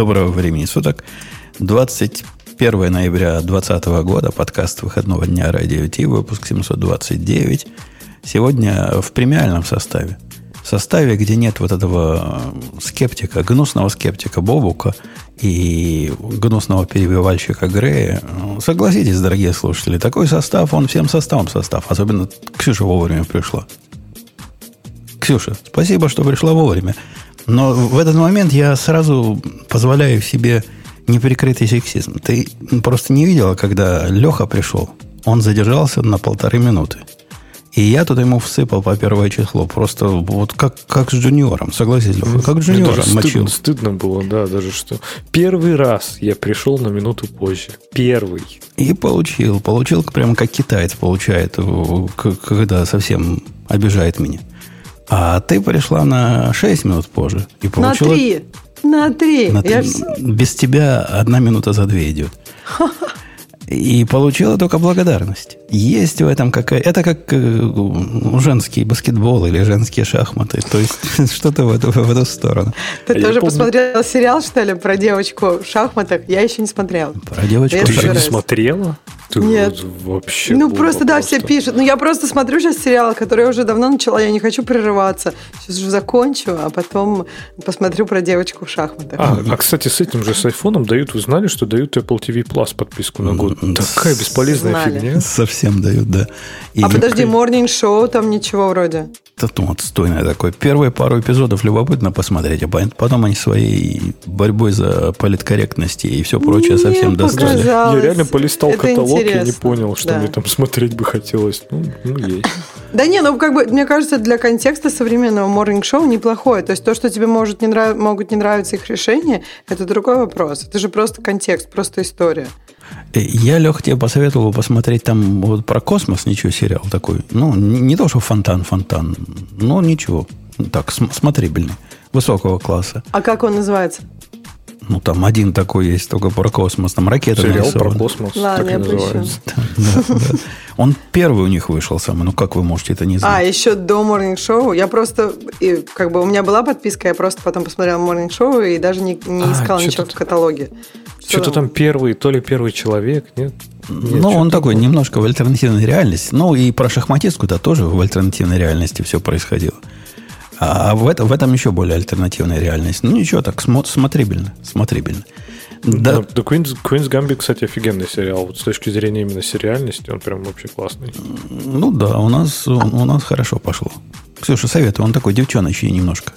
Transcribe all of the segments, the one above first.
Доброго времени суток. 21 ноября 2020 года, подкаст выходного дня Радио Ти, выпуск 729. Сегодня в премиальном составе. В составе, где нет вот этого скептика, гнусного скептика Бобука и гнусного перебивальщика Грея. Согласитесь, дорогие слушатели, такой состав, он всем составом состав. Особенно Ксюша вовремя пришла. Ксюша, спасибо, что пришла вовремя. Но в этот момент я сразу позволяю себе неприкрытый сексизм. Ты просто не видела, когда Леха пришел. Он задержался на полторы минуты. И я тут ему всыпал по первое число. Просто вот как, как с джуниором, согласись, Леха, как с джуниором даже мочил. Стыдно, стыдно было, да, даже что. Первый раз я пришел на минуту позже. Первый. И получил. Получил прямо как китаец получает, когда совсем обижает меня. А ты пришла на 6 минут позже. И получила... На 3. На 3. На 3. Я... Без тебя одна минута за две идет. И получила только благодарность. Есть в этом какая... Это как э, женский баскетбол или женские шахматы. То есть что-то в эту, в эту сторону. Ты а тоже помню... посмотрел сериал, что ли, про девочку в шахматах? Я еще не смотрел. Про девочку Ты еще не смотрела? Ты Нет. Вообще ну, просто, да, все пишут. Ну, я просто смотрю сейчас сериал, который я уже давно начала, я не хочу прерываться. Сейчас уже закончу, а потом посмотрю про девочку в шахматах. А, а кстати, с этим же, с айфоном дают, вы знали, что дают Apple TV Plus подписку на год? Такая бесполезная Знали. фигня. Совсем дают, да. И а подожди, Morning Show там ничего вроде. Это ну, отстойное такое. Первые пару эпизодов любопытно посмотреть, а потом они своей борьбой за политкорректность и все прочее Мне совсем достали. Я реально полистал Это каталог интересно. и не понял, что Да. мне там смотреть бы хотелось. Ну, ну есть. Да не, ну как бы, мне кажется, для контекста современного morning шоу неплохое. То есть то, что тебе может не нрав... могут не нравиться их решения, это другой вопрос. Это же просто контекст, просто история. Э, Я, Лех, тебе посоветовал посмотреть там вот про космос, ничего, сериал такой. Ну, не, не то, что фонтан-фонтан, но ничего. Так, см- смотрибельный, высокого класса. А как он называется? Ну, там один такой есть, только про космос. Там ракета Сериал про нарисована. космос. Ладно, так и я называется. Он первый у них вышел самый. Ну, как вы можете это не А, знать? еще до Morning Show. Я просто, и, как бы у меня была подписка, я просто потом посмотрела Morning Show и даже не, А, искала ничего в каталоге. Что Что-то там первый, то ли первый человек, нет? Нет, ну, он такой немножко в альтернативной реальности. Ну, и про шахматистку-то тоже в альтернативной реальности все происходило. А в, это, в этом еще более альтернативная реальность. Ну, ничего, так смо- смотрибельно. Смотрибельно. Да, Да, The Queen's, Queen's Gambit, кстати, офигенный сериал. Вот с точки зрения именно сериальности, он прям вообще классный. ну да, у нас, у, у нас хорошо пошло. Ксюша, советую, он такой девчоночий немножко.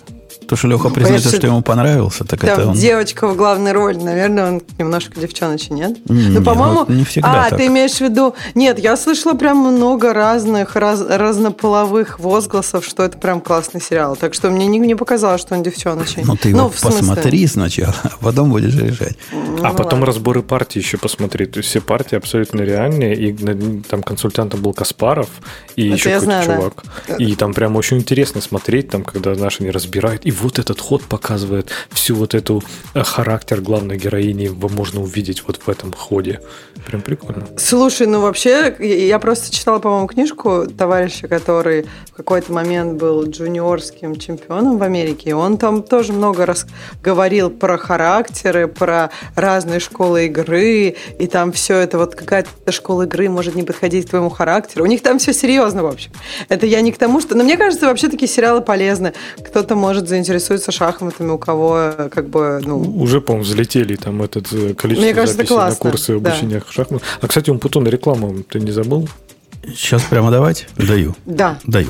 То, что Леха признается, понятно, что ему понравился, так Там это он... девочка в главной роли, наверное, он немножко девчоночий, нет? Не, ну, по-моему... ну, не всегда А, так. ты имеешь в виду... Нет, я слышала прям много разных, раз- разнополовых возгласов, что это прям классный сериал. Так что мне не, не показалось, что он девчоночий. Ну, ты его смысле. посмотри сначала, а потом будешь решать. Ну, а потом ладно. разборы партий еще посмотри. То есть все партии абсолютно реальные. И там консультантом был Каспаров и Это еще какой-то знаю, да. чувак. И там прям очень интересно смотреть, там, когда наши не разбирают. И вот этот ход показывает всю вот эту э, характер главной героини. Можно увидеть вот в этом ходе. Прям прикольно. Слушай, ну вообще, я просто читала, по-моему, книжку товарища, который в какой-то момент был джуниорским чемпионом в Америке. И он там тоже много раз говорил про характеры, про разные школы игры. И там все это, вот какая-то школа игры может не подходить к твоему характеру. У них там все серьезно, в общем. Это я не к тому, что... Но мне кажется, вообще такие сериалы полезны. Кто-то может заинтересуется шахматами, у кого э, как бы, ну... Уже, по-моему, взлетели там этот э, количество Мне кажется, записей на классно, курсы да. обучения шахмат. А, кстати, он Путон рекламу ты не забыл? Сейчас прямо давать? Даю. Да. Даю.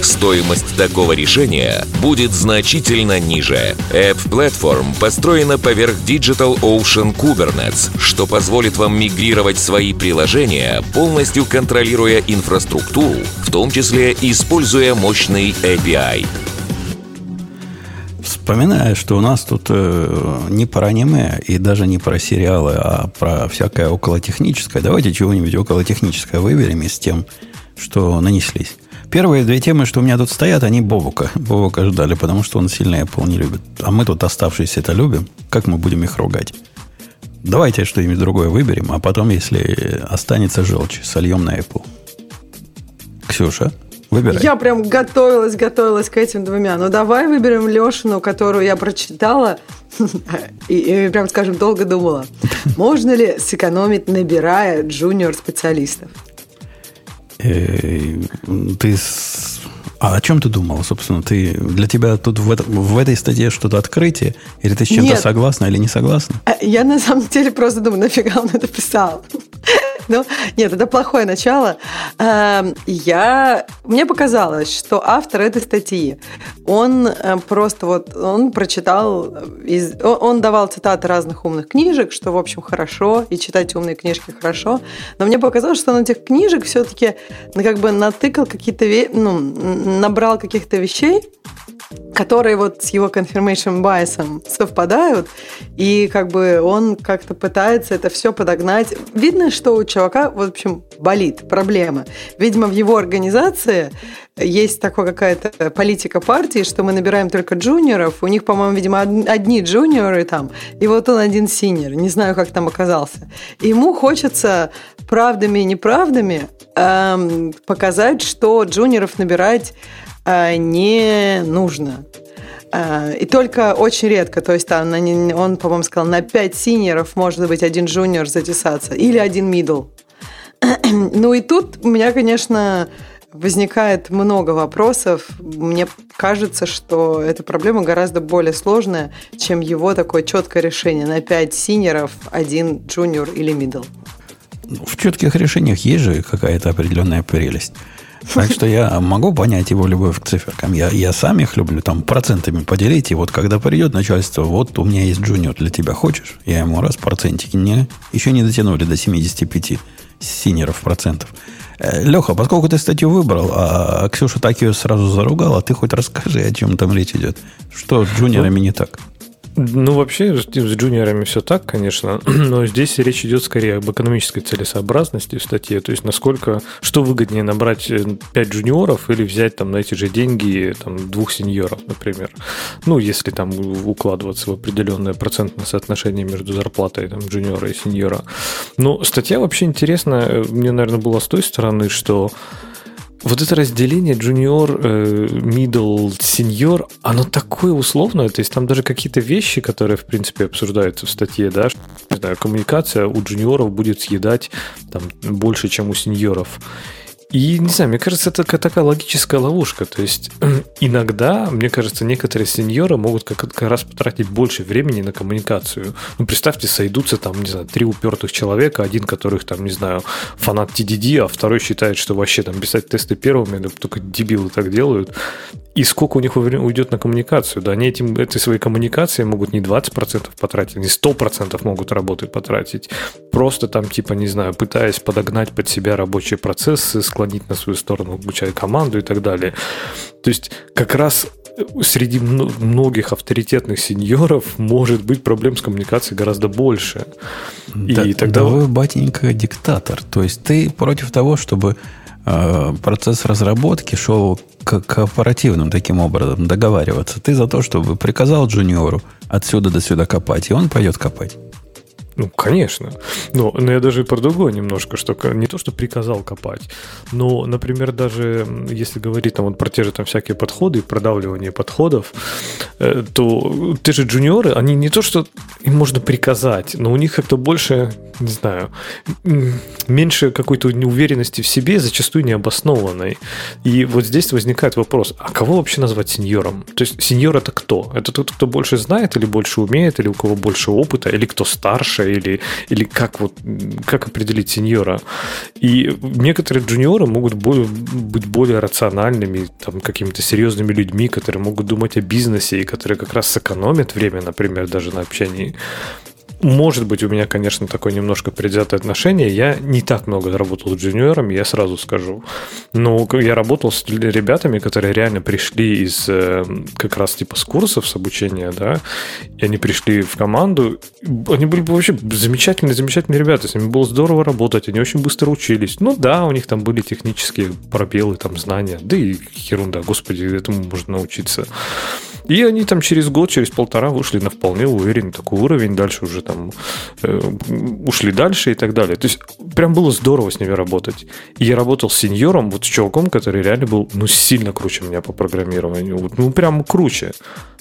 стоимость такого решения будет значительно ниже. App Platform построена поверх Digital Ocean Kubernetes, что позволит вам мигрировать свои приложения, полностью контролируя инфраструктуру, в том числе используя мощный API. Напоминаю, что у нас тут э, не про аниме и даже не про сериалы, а про всякое околотехническое. Давайте чего-нибудь околотехническое выберем из тем, что нанеслись. Первые две темы, что у меня тут стоят, они Бобука. Бобука ждали, потому что он сильно Apple не любит. А мы тут оставшиеся это любим. Как мы будем их ругать? Давайте что-нибудь другое выберем, а потом, если останется желчь, сольем на Apple. Ксюша, выбирай. Я прям готовилась, готовилась к этим двумя. Ну, давай выберем Лешину, которую я прочитала и, и прям, скажем, долго думала. Можно ли сэкономить, набирая джуниор-специалистов? Э, ты а о чем ты думала, собственно? Ты для тебя тут в, это, в этой статье что-то открытие? Или ты с чем-то согласна или не согласна? Э, я на самом деле просто думаю, нафига он это писал? Ну, нет, это плохое начало. Эм, я... Мне показалось, что автор этой статьи, он э, просто вот, он прочитал, из... он давал цитаты разных умных книжек, что, в общем, хорошо, и читать умные книжки хорошо, но мне показалось, что он этих книжек все-таки ну, как бы натыкал какие-то, ну, набрал каких-то вещей, которые вот с его confirmation bias совпадают, и как бы он как-то пытается это все подогнать. Видно, что у чувака, в общем, болит проблема. Видимо, в его организации есть такая какая-то политика партии, что мы набираем только джуниоров. У них, по-моему, видимо, одни джуниоры там, и вот он один senior. Не знаю, как там оказался. Ему хочется правдами и неправдами эм, показать, что junior ов набирать не нужно. Э, и только очень редко, то есть там, он, по-моему, сказал, на 5 senior ов может быть один junior затесаться или один middle. ну и тут у меня, конечно, возникает много вопросов. Мне кажется, что эта проблема гораздо более сложная, чем его такое четкое решение на 5 senior ов, один junior или middle. Ну, в четких решениях есть же какая-то определенная прелесть. Так что я могу понять его любовь к циферкам. Я, я сам их люблю там процентами поделить. И вот когда придет начальство, вот у меня есть junior для тебя, хочешь? Я ему раз процентики не, еще не дотянули до 75 senior ов процентов. Э, Леха, поскольку ты статью выбрал, а Ксюша так ее сразу заругала, ты хоть расскажи, о чем там речь идет. Что с джуниорами не так? Ну, вообще, с джуниорами все так, конечно, но здесь речь идет скорее об экономической целесообразности в статье, то есть насколько, что выгоднее набрать 5 э, джуниоров или взять там на эти же деньги там, двух сеньоров, например. Ну, если там укладываться в определенное процентное соотношение между зарплатой там, джуниора и сеньора. Но статья вообще интересная, мне, наверное, была с той стороны, что вот это разделение junior, э, middle, senior, оно такое условное, то есть там даже какие-то вещи, которые, в принципе, обсуждаются в статье, да, что, не знаю, коммуникация у джуниоров будет съедать там больше, чем у сеньоров. И, не знаю, мне кажется, это такая логическая ловушка. То есть, иногда, мне кажется, некоторые сеньоры могут как, как раз потратить больше времени на коммуникацию. Ну, представьте, сойдутся там, не знаю, три упертых человека, один, которых там, не знаю, фанат TDD, а второй считает, что вообще там писать тесты первыми, только дебилы так делают. И сколько у них уйдет на коммуникацию? Да, они этим, этой своей коммуникацией могут не 20% потратить, не 100% могут работы потратить. Просто там, типа, не знаю, пытаясь подогнать под себя рабочие процессы, склонить на свою сторону, обучая команду и так далее. То есть как раз среди многих авторитетных сеньоров может быть проблем с коммуникацией гораздо больше. Да, и тогда... Да вы, батенька, диктатор. То есть ты против того, чтобы Э, процесс разработки шел к кооперативным таким образом, договариваться. Ты за то, чтобы приказал джуниору отсюда до сюда копать, и он пойдет копать. Ну, конечно. Но, но я даже про другое немножко, что не то, что приказал копать, но, например, даже если говорить там вот про те же там всякие подходы, продавливание подходов, э, то те же джуниоры, они не то, что им можно приказать, но у них как-то больше, не знаю, меньше какой-то неуверенности в себе, зачастую необоснованной. И вот здесь возникает вопрос, а кого вообще назвать сеньором? То есть сеньор это кто? Это тот, кто больше знает или больше умеет, или у кого больше опыта, или кто старше, старше, или, или как, вот, как определить сеньора. И некоторые джуниоры могут более, быть более рациональными, там, какими-то серьезными людьми, которые могут думать о бизнесе и которые как раз сэкономят время, например, даже на общении. Может быть, у меня, конечно, такое немножко предвзятое отношение. Я не так много работал с джуниорами, я сразу скажу. Но я работал с ребятами, которые реально пришли из э, как раз типа с курсов, с обучения, да, и они пришли в команду. Они были вообще замечательные, замечательные ребята. С ними было здорово работать, они очень быстро учились. Ну да, у них там были технические пробелы, там знания. Да и ерунда, господи, этому можно научиться. И они там через год, через полтора вышли на вполне уверенный такой уровень, дальше уже там э, ушли дальше и так далее. То есть прям было здорово с ними работать. И я работал с сеньором, вот с чуваком, который реально был, ну, сильно круче меня по программированию. Вот, ну, прям круче.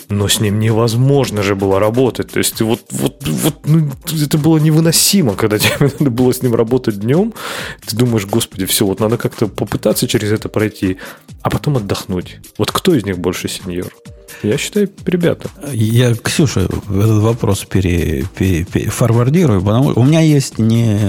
Но с ним невозможно же было работать. То есть вот, вот, вот ну, это было невыносимо, когда тебе надо было с ним работать днем. Ты думаешь, господи, все, вот надо как-то попытаться через это пройти, а потом отдохнуть. Вот кто из них больше сеньор? Я считаю, ребята. Я, Ксюша, этот вопрос пере, пере, пере, форвардирую, потому что у меня есть не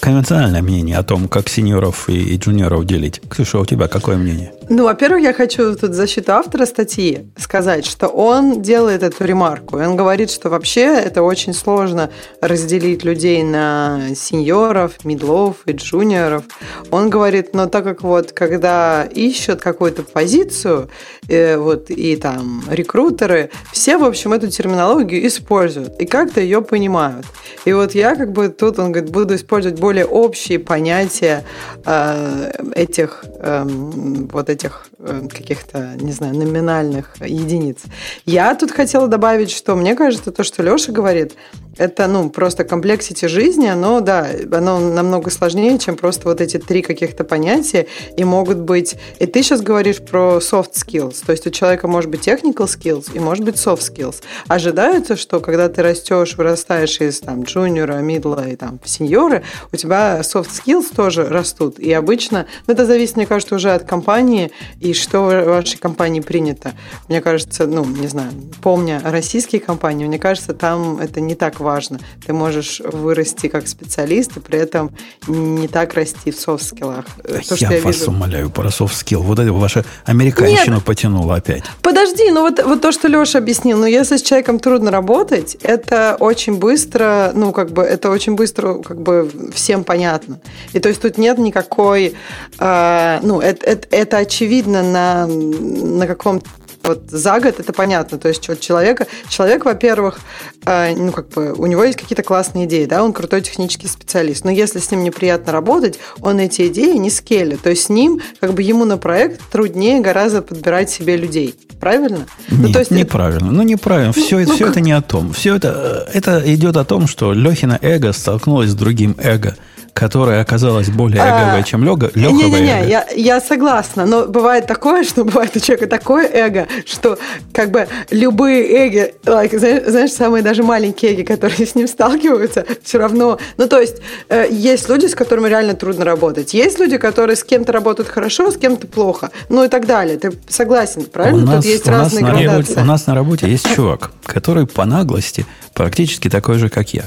конвенциональное мнение о том, как сеньоров и, и джуниоров делить. Ксюша, у тебя какое мнение? Ну, во-первых, я хочу тут защиту автора статьи сказать, что он делает эту ремарку. Он говорит, что вообще это очень сложно разделить людей на сеньоров, медлов и джуниоров. Он говорит, но так как вот когда ищут какую-то позицию, э, вот и там рекрутеры, все, в общем, эту терминологию используют и как-то ее понимают. И вот я как бы тут, он говорит, буду использовать более общие понятия э, этих э, вот этих э, каких-то, не знаю, номинальных единиц. Я тут хотела добавить, что мне кажется, то, что Леша говорит, это, ну, просто комплексити жизни, оно, да, оно намного сложнее, чем просто вот эти три каких-то понятия, и могут быть... И ты сейчас говоришь про soft skills, то есть у человека может быть technical skills и может быть soft skills. Ожидается, что когда ты растешь, вырастаешь из там джуниора, мидла и там сеньоры, у тебя soft skills тоже растут, и обычно, ну, это зависит, мне кажется, уже от компании, и что в вашей компании принято. Мне кажется, ну, не знаю, помня российские компании, мне кажется, там это не так важно. Ты можешь вырасти как специалист и при этом не так расти в soft skill ах. То, я, я вас вижу... умоляю про soft skill. Вот это ваша американщина Нет. потянула опять. Подожди, ну вот, вот то, что Леша объяснил, ну если с человеком трудно работать, это очень быстро, ну как бы, это очень быстро как бы всем понятно. И то есть тут нет никакой, э, ну это, это, это очевидно на, на каком-то вот за год это понятно. То есть человека, человек, во-первых, э, ну как бы у него есть какие-то классные идеи, да, он крутой технический специалист. Но если с ним неприятно работать, он эти идеи не скелит. То есть с ним, как бы ему на проект труднее гораздо подбирать себе людей. Правильно? Нет, ну, то есть неправильно. Ну, неправильно. Все, ну, все ну, это не о том. Все это, это идет о том, что Лехина эго столкнулось с другим эго – которая оказалась более эговой, а, чем Леха. Не-не-не, я, я согласна. Но бывает такое, что бывает у человека такое эго, что как бы любые эги, like, знаешь, знаешь, самые даже маленькие эги, которые с ним сталкиваются, все равно... Ну, то есть, э, есть люди, с которыми реально трудно работать. Есть люди, которые с кем-то работают хорошо, с кем-то плохо. Ну и так далее. Ты согласен, правильно? У нас, Тут есть разные нас градации. Работе, у нас на работе есть чувак, который по наглости практически такой же, как я.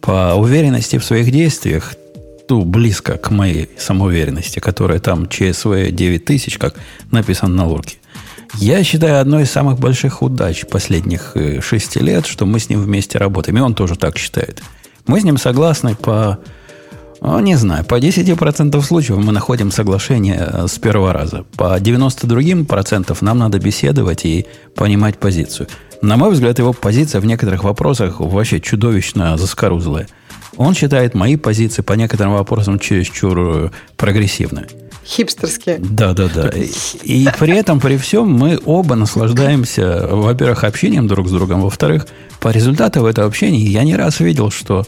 По уверенности в своих действиях ну, близко к моей самоуверенности, которая там ЧСВ 9000, как написано на лурке. Я считаю одной из самых больших удач последних э, шести лет, что мы с ним вместе работаем. И он тоже так считает. Мы с ним согласны по, ну, не знаю, по 10% случаев мы находим соглашение э, с первого раза. По 90 другим процентов нам надо беседовать и понимать позицию. На мой взгляд, его позиция в некоторых вопросах вообще чудовищно заскорузлая – он считает мои позиции по некоторым вопросам чересчур э, прогрессивными. Хипстерские. Да, да, да. И, при этом, при всем, мы оба наслаждаемся, во-первых, общением друг с другом, во-вторых, по результатам этого общения я не раз видел, что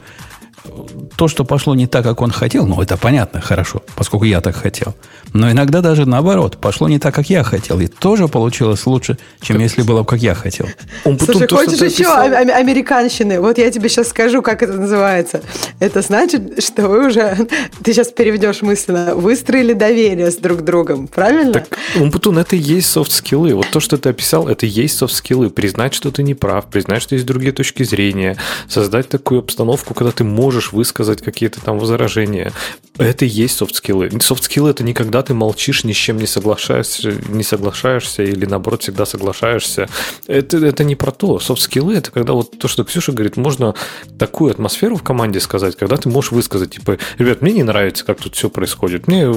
то, что пошло не так, как он хотел, ну, это понятно, хорошо, поскольку я так хотел. Но иногда даже наоборот, пошло не так, как я хотел, и тоже получилось лучше, чем если было бы, как я хотел. Он Слушай, то, хочешь еще описал... американщины? Вот я тебе сейчас скажу, как это называется. Это значит, что вы уже, ты сейчас переведешь мысленно, выстроили доверие с друг другом, правильно? Так, Umputun, это и есть soft skill ы. Вот то, что ты описал, это и есть soft skill ы. Признать, что ты не прав, признать, что есть другие точки зрения, создать такую обстановку, когда ты можешь можешь высказать какие-то там возражения. Это и есть soft skill ы. Soft skill ы это не когда ты молчишь, ни с чем не соглашаешься, не соглашаешься или наоборот всегда соглашаешься. Это, это не про то. Soft skill ы это когда вот то, что Ксюша говорит, можно такую атмосферу в команде сказать, когда ты можешь высказать, типа, ребят, мне не нравится, как тут все происходит, мне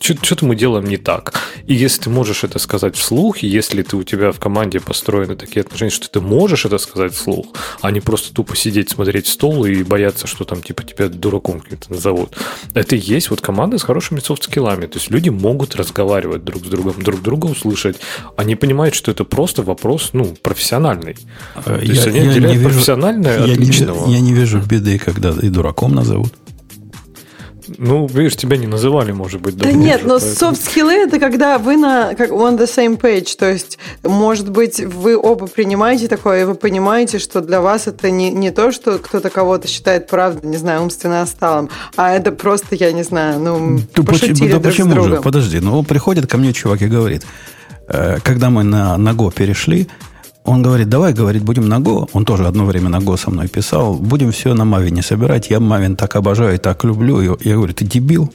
что-то мы делаем не так. И если ты можешь это сказать вслух, если ты у тебя в команде построены такие отношения, что ты можешь это сказать вслух, а не просто тупо сидеть, смотреть стол и бояться, что там типа тебя дураком каким-то назовут. Это и есть вот команда с хорошими софт-скиллами. То есть люди могут разговаривать друг с другом, друг друга услышать. Они понимают, что это просто вопрос, ну, профессиональный. Я, То есть они я отделяют профессиональное от личного. Не, я не вижу беды, когда и дураком назовут. Ну, видишь, тебя не называли, может быть. Да нет, но софт-скиллы это когда вы на как on the same page, то есть, может быть, вы оба принимаете такое, и вы понимаете, что для вас это не, не то, что кто-то кого-то считает правда, не знаю, умственно осталым, а это просто, я не знаю, ну, да пошутили да друг почему с другом. же? Подожди, ну, приходит ко мне чувак и говорит, э, когда мы на, на Go перешли, он говорит, давай, говорит, будем на Go. Он тоже одно время на Go со мной писал. Будем все на Мавине собирать. Я Мавин так обожаю и так люблю. Я говорю, ты дебил?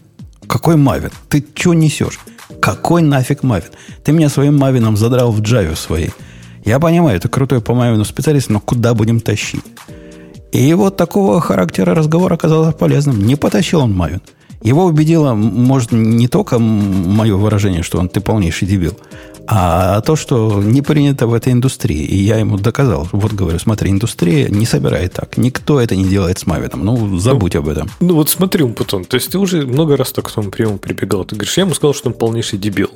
Какой Мавин? Ты что несешь? Какой нафиг Мавин? Ты меня своим Мавином задрал в джаве своей. Я понимаю, это крутой по Мавину специалист, но куда будем тащить? И вот такого характера разговор оказался полезным. Не потащил он Мавин. Его убедило, может, не только мое выражение, что он ты полнейший дебил, а то, что не принято в этой индустрии. И я ему доказал. Вот говорю, смотри, индустрия не собирает так. Никто это не делает с Мавином. Ну, забудь ну, об этом. Ну, вот смотри, Умпутон, то есть ты уже много раз так к тому приему прибегал. Ты говоришь, я ему сказал, что он полнейший дебил.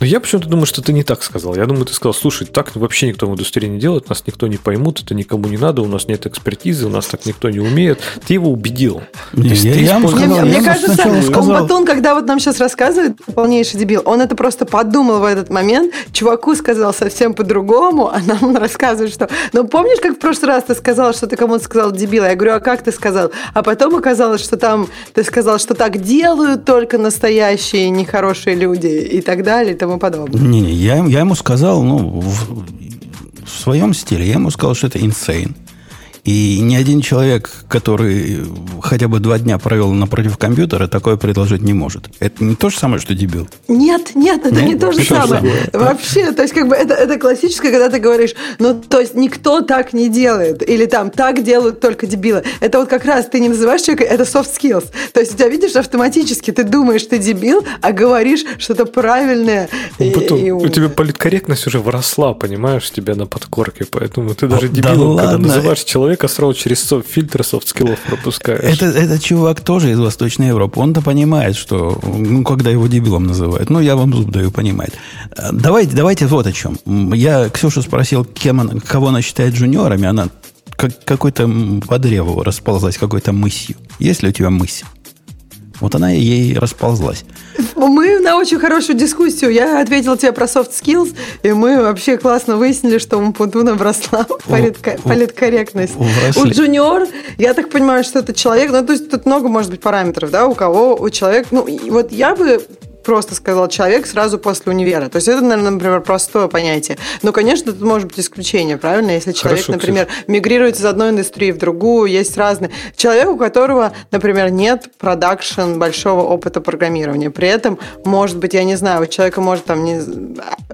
Но я почему-то думаю, что ты не так сказал. Я думаю, ты сказал, слушай, так вообще никто в индустрии не делает, нас никто не поймут, это никому не надо, у нас нет экспертизы, у нас так никто не умеет. Ты его убедил. Не, я, я ему сказал, мне, мне кажется, сказал... Умпутун, когда вот нам сейчас рассказывает полнейший дебил, он это просто подумал в этот момент, момент чуваку сказал совсем по-другому, а нам он рассказывает, что... Ну, помнишь, как в прошлый раз ты сказал, что ты кому-то сказал дебил? Я говорю, а как ты сказал? А потом оказалось, что там ты сказал, что так делают только настоящие нехорошие люди и так далее и тому подобное. Не-не, я, я ему сказал, ну, в, в своем стиле, я ему сказал, что это insane. И ни один человек, который хотя бы два дня провел напротив компьютера, такое предложить не может. Это не то же самое, что дебил. Нет, нет, это нет, не то же самое. самое. Вообще, то есть, как бы это, это классическое, когда ты говоришь, ну, то есть, никто так не делает. Или там, так делают только дебилы. Это вот как раз ты не называешь человека, это soft skills. То есть, у тебя, видишь, автоматически ты думаешь, ты дебил, а говоришь что-то правильное. И, Потом, и... У тебя политкорректность уже вросла, понимаешь, тебя на подкорке, поэтому ты даже дебилом, да когда называешь человека, человека сразу через фильтр soft skill ов пропускаешь. Это, этот чувак тоже из Восточной Европы. Он-то понимает, что, ну, когда его дебилом называют. Ну, я вам зуб даю, понимает. Давайте, давайте вот о чем. Я Ксюшу спросил, кем она, кого она считает junior ами. Она как, какой-то по древу расползлась, какой-то мысью. Есть ли у тебя мысль? Вот она ей расползлась. Мы на очень хорошую дискуссию. Я ответила тебе про soft skills, и мы вообще классно выяснили, что у Путуна вросла политкорректность. У джуниор, я так понимаю, что это человек, ну, то есть тут много, может быть, параметров, да, у кого, у человека, ну, вот я бы просто сказал человек сразу после универа. То есть это, наверное, например, простое понятие. Но, конечно, тут может быть исключение, правильно? Если человек, Хорошо, например, кстати. мигрирует из одной индустрии в другую, есть разные. Человек, у которого, например, нет production большого опыта программирования. При этом, может быть, я не знаю, у человека может там не,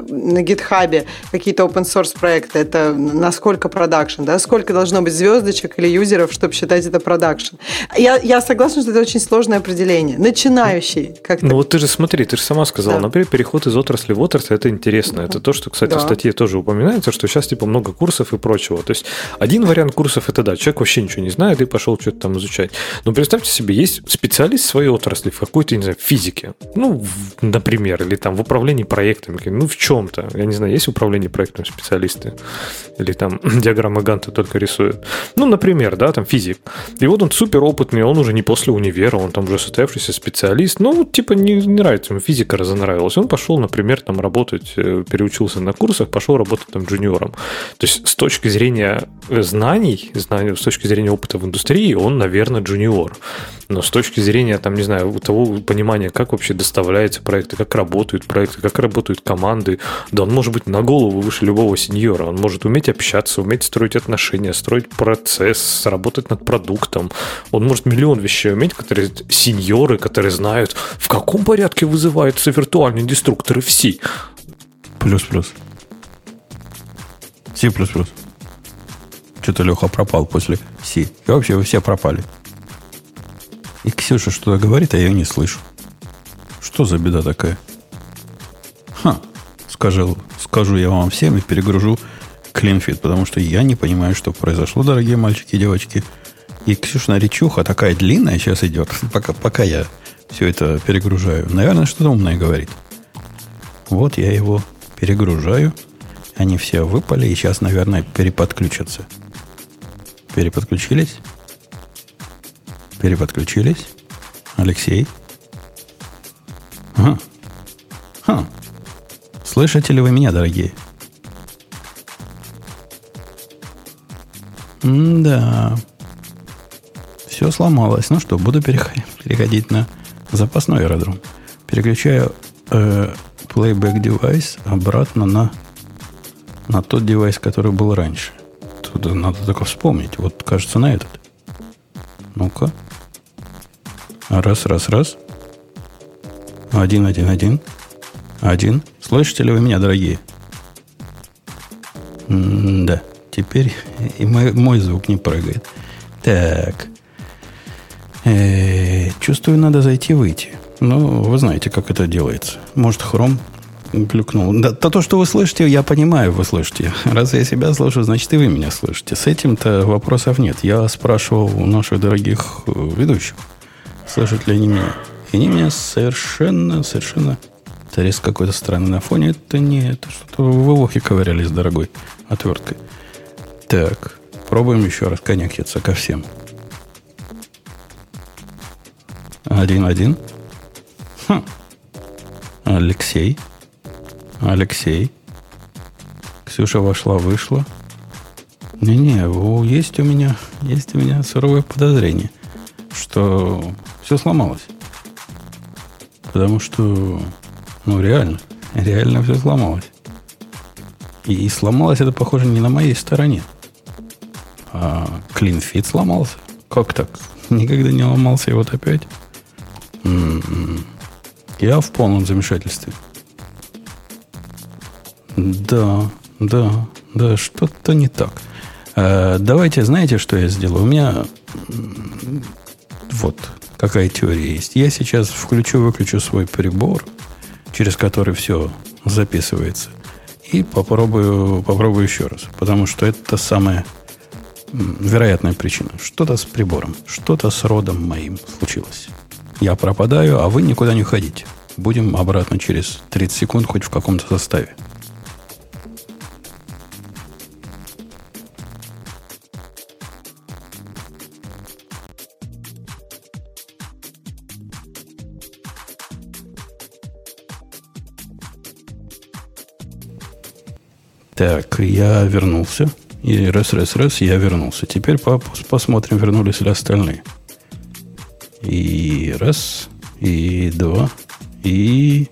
на GitHub е какие-то open source проекты. Это насколько production, да? Сколько должно быть звездочек или юзеров, чтобы считать это production. Я, я согласна, что это очень сложное определение. Начинающий. Как ну вот ты же смотри, смотри, ты же сама сказала, да. например, переход из отрасли в отрасль, это интересно. Это то, что, кстати, да. в статье тоже упоминается, что сейчас типа много курсов и прочего. То есть один вариант курсов это да, человек вообще ничего не знает и пошел что-то там изучать. Но представьте себе, есть специалист в своей отрасли, в какой-то, не знаю, физике, ну, в, например, или там в управлении проектами, ну, в чем-то. Я не знаю, есть управление проектом специалисты? Или там диаграммы Ганта только рисуют. Ну, например, да, там физик. И вот он супер опытный, он уже не после универа, он там уже состоявшийся специалист. Ну, типа, не, не нравится ему физика разонравилась, он пошел, например, там работать, э, переучился на курсах, пошел работать там джуниором. То есть с точки зрения знаний, знаний, с точки зрения опыта в индустрии, он, наверное, джуниор. Но с точки зрения, там, не знаю, того понимания, как вообще доставляются проекты, как работают проекты, как работают команды, да он может быть на голову выше любого сеньора. Он может уметь общаться, уметь строить отношения, строить процесс, работать над продуктом. Он может миллион вещей уметь, которые сеньоры, которые знают, в каком порядке вызываются виртуальные деструкторы в C. Плюс-плюс. C++. Что-то Леха пропал после C. И вообще вы все пропали. И Ксюша что-то говорит, а я не слышу. Что за беда такая? Ха, скажу, скажу я вам всем и перегружу клинфит, потому что я не понимаю, что произошло, дорогие мальчики и девочки. И Ксюшина речуха такая длинная сейчас идет, пока, пока я все это перегружаю. Наверное, что-то умное говорит. Вот я его перегружаю. Они все выпали и сейчас, наверное, переподключатся. Переподключились? Переподключились? Алексей? Ага. Ха. Слышите ли вы меня, дорогие? да. Все сломалось. Ну что, буду переходить на запасной аэродром. Переключаю э, playback девайс обратно на, на тот девайс, который был раньше. Тут надо только вспомнить. Вот, кажется, на этот. Ну-ка. Раз, раз, раз. Один, один, один. Один. Слышите ли вы меня, дорогие? М да. Теперь и мой, мой звук не прыгает. Так. Э -э, чувствую, надо зайти выйти. Ну, вы знаете, как это делается. Может, хром клюкнул. Да, то, то, что вы слышите, я понимаю, вы слышите. Раз я себя слышу, значит, и вы меня слышите. С этим-то вопросов нет. Я спрашивал у наших дорогих э, ведущих, слышат ли они меня. И они меня совершенно, совершенно... Это резко какой-то странный на фоне. Это не... Это что-то в ухе ковырялись, дорогой, отверткой. Так, пробуем еще раз коннектиться ко всем. Один-один. Хм. Алексей. Алексей. Ксюша вошла, вышла. Не-не, есть у меня, есть у меня суровое подозрение, что все сломалось. Потому что, ну, реально, реально все сломалось. И, сломалось это, похоже, не на моей стороне. А CleanFit сломался. Как так? Никогда не ломался, и вот опять. М-м-м. Я в полном замешательстве. Да, да, да, что-то не так. Э, давайте, знаете, что я сделаю? У меня вот какая теория есть. Я сейчас включу-выключу свой прибор, через который все записывается, и попробую, попробую еще раз. Потому что это самая вероятная причина. Что-то с прибором, что-то с родом моим случилось. Я пропадаю, а вы никуда не уходите. Будем обратно через 30 секунд хоть в каком-то составе. Так, я вернулся. И раз, раз, раз, я вернулся. Теперь посмотрим, вернулись ли остальные. И раз, и два, и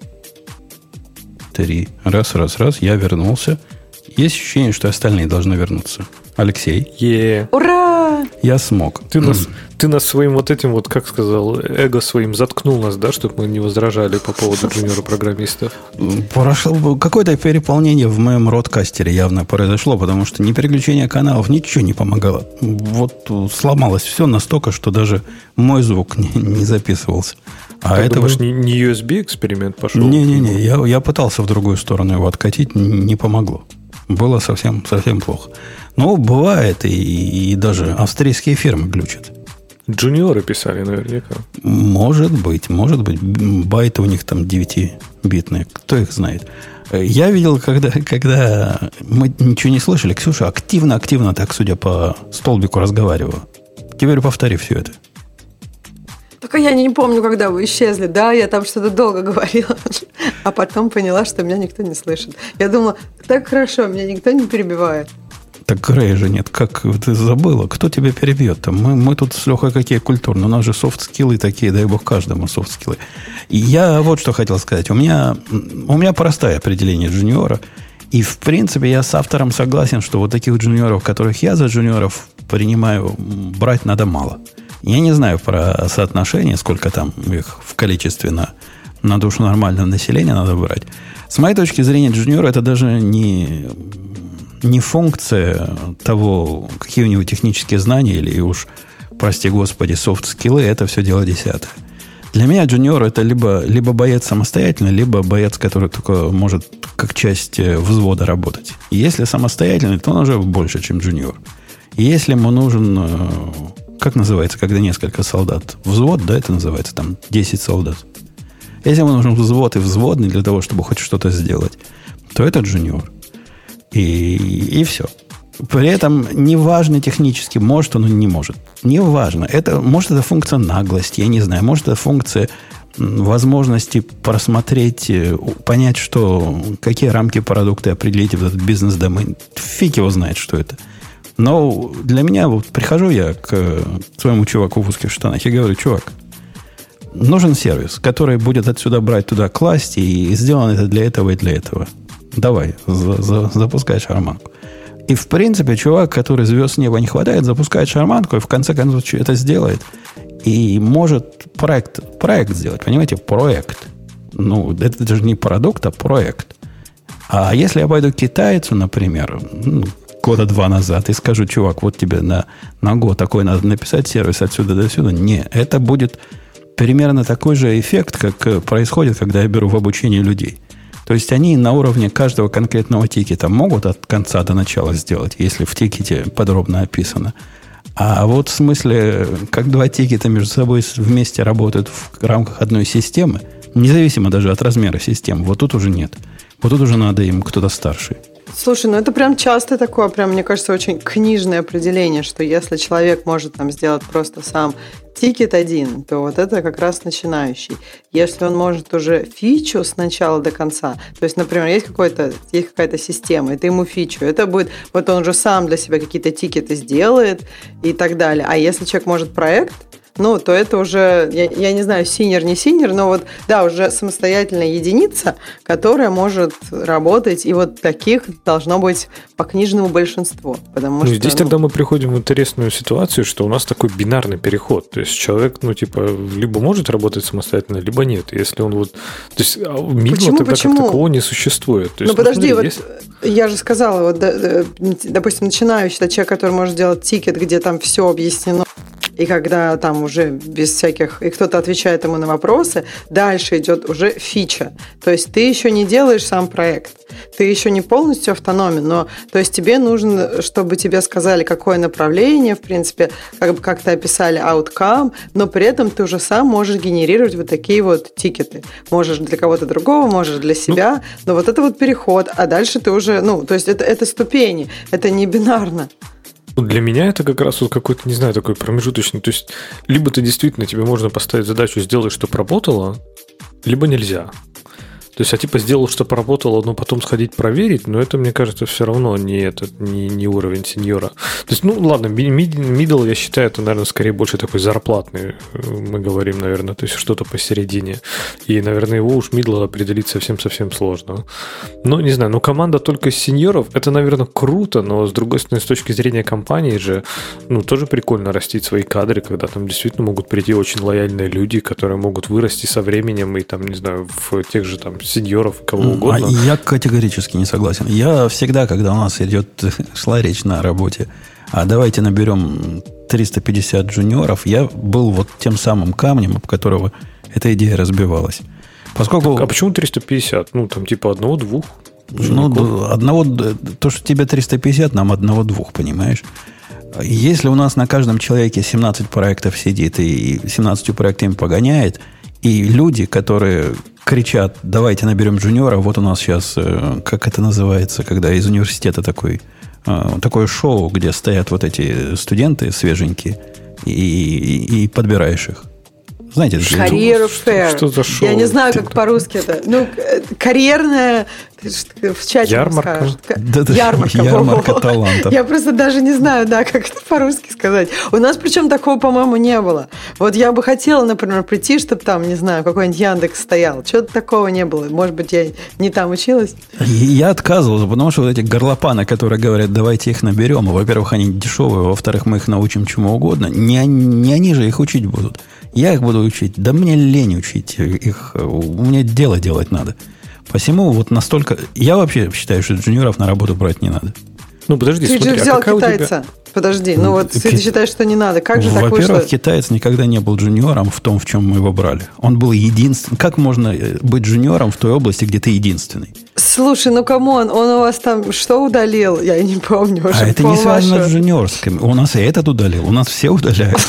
три. Раз, раз, раз, я вернулся. Есть ощущение, что остальные должны вернуться. Алексей. Yeah. Ура! Я смог. Ты нас, ты нас своим вот этим, вот, как сказал, эго своим заткнул нас, да, чтобы мы не возражали по поводу джуниора-программистов? Прошло какое-то переполнение в моем родкастере явно произошло, потому что ни переключение каналов, ничего не помогало. Вот сломалось все настолько, что даже мой звук не, не записывался. А это думаешь, не, не USB эксперимент пошел? Не-не-не, я, я пытался в другую сторону его откатить, не помогло. Было совсем, совсем плохо. Ну, бывает, и, и даже австрийские фирмы глючат. Джуниоры писали наверняка. Может быть, может быть. Байты у них там 9-битные. Кто их знает? Я видел, когда, когда мы ничего не слышали, Ксюша активно-активно так, судя по столбику, разговаривала. Теперь повтори все это. Только я не помню, когда вы исчезли. Да, я там что-то долго говорила, а потом поняла, что меня никто не слышит. Я думала, так хорошо, меня никто не перебивает. Так Грея же нет. Как ты забыла? Кто тебя перебьет? Там мы, мы тут с Лехой какие культурные. У нас же софт-скиллы такие, дай бог каждому софт-скиллы. И я вот что хотел сказать. У меня, у меня простое определение джуниора. И, в принципе, я с автором согласен, что вот таких джуниоров, которых я за джуниоров принимаю, брать надо мало. Я не знаю про соотношение, сколько там их в количестве на, на душу нормального населения надо брать. С моей точки зрения, джуниор это даже не, не функция того, какие у него технические знания, или уж, прости господи, софт-скиллы, это все дело десятое. Для меня джуниор это либо, либо боец самостоятельно, либо боец, который только может как часть э, взвода работать. И если самостоятельный, то он уже больше, чем джуниор. И если ему нужен, э, как называется, когда несколько солдат? Взвод, да, это называется, там 10 солдат. Если ему нужен взвод и взводный для того, чтобы хоть что-то сделать, то это джуниор. И, и все. При этом неважно технически, может он или не может. Неважно. Это, может, это функция наглости, я не знаю. Может, это функция возможности просмотреть, э, понять, что, какие рамки продукта определить в этот бизнес-домен. Фиг его знает, что это. Но для меня, вот прихожу я к своему чуваку в узких штанах и говорю, чувак, нужен сервис, который будет отсюда брать туда, класть, и сделан это для этого и для этого. Давай, за, за, запускай шарманку. И, в принципе, чувак, который звезд неба не хватает, запускает шарманку и в конце концов это сделает. И может проект, проект сделать. Понимаете, проект. Ну, это же не продукт, а проект. А если я пойду к китайцу, например, ну, года два назад и скажу, чувак, вот тебе на, на год такой надо написать сервис отсюда до сюда. Не, это будет примерно такой же эффект, как э, происходит, когда я беру в обучение людей. То есть они на уровне каждого конкретного тикета могут от конца до начала сделать, если в тикете подробно описано. А вот в смысле, как два тикета между собой вместе работают в рамках одной системы, независимо даже от размера системы, вот тут уже нет. Вот тут уже надо им кто-то старший. Слушай, ну это прям часто такое, прям, мне кажется, очень книжное определение, что если человек может там сделать просто сам тикет один, то вот это как раз начинающий. Если он может уже фичу с начала до конца, то есть, например, есть, какой-то, есть какая-то система, и ты ему фичу, это будет, вот он уже сам для себя какие-то тикеты сделает и так далее. А если человек может проект, ну, то это уже, я, я не знаю, senior, не senior, но вот, да, уже самостоятельная единица, которая может работать, и вот таких должно быть по книжному большинству. Потому ну, что, здесь ну... тогда мы приходим в интересную ситуацию, что у нас такой бинарный переход. То есть человек, ну, типа, либо может работать самостоятельно, либо нет. Если он вот... То есть мидла тогда Почему? как такового не существует. То есть, ну, подожди, смотри, вот есть... я же сказала, вот, допустим, начинающий, это человек, который может делать тикет, где там все объяснено, и когда там уже без всяких, и кто-то отвечает ему на вопросы, дальше идет уже фича. То есть ты еще не делаешь сам проект, ты еще не полностью автономен, но то есть тебе нужно, чтобы тебе сказали, какое направление, в принципе, как, как то описали outcome, но при этом ты уже сам можешь генерировать вот такие вот тикеты. Можешь для кого-то другого, можешь для себя, ну, но вот это вот переход, а дальше ты уже, ну, то есть это, это ступени, это не бинарно. Для меня это как раз вот какой-то, не знаю, такой промежуточный. То есть, либо ты действительно, тебе можно поставить задачу сделать, чтобы работало, либо нельзя. То есть, а типа сделал, что поработало, но потом сходить проверить, но это, мне кажется, все равно не, этот, не, не уровень сеньора. То есть, ну, ладно, middle, я считаю, это, наверное, скорее больше такой зарплатный, э, мы говорим, наверное, то есть что-то посередине. И, наверное, его уж middle определить совсем-совсем сложно. Ну, не знаю, но команда только из сеньоров, это, наверное, круто, но, с другой стороны, с точки зрения компании же, ну, тоже прикольно растить свои кадры, когда там действительно могут прийти очень лояльные люди, которые могут вырасти со временем и, там, не знаю, в тех же там сеньоров, кого а угодно. А я категорически не согласен. Я всегда, когда у нас идет, шла речь на работе, а давайте наберем 350 джуниоров, я был вот тем самым камнем, об которого эта идея разбивалась. Поскольку... Так, а почему 350? Ну, там типа одного-двух? Ну, одного, то, что тебе 350, нам одного-двух, понимаешь? Если у нас на каждом человеке 17 проектов сидит и 17 проектами погоняет, и люди, которые кричат, давайте наберем джуниора. Вот у нас сейчас, э, как это называется, когда из университета такой, э, такое шоу, где стоят вот эти студенты свеженькие, и, и, и подбираешь их. Знаете, это Карьер фэр. что за шоу? Я не знаю, как по-русски это. Ну, э, карьерная... В чате Ярмарка? скажешь. Ка- Да-да, Ярмарка. ярмарка во-во. талантов. Я просто даже не знаю, да, как это по-русски сказать. У нас причем такого, по-моему, не было. Вот я бы хотела, например, прийти, чтобы там, не знаю, какой-нибудь Яндекс стоял. Чего-то такого не было. Может быть, я не там училась. Я отказывался, потому что вот эти горлопаны, которые говорят, давайте их наберем, во-первых, они дешевые, во-вторых, мы их научим чему угодно, не, не они же их учить будут. Я их буду учить. Да мне лень учить их. У меня дело делать надо. Посему вот настолько... Я вообще считаю, что джуниоров на работу брать не надо. Ну, подожди, Ты смотри, же а взял какая у тебя- китайца. Подожди, ну вот Ки- ты считаешь, что не надо. Как же так вышло? Во-первых, китаец никогда не был джуниором в том, в чем мы его брали. Он был единственным. Как можно э, быть джуниором в той области, где ты единственный? Слушай, ну come on, он у вас там что удалил? Я не помню уже. а это не связано вашего. с джуниорским. У нас и этот удалил. У нас все удаляют.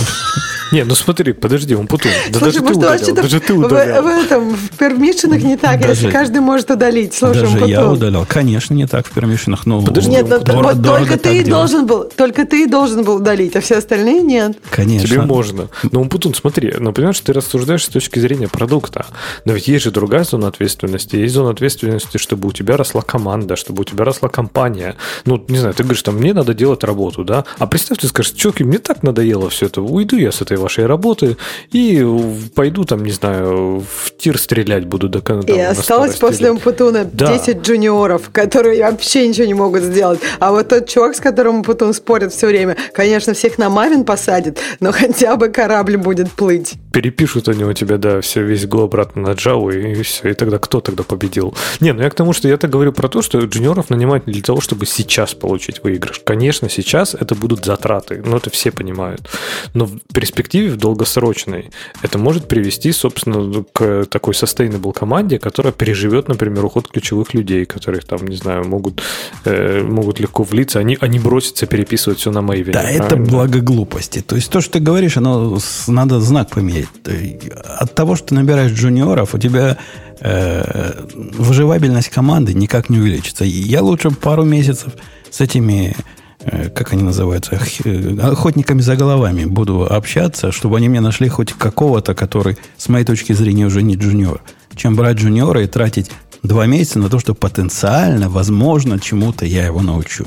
Не, ну смотри, подожди, он путун. Да Слушай, даже ты может, вас удалял, даже ты в, удалял. в этом, в пермишинах не так, Даже- если каждый может удалить. Слушай, Даже я удалял. Конечно, не так в пермишинах. Ну, Подожди, Нет, дор- вот дорого только ты и должен был, только ты и должен был удалить, а все остальные нет. Конечно. Тебе можно. Но, Путун, смотри, ну, понимаешь, ты рассуждаешь с точки зрения продукта. Но ведь есть же другая зона ответственности. Есть зона ответственности, чтобы у тебя росла команда, чтобы у тебя росла компания. Ну, не знаю, ты говоришь, там, мне надо делать работу, да? А представь, ты скажешь, чуваки, мне так надоело все это. Уйду я с этой вашей работы и пойду, там, не знаю, в тир стрелять буду до конца. И осталось после Умпутуна Да. 10 джуниоров, которые вообще ничего не могут сделать. А вот тот чувак, с которым Умпутун спорит все время, конечно, всех на Мавин посадит, но хотя бы корабль будет плыть. перепишут они у тебя, да, все, весь го обратно на Java, и все, и тогда кто тогда победил? Не, ну я к тому, что я так говорю про то, что джуниоров нанимать не для того, чтобы сейчас получить выигрыш. Конечно, сейчас это будут затраты, но это все понимают. Но в перспективе, в долгосрочной, это может привести, собственно, к такой sustainable команде, которая переживет, например, уход ключевых людей, которых там, не знаю, могут, э, могут легко влиться, они, они бросятся переписывать все на Maven. Да, это правильно? благо глупости. То есть то, что ты говоришь, оно надо знак есть От того, что набираешь джуниоров, у тебя э, выживабельность команды никак не увеличится. Я лучше пару месяцев с этими, э, как они называются, э, охотниками за головами буду общаться, чтобы они мне нашли хоть какого-то, который, с моей точки зрения, уже не джуниор, чем брать джуниора и тратить два месяца на то, что потенциально, возможно, чему-то я его научу.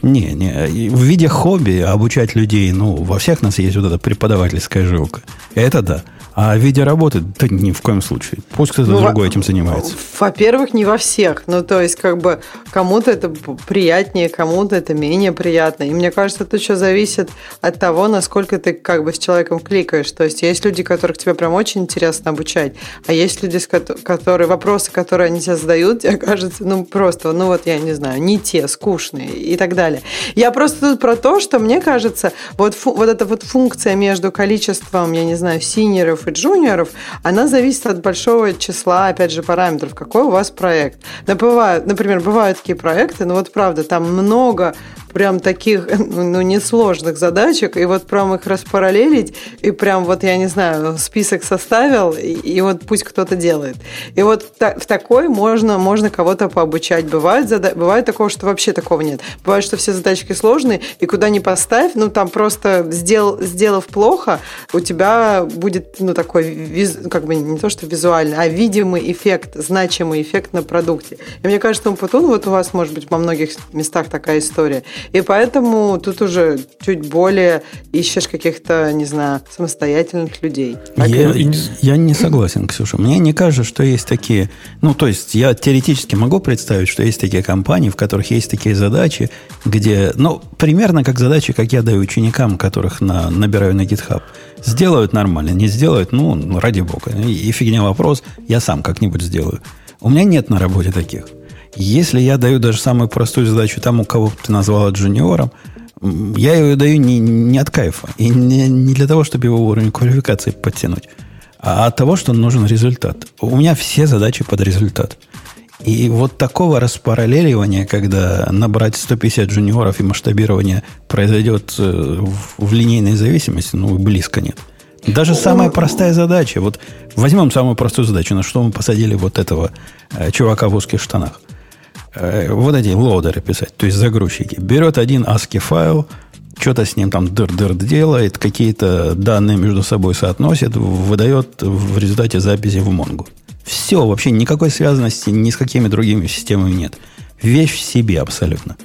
Не, не. В виде хобби обучать людей, ну, во всех нас есть вот эта преподавательская жилка. Это да. А в виде работы, да ни в коем случае. Пусть кто-то Ну, другой во- этим занимается. Во-первых, не во всех. Ну, то есть, как бы, кому-то это приятнее, кому-то это менее приятно. И мне кажется, это еще зависит от того, насколько ты как бы с человеком кликаешь. То есть, есть люди, которых тебе прям очень интересно обучать, а есть люди, которые, вопросы, которые они тебе задают, тебе кажется, ну, просто, ну, вот, я не знаю, не те, скучные и так далее. Я просто тут про то, что мне кажется, вот, фу- вот эта вот функция между количеством, я не знаю, синеров и джуниоров, она зависит от большого числа, опять же, параметров, какой у вас проект. Например, бывают такие проекты, но вот правда, там много прям таких, ну, несложных задачек, и вот прям их распараллелить, и прям вот, я не знаю, список составил, и, и вот пусть кто-то делает. И вот та- в такой можно, можно кого-то пообучать. Бывает, зада- бывает такого, что вообще такого нет. Бывает, что все задачки сложные, и куда ни поставь, ну, там просто сделал, сделав плохо, у тебя будет, ну, такой, виз- как бы не то, что визуальный, а видимый эффект, значимый эффект на продукте. И мне кажется, Умпутун, вот у вас, может быть, во многих местах такая история. И поэтому тут уже чуть более ищешь каких-то, не знаю, самостоятельных людей. Так Я, я не согласен, Ксюша. Мне не кажется, что есть такие... Ну, то есть, я теоретически могу представить, что есть такие компании, в которых есть такие задачи, где... Ну, примерно как задачи, как я даю ученикам, которых на, набираю на GitHub. Сделают нормально, не сделают, ну, ради бога. И, и фигня вопрос, я сам как-нибудь сделаю. У меня нет на работе таких. Если я даю даже самую простую задачу тому, кого ты назвала джуниором, я ее даю не, не от кайфа. И не, не для того, чтобы его уровень квалификации подтянуть, а от того, что нужен результат. У меня все задачи под результат. И вот такого распараллеливания, когда набрать 150 джуниоров и масштабирование произойдет э, в, линейной зависимости, ну, близко нет. Даже самая простая задача. Вот возьмем самую простую задачу, на что мы посадили вот этого э, чувака в узких штанах. Э, вот эти лоудеры писать, то есть загрузчики. Берет один ASCII файл, что-то с ним там дыр-дыр делает, какие-то данные между собой соотносит, выдает в результате записи в Монгу. Все, вообще никакой связанности ни с какими другими системами нет. Вещь в себе абсолютно.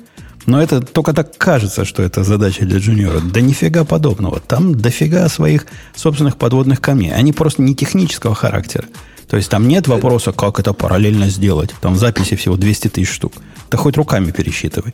Но это только так кажется, что это задача для джуниора. Да нифига подобного. Там дофига своих собственных подводных камней. Они просто не технического характера. То есть там нет вопроса, как это параллельно сделать. Там записи всего 200 тысяч штук. Да хоть руками пересчитывай.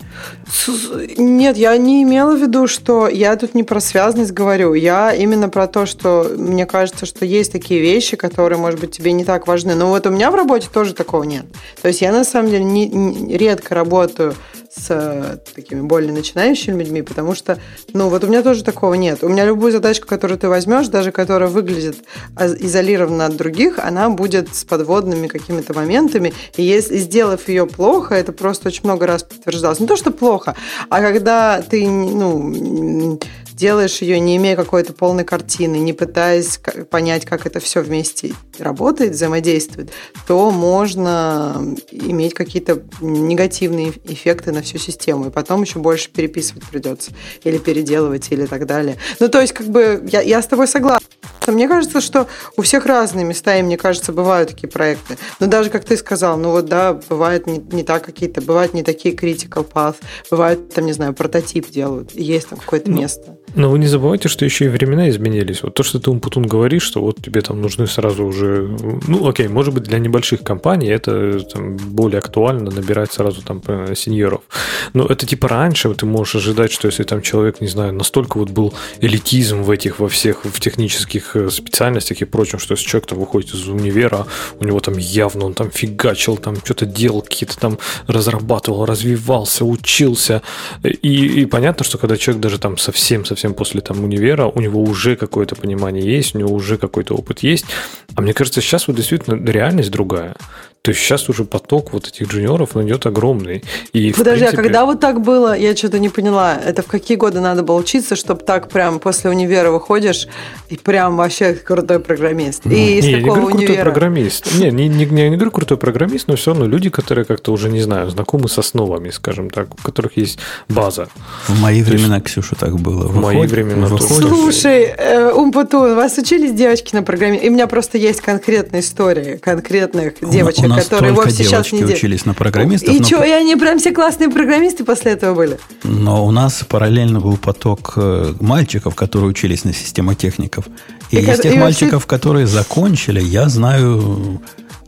Нет, я не имела в виду, что я тут не про связанность говорю. Я именно про то, что мне кажется, что есть такие вещи, которые, может быть, тебе не так важны. Но вот у меня в работе тоже такого нет. То есть я на самом деле не, не, редко работаю с э, такими более начинающими людьми, потому что, ну, вот у меня тоже такого нет. У меня любую задачку, которую ты возьмешь, даже которая выглядит изолированно от других, она будет с подводными какими-то моментами, и если сделав ее плохо, это просто очень много раз подтверждалось. Не то, что плохо, а когда ты, ну, делаешь ее, не имея какой-то полной картины, не пытаясь понять, как это все вместе работает, взаимодействует, то можно иметь какие-то негативные эффекты на всю систему, и потом еще больше переписывать придется, или переделывать, или так далее. Ну, то есть, как бы, я, я с тобой согласна. Мне кажется, что у всех разные места, и мне кажется, бывают такие проекты. Но даже, как ты сказал, ну вот да, бывает не, не так какие-то, бывают не такие critical path, бывает там, не знаю, прототип делают, есть там какое-то ну, место. Но вы не забывайте, что еще и времена изменились. Вот то, что ты, Умпутун, говоришь, что вот тебе там нужны сразу уже... Ну, окей, может быть, для небольших компаний это там, более актуально набирать сразу там э, сеньоров. Но это типа раньше ты можешь ожидать, что если там человек, не знаю, настолько вот был элитизм в этих, во всех, в технических э, специальностях и прочем, что если человек там выходит из универа, у него там явно он там фигачил, там что-то делал, какие-то там разрабатывал, развивался, учился. И, и понятно, что когда человек даже там совсем-совсем совсем после там универа, у него уже какое-то понимание есть, у него уже какой-то опыт есть. А мне кажется, сейчас вот действительно реальность другая. То есть сейчас уже поток вот этих джуниоров он идет огромный. И, Подожди, принципе... а когда вот так было, я что-то не поняла. Это в какие годы надо было учиться, чтобы так прям после универа выходишь и прям вообще крутой программист? Ну, и из не, какого я не говорю универа? крутой программист. Не, не, не, не, не говорю крутой программист, но все равно люди, которые как-то уже, не знаю, знакомы с основами, скажем так, у которых есть база. В мои То времена, есть... Ксюша, так было. В мои времена тоже. Слушай, э, Умпутун, вас учились девочки на программе? И у меня просто есть конкретная история конкретных девочек, нас которые вовсе сейчас не учились на программистов. И но... что, и они прям все классные программисты после этого были? Но у нас параллельно был поток э, мальчиков, которые учились на системотехников. И, и из тех и мальчиков, вообще... которые закончили, я знаю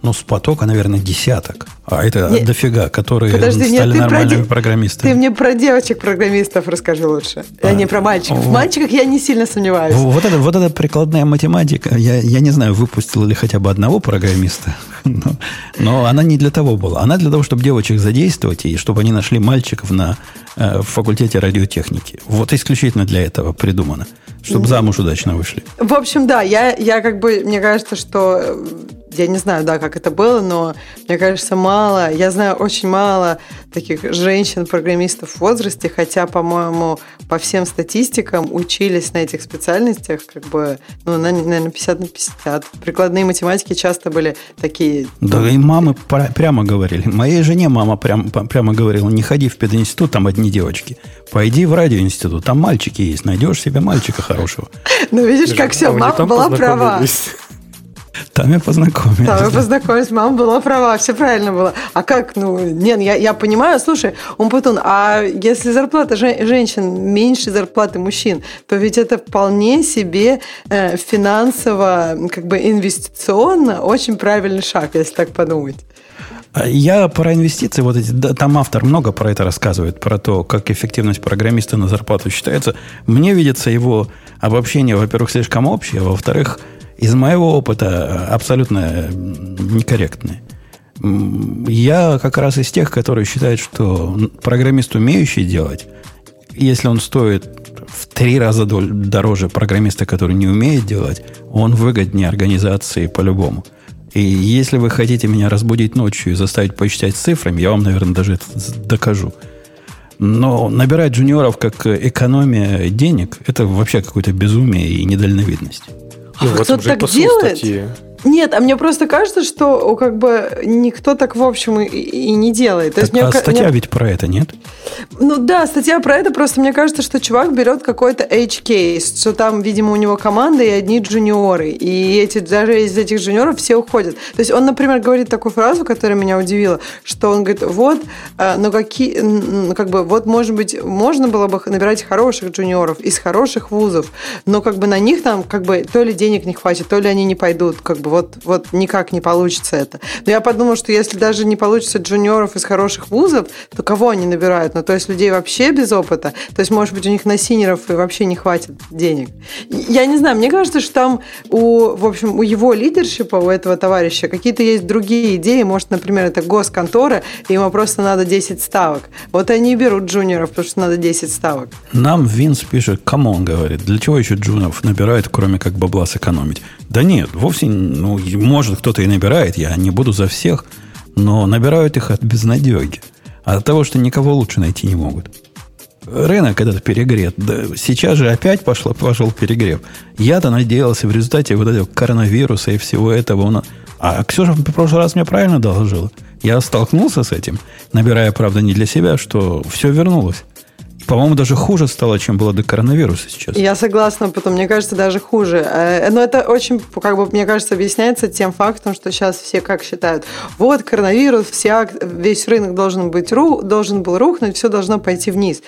ну, с потока, наверное, десяток. А это нет, дофига, которые подожди, стали нет, нормальными про, программистами. Ты мне про девочек-программистов расскажи лучше, а, а не про мальчиков. В мальчиках я не сильно сомневаюсь. Вот это, вот эта прикладная математика, я, я не знаю, выпустил ли хотя бы одного программиста, но, но она не для того была. Она для того, чтобы девочек задействовать и чтобы они нашли мальчиков на э, факультете радиотехники. Вот исключительно для этого придумано, чтобы замуж удачно вышли. В общем, да, я, я как бы, мне кажется, что я не знаю, да, как это было, но мне кажется, мало, я знаю очень мало таких женщин-программистов в возрасте, хотя, по-моему, по всем статистикам учились на этих специальностях, как бы, ну, наверное, 50 на 50. Прикладные математики часто были такие... Да, и мамы прямо говорили. Моей жене мама прям, прямо говорила, не ходи в пединститут, там одни девочки. Пойди в радиоинститут, там мальчики есть, найдешь себе мальчика хорошего. Ну, видишь, как все, мама была права. Там я познакомился. Там я познакомилась. Мама была права, все правильно было. А как, ну, нет, я, я понимаю, слушай, Умпутун, а если зарплата женщин меньше зарплаты мужчин, то ведь это вполне себе э, финансово, как бы инвестиционно очень правильный шаг, если так подумать. А я про инвестиции, вот эти, там автор много про это рассказывает, про то, как эффективность программиста на зарплату считается. Мне видится его обобщение, во-первых, слишком общее, во-вторых, из моего опыта э, абсолютно э, некорректные. Я как раз из тех, которые считают, что программист, умеющий делать, если он стоит в три раза дороже программиста, который не умеет делать, он выгоднее организации по-любому. И если вы хотите меня разбудить ночью и заставить посчитать цифрами, я вам, наверное, даже это докажу. Но набирать джуниоров как экономия денег, это вообще какое-то безумие и недальновидность. Ну, а кто так делает? Статьи. Нет, а мне просто кажется, что как бы никто так в общем и, и не делает. Так, есть, а мне, статья мне... ведь про это, нет? Ну да, статья про это, просто мне кажется, что чувак берет какой-то H-кейс, что там, видимо, у него команда и одни джуниоры, и эти, даже из этих джуниоров все уходят. То есть он, например, говорит такую фразу, которая меня удивила, что он говорит, вот, э, ну какие, ну как бы, вот, может быть, можно было бы набирать хороших джуниоров из хороших вузов, но как бы на них там, как бы, то ли денег не хватит, то ли они не пойдут, как бы, вот, вот никак не получится это. Но я подумала, что если даже не получится джуниоров из хороших вузов, то кого они набирают? Ну, то есть людей вообще без опыта, то есть, может быть, у них на синеров и вообще не хватит денег. Я не знаю, мне кажется, что там у, в общем, у его лидершипа, у этого товарища, какие-то есть другие идеи. Может, например, это госконтора, и ему просто надо 10 ставок. Вот они берут джуниоров, потому что надо 10 ставок. Нам Винс пишет, come on, говорит, для чего еще джуниоров набирают, кроме как бабла сэкономить? Да нет, вовсе, ну, может, кто-то и набирает, я не буду за всех, но набирают их от безнадеги. От того, что никого лучше найти не могут. Рынок этот перегрет. Да, сейчас же опять пошло, пошел перегрев. Я-то надеялся в результате вот этого коронавируса и всего этого. А Ксюша в прошлый раз мне правильно доложила. Я столкнулся с этим, набирая, правда, не для себя, что все вернулось. По-моему, даже хуже стало, чем было до коронавируса сейчас. Я согласна, потом, мне кажется, даже хуже. Э, но это очень, как бы, мне кажется, объясняется тем фактом, что сейчас все как считают, вот коронавирус, вся, весь рынок должен быть ру, должен был рухнуть, все должно пойти вниз.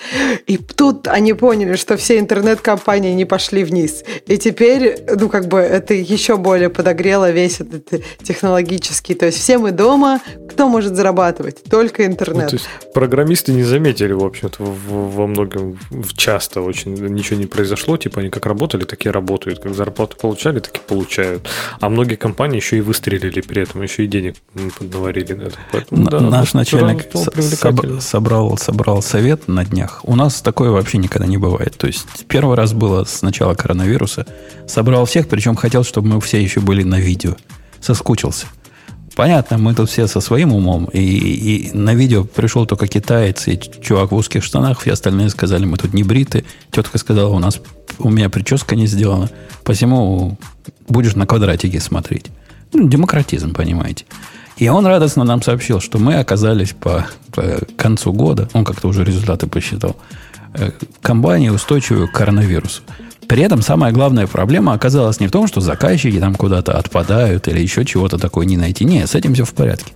И тут они поняли, что все интернет-компании не пошли вниз. И теперь, ну, как бы, это еще более подогрело весь этот технологический. То есть все мы дома, кто может зарабатывать? Только интернет. Ну, то есть программисты не заметили, в общем-то, в, в во многом часто очень ничего не произошло, типа они как работали, так и работают, как зарплату получали, так и получают. А многие компании еще и выстрелили при этом, еще и денег наварили на это. Поэтому, да, Наш начальник соб- собрал, собрал совет на днях. У нас такое вообще никогда не бывает. То есть первый раз было с начала коронавируса. Собрал всех, причем хотел, чтобы мы все еще были на видео. Соскучился. Понятно, мы тут все со своим умом, и, и на видео пришел только китаец и чувак в узких штанах, все остальные сказали, мы тут не бриты. Тетка сказала, у нас у меня прическа не сделана, посему будешь на квадратике смотреть. Ну, демократизм, понимаете. И он радостно нам сообщил, что мы оказались по, по концу года, он как-то уже результаты посчитал, э, компании устойчивую к коронавирусу. При этом самая главная проблема оказалась не в том, что заказчики там куда-то отпадают или еще чего-то такое не найти. Нет, с этим все в порядке.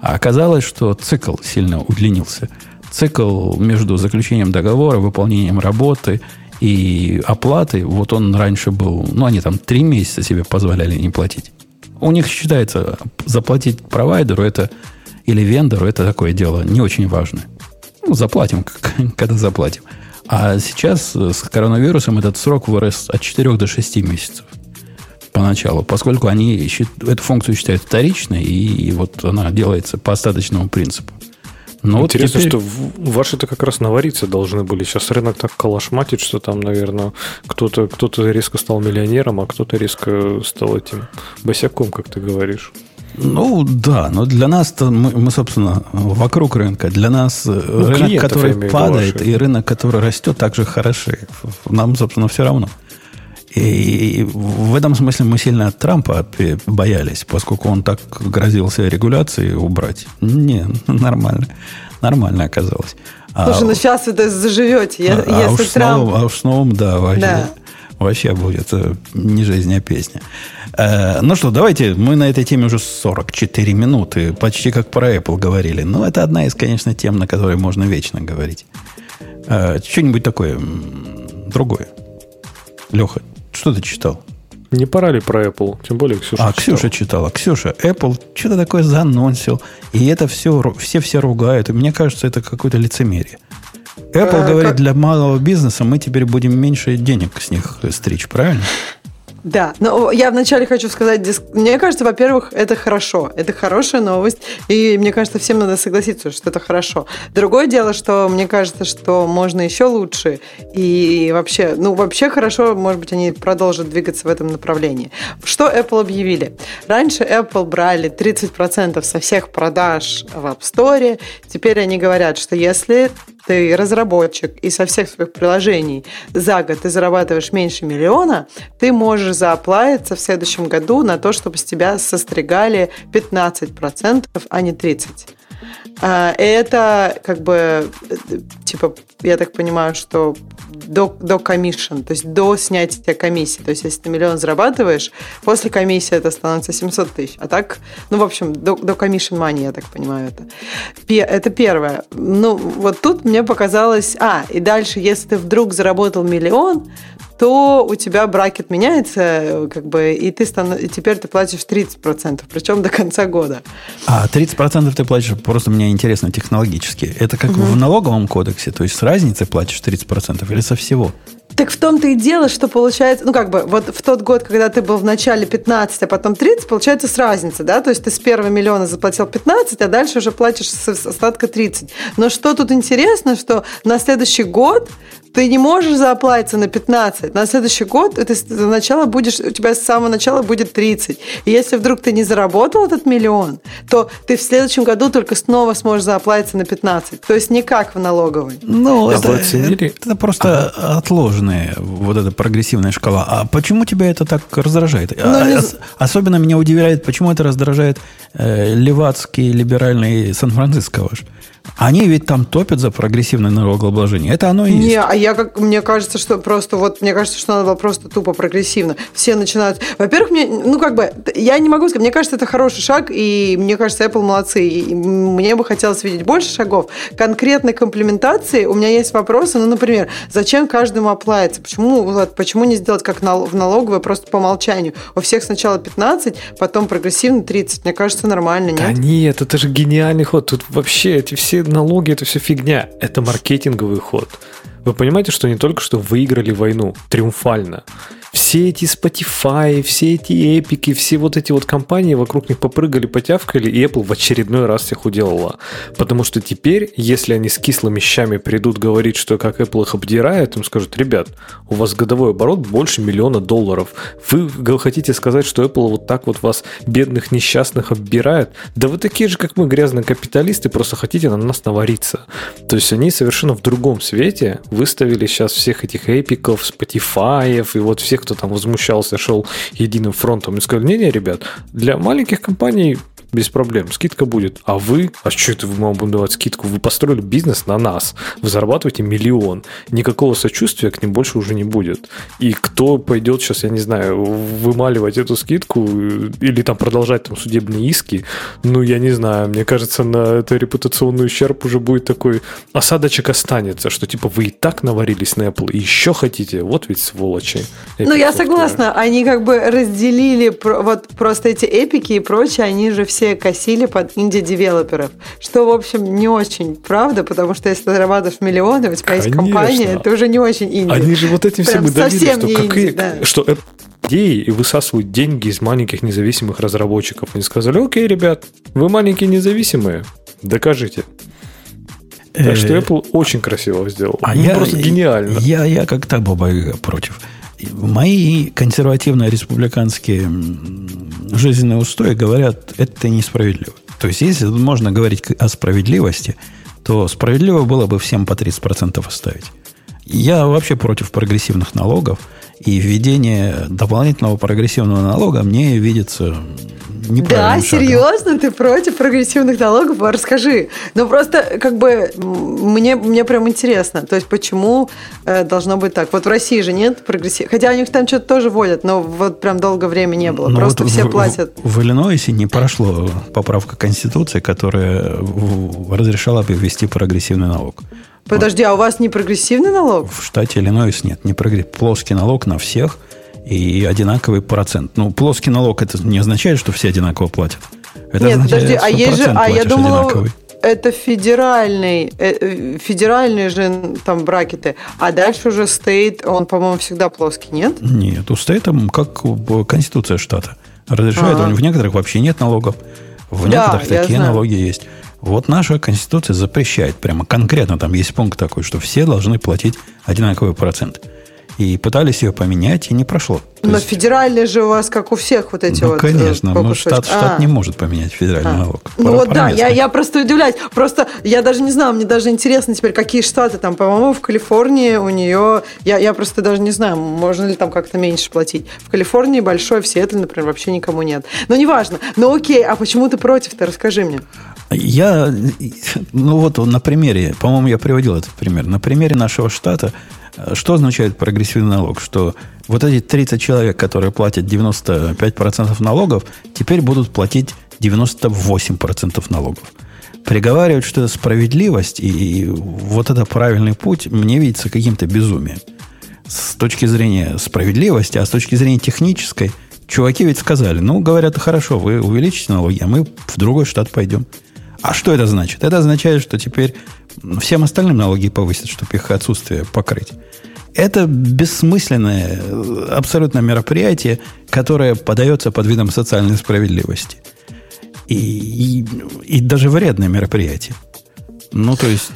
А оказалось, что цикл сильно удлинился. Цикл между заключением договора, выполнением работы и оплаты, вот он раньше был, ну, они там три месяца себе позволяли не платить. У них считается, заплатить провайдеру это или вендору это такое дело не очень важное. Ну, заплатим, когда заплатим. А сейчас э, с коронавирусом этот срок вырос от 4 до 6 месяцев поначалу, поскольку они эту функцию считают вторичной, и вот она делается по остаточному принципу. Но Интересно, вот теперь... что ваши-то как раз навариться должны были. Сейчас рынок так калашматит, что там, наверное, кто-то кто резко стал миллионером, а кто-то резко стал этим босяком, как ты говоришь. Ну да, но для нас мы, мы, собственно, вокруг рынка. Для нас э, ну, рынок, который падает, и рынок, который растет, также хороши. Нам, собственно, все равно. И в этом смысле мы сильно от Трампа боялись, поскольку он так грозился регуляции убрать. Не, нормально. Нормально оказалось. Слушай, а, ну сейчас вы это заживете. Я, а, если а, уж Трамп... новым, а уж с новым, да, вообще. Да. Вообще будет э, не жизнь, а песня. Э, ну что, давайте, мы на этой теме уже 44 минуты, почти как про Apple говорили. Но это одна из, конечно, тем, на которой можно вечно говорить. Э, что-нибудь такое другое. Леха, что ты читал? Не пора ли про Apple? Тем более Ксюша А, читала. Ксюша читала. Ксюша, Apple что-то такое заносил. И это все, все все ругают. И мне кажется, это какое-то лицемерие. Apple а, говорит, как... для малого бизнеса мы теперь будем меньше денег с них стричь, правильно? Да, но я вначале хочу сказать, мне кажется, во-первых, это хорошо, это хорошая новость, и мне кажется, всем надо согласиться, что это хорошо. Другое дело, что мне кажется, что можно еще лучше, и вообще, ну, вообще хорошо, может быть, они продолжат двигаться в этом направлении. Что Apple объявили? Раньше Apple брали 30% со всех продаж в App Store, теперь они говорят, что если ты разработчик, и со всех своих приложений за год ты зарабатываешь меньше миллиона, ты можешь зааплавиться в следующем году на то, чтобы с тебя состригали 15%, а не 30%. А, это как бы, типа, я так понимаю, что до, до commission, то есть до снятия комиссии. То есть если ты миллион зарабатываешь, после комиссии это становится 700 тысяч. А так, ну, в общем, до, до commission money, я так понимаю это. Это первое. Ну, вот тут мне показалось... А, и дальше, если ты вдруг заработал миллион, то у тебя бракет меняется, как бы, и ты стан... и теперь ты платишь 30%, причем до конца года. А 30% ты платишь, просто мне интересно технологически. Это как угу. в налоговом кодексе, то есть с разницей платишь 30% или со всего? Так в том-то и дело, что получается, ну как бы, вот в тот год, когда ты был в начале 15, а потом 30, получается с разницей, да, то есть ты с первого миллиона заплатил 15, а дальше уже платишь с остатка 30. Но что тут интересно, что на следующий год ты не можешь заплатиться на 15. На следующий год ты сначала будешь, у тебя с самого начала будет 30. И если вдруг ты не заработал этот миллион, то ты в следующем году только снова сможешь заплатиться на 15. То есть не как в налоговой. Ну, это, это, это просто ага. Отложенная вот эта прогрессивная шкала. А почему тебя это так раздражает? Ну, а, не... Особенно меня удивляет, почему это раздражает э, левацкий либеральный Сан-Франциско ваш. Они ведь там топят за прогрессивное налогообложение. Это оно и есть. Не, а я как мне кажется, что просто вот мне кажется, что надо было просто тупо прогрессивно. Все начинают. Во-первых, мне, ну как бы, я не могу сказать, мне кажется, это хороший шаг, и мне кажется, Apple молодцы. И мне бы хотелось видеть больше шагов. Конкретной комплементации у меня есть вопросы. Ну, например, зачем каждому оплавится? Почему, вот, почему не сделать как в налоговой просто по умолчанию? У всех сначала 15, потом прогрессивно 30. Мне кажется, нормально, нет? Да нет, это же гениальный ход. Тут вообще эти все налоги, это все фигня. Это маркетинговый ход. Вы понимаете, что не только что выиграли войну триумфально, все эти Spotify, все эти эпики, все вот эти вот компании вокруг них попрыгали, потявкали, и Apple в очередной раз всех уделала. Потому что теперь, если они с кислыми щами придут говорить, что как Apple их обдирает, им скажут, ребят, у вас годовой оборот больше миллиона долларов. Вы хотите сказать, что Apple вот так вот вас, бедных несчастных, оббирает? Да вы такие же, как мы, грязные капиталисты, просто хотите на нас навариться. То есть они совершенно в другом свете выставили сейчас всех этих эпиков, Spotify и вот всех, кто там возмущался, шел единым фронтом и сказали, не-не, ребят, для маленьких компаний без проблем, скидка будет. А вы, а что это вы вам давать скидку? Вы построили бизнес на нас, вы зарабатываете миллион. Никакого сочувствия к ним больше уже не будет. И кто пойдет сейчас, я не знаю, вымаливать эту скидку или там продолжать там судебные иски, ну, я не знаю, мне кажется, на это репутационный ущерб уже будет такой осадочек останется, что типа вы и так наварились на Apple, и еще хотите, вот ведь сволочи. Ну, я согласна, они как бы разделили вот просто эти эпики и прочее, они же все все косили под инди-девелоперов. Что, в общем, не очень правда, потому что если ты зарабатываешь миллионы, у тебя Конечно. есть компания, это уже не очень инди. Они же вот этим всем и довели, что, какие, инди, да. что идеи и высасывают деньги из маленьких независимых разработчиков. Они сказали, окей, ребят, вы маленькие независимые, докажите. Так что э, Apple очень красиво сделал. А ну, я, просто гениально. Я, я как так, Боба, против мои консервативные республиканские жизненные устои говорят, это несправедливо. То есть, если можно говорить о справедливости, то справедливо было бы всем по 30% оставить. Я вообще против прогрессивных налогов, и введение дополнительного прогрессивного налога мне видится да, серьезно, ты против прогрессивных налогов? Расскажи. Ну, просто, как бы, мне, мне прям интересно. То есть, почему э, должно быть так? Вот в России же нет прогрессивных... Хотя у них там что-то тоже вводят, но вот прям долгое время не было. Но ну, просто вот все в, платят. В, в Иллинойсе не прошло поправка Конституции, которая разрешала бы ввести прогрессивный налог. Подожди, а у вас не прогрессивный налог? В штате Иллинойс нет. Не прогресс... Плоский налог на всех – и одинаковый процент. Ну, плоский налог это не означает, что все одинаково платят. Это Нет, подожди, а есть же, а я думала, одинаковый. это федеральный, э, федеральные же там бракеты, а дальше уже стейт, он, по-моему, всегда плоский, нет? Нет, у стейта как конституция штата разрешает, А-а-а. в некоторых вообще нет налогов, в некоторых да, такие налоги есть. Вот наша конституция запрещает прямо конкретно, там есть пункт такой, что все должны платить одинаковый процент. И пытались ее поменять, и не прошло. То Но есть... федеральный же у вас, как у всех, вот эти ну, вот... Э, конечно, но штат, штат а. не может поменять федеральный а. налог. Ну вот да, я, я просто удивляюсь. Просто я даже не знаю, мне даже интересно теперь, какие штаты там, по-моему, в Калифорнии у нее... Я, я просто даже не знаю, можно ли там как-то меньше платить. В Калифорнии большой, в Сиэтле, например, вообще никому нет. Но неважно. Ну окей, а почему ты против-то? Расскажи мне. Я, ну вот на примере, по-моему, я приводил этот пример. На примере нашего штата, э, что означает прогрессивный налог? Что вот эти 30 человек, которые платят 95% налогов, теперь будут платить 98% налогов. Приговаривают, что это справедливость, и вот это правильный путь мне видится каким-то безумием. С точки зрения справедливости, а с точки зрения технической, чуваки ведь сказали, ну, говорят, хорошо, вы увеличите налоги, а мы в другой штат пойдем. А что это значит? Это означает, что теперь всем остальным налоги повысят, чтобы их отсутствие покрыть. Это бессмысленное абсолютно мероприятие, которое подается под видом социальной справедливости. И, и, и даже вредное мероприятие. Ну, то есть,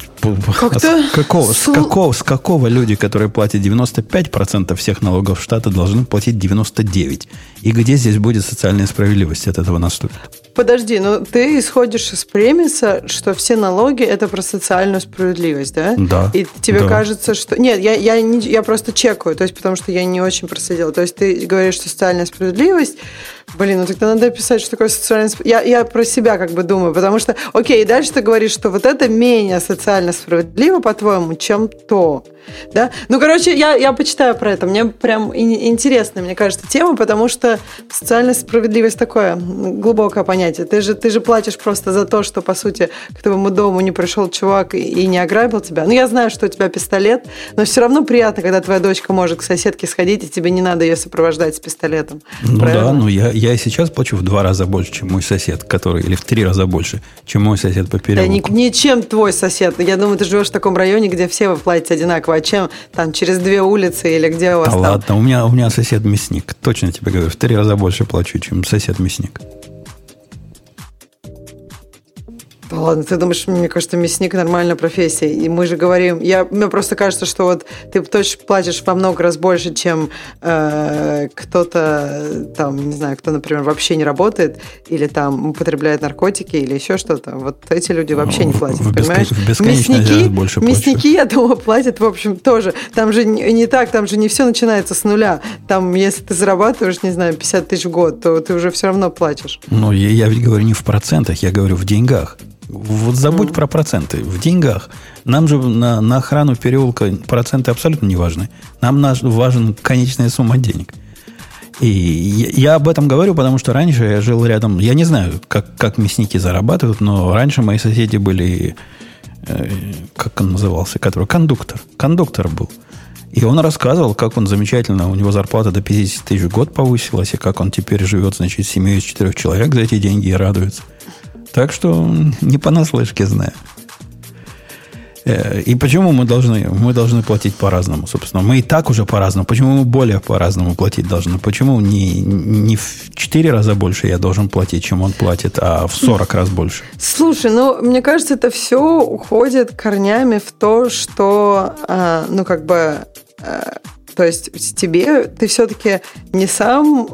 как с, какого, с, какого, с какого люди, которые платят 95% всех налогов штата, должны платить 99%? И где здесь будет социальная справедливость от этого наступит? Подожди, ну ты исходишь из премиса, что все налоги это про социальную справедливость, да? Да. И тебе да. кажется, что... Нет, я, я, не, я просто чекаю, то есть потому что я не очень проследила. То есть ты говоришь, что социальная справедливость Блин, ну тогда надо писать, что такое справедливость. Я, я про себя как бы думаю, потому что, окей, и дальше ты говоришь, что вот это менее социально справедливо, по-твоему, чем то. Да? Ну, короче, я, я почитаю про это. Мне прям интересная, мне кажется, тема, потому что социальная справедливость такое глубокое понятие. Ты же, ты же платишь просто за то, что, по сути, к твоему дому не пришел чувак и, и не ограбил тебя. Ну, я знаю, что у тебя пистолет, но все равно приятно, когда твоя дочка может к соседке сходить, и тебе не надо ее сопровождать с пистолетом. Ну Правильно? да, ну я, я и сейчас плачу в два раза больше, чем мой сосед, который, или в три раза больше, чем мой сосед по переулку. Да не, не чем твой сосед. Я думаю, ты живешь в таком районе, где все вы платите одинаково. А чем там через две улицы или где у вас да там? ладно, у меня, у меня сосед мясник. Точно тебе говорю, в три раза больше плачу, чем сосед мясник. Да ладно, ты думаешь, мне кажется, мясник нормальная профессия. И мы же говорим, я, мне просто кажется, что вот ты точно платишь во много раз больше, чем э, кто-то там, не знаю, кто, например, вообще не работает или там употребляет наркотики или еще что-то. Вот эти люди вообще не платят, в понимаешь? В мясники, больше мясники, я думаю, платят, в общем, тоже. Там же не, не так, там же не все начинается с нуля. Там, если ты зарабатываешь, не знаю, 50 тысяч в год, то ты уже все равно платишь. Ну, я, я ведь говорю не в процентах, я говорю в деньгах. Вот забудь mm. про проценты. В деньгах. Нам же на, на охрану переулка проценты абсолютно не важны. Нам наш, важен конечная сумма денег. И я, я об этом говорю, потому что раньше я жил рядом. Я не знаю, как, как мясники зарабатывают, но раньше мои соседи были, э, как он назывался, который кондуктор. Кондуктор был. И он рассказывал, как он замечательно, у него зарплата до 50 тысяч в год повысилась, и как он теперь живет, значит, с семьей из четырех человек за эти деньги и радуется. Так что не понаслышке знаю. Э, и почему мы должны, мы должны платить по-разному, собственно? Мы и так уже по-разному. Почему мы более по-разному платить должны? Почему не, не в 4 раза больше я должен платить, чем он платит, а в 40 раз больше? Слушай, ну, мне кажется, это все уходит корнями в то, что, э, ну, как бы э, то есть тебе ты все-таки не сам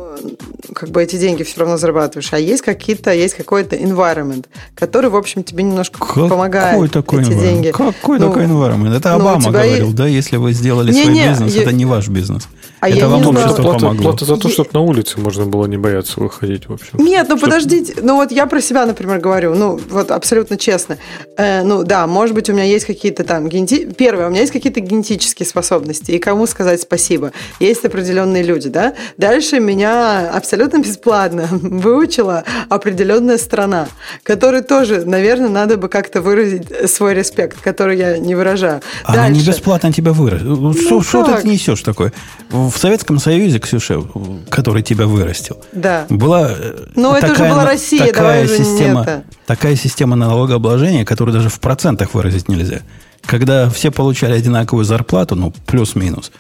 как бы эти деньги все равно зарабатываешь, а есть какие-то, есть какой-то environment, который, в общем, тебе немножко Какой помогает такой эти деньги. Какой ну, такой environment? Это ну, Обама говорил, есть... да, если вы сделали не, свой не, бизнес, я... это не ваш бизнес. А это вам общество плата, помогло. Плата за то, чтобы на улице можно было не бояться выходить, в общем. Нет, ну чтобы... подождите, ну вот я про себя, например, говорю, ну вот абсолютно честно. Э, ну да, может быть, у меня есть какие-то там генети... Первое, у меня есть какие-то генетические способности, и кому сказать спасибо. Есть определенные люди, да. Дальше меня абсолютно бесплатно выучила определенная страна, которой тоже, наверное, надо бы как-то выразить свой респект, который я не выражаю. Она Дальше. не бесплатно тебя выразит. Ну, что ты несешь такое? В Советском Союзе, Ксюша, который тебя вырастил, да. была Но такая, это уже была Россия, такая система, такая система налогообложения, которую даже в процентах выразить нельзя. Когда все получали одинаковую зарплату, ну, плюс-минус,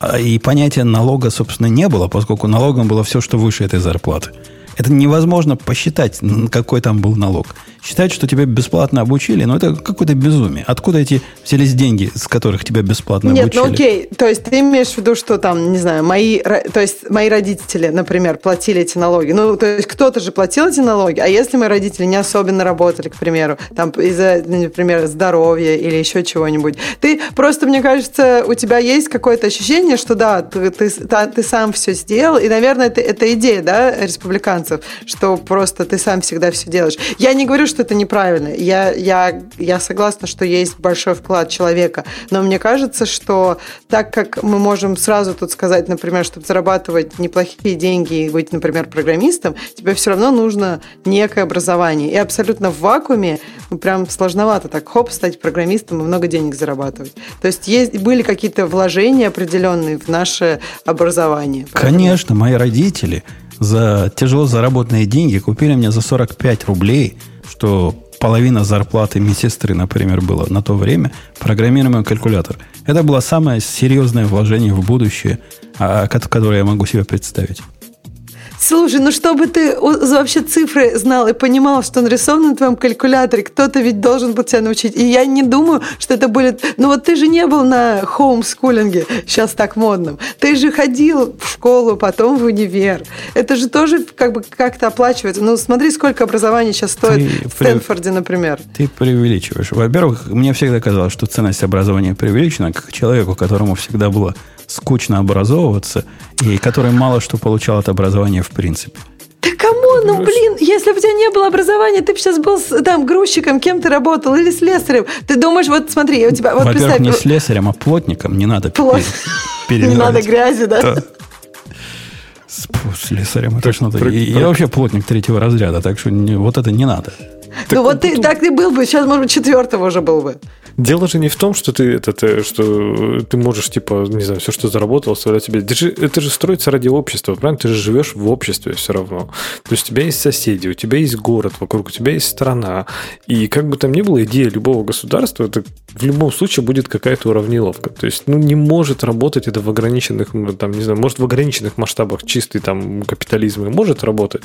а, и понятия налога, собственно, не было, поскольку налогом было все, что выше этой зарплаты. Это невозможно посчитать, какой там был налог. Считать, что тебя бесплатно обучили, ну это какое-то безумие. Откуда эти взялись деньги, с которых тебя бесплатно Нет, обучили? ну окей, то есть ты имеешь в виду, что там, не знаю, мои, то есть мои родители, например, платили эти налоги. Ну, то есть кто-то же платил эти налоги, а если мои родители не особенно работали, к примеру, там из-за, например, здоровья или еще чего-нибудь, ты просто, мне кажется, у тебя есть какое-то ощущение, что да, ты, ты, ты сам все сделал, и, наверное, это, это идея, да, республиканцев, что просто ты сам всегда все делаешь. Я не говорю, что это неправильно. Я, я, я согласна, что есть большой вклад человека. Но мне кажется, что так как мы можем сразу тут сказать, например, чтобы зарабатывать неплохие деньги и быть, например, программистом, тебе все равно нужно некое образование. И абсолютно в вакууме прям сложновато так хоп, стать программистом и много денег зарабатывать. То есть, есть были какие-то вложения определенные в наше образование. Конечно, мои родители за тяжело заработанные деньги купили мне за 45 рублей, что половина зарплаты медсестры, например, было на то время, программируемый калькулятор. Это было самое серьезное вложение в будущее, а, которое я могу себе представить. Слушай, ну чтобы ты вообще цифры знал и понимал, что нарисовано на твоем калькуляторе, кто-то ведь должен был тебя научить. И я не думаю, что это будет... Ну вот ты же не был на хоумскулинге, сейчас так модным. Ты же ходил в школу, потом в универ. Это же тоже как бы как-то оплачивается. Ну смотри, сколько образования сейчас стоит ты в Стэнфорде, например. Ты преувеличиваешь. Во-первых, мне всегда казалось, что ценность образования преувеличена, как человеку, которому всегда было скучно образовываться и который мало что получал от образования в принципе. Да кому? Ну, блин, если бы у тебя не было образования, ты бы сейчас был там грузчиком, кем ты работал, или слесарем. Ты думаешь, вот смотри, у тебя... Вот Во-первых, не слесарем, а плотником не надо Плот... Не надо грязи, да? да. С слесарем точно. Я, я вообще плотник третьего разряда, так что не, вот это не надо. Ну вот ты так ты был бы, сейчас, может быть, четвертого уже был бы. Дело же не в том, что ты, это, ты, что ты можешь, типа, не знаю, все, что заработал, оставлять себе. Же, это же строится ради общества, правильно? Ты же живешь в обществе все равно. То есть у тебя есть соседи, у тебя есть город вокруг, у тебя есть страна. И как бы там ни было, идея любого государства, это в любом случае будет какая-то уравниловка. То есть, ну, не может работать это в ограниченных, там, не знаю, может в ограниченных масштабах чистый там капитализм и может работать,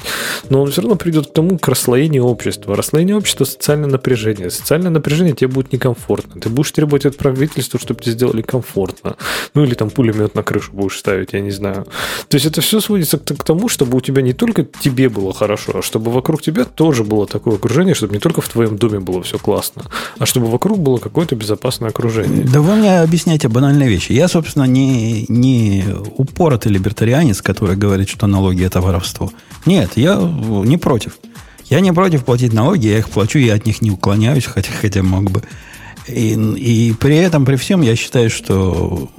но он все равно придет к тому, к расслоению общества. Расслоение общества – социальное напряжение. Социальное напряжение тебе будет некомфортно комфортно. Ты будешь требовать от правительства, чтобы тебе сделали комфортно. Ну, или там пулемет на крышу будешь ставить, я не знаю. То есть это все сводится к, тому, чтобы у тебя не только тебе было хорошо, а чтобы вокруг тебя тоже было такое окружение, чтобы не только в твоем доме было все классно, а чтобы вокруг было какое-то безопасное окружение. Да вы мне объясняете банальные вещи. Я, собственно, не, не упоротый либертарианец, который говорит, что налоги – это воровство. Нет, я не против. Я не против платить налоги, я их плачу, я от них не уклоняюсь, хотя, хотя мог бы. И, и при этом, при всем, я считаю, что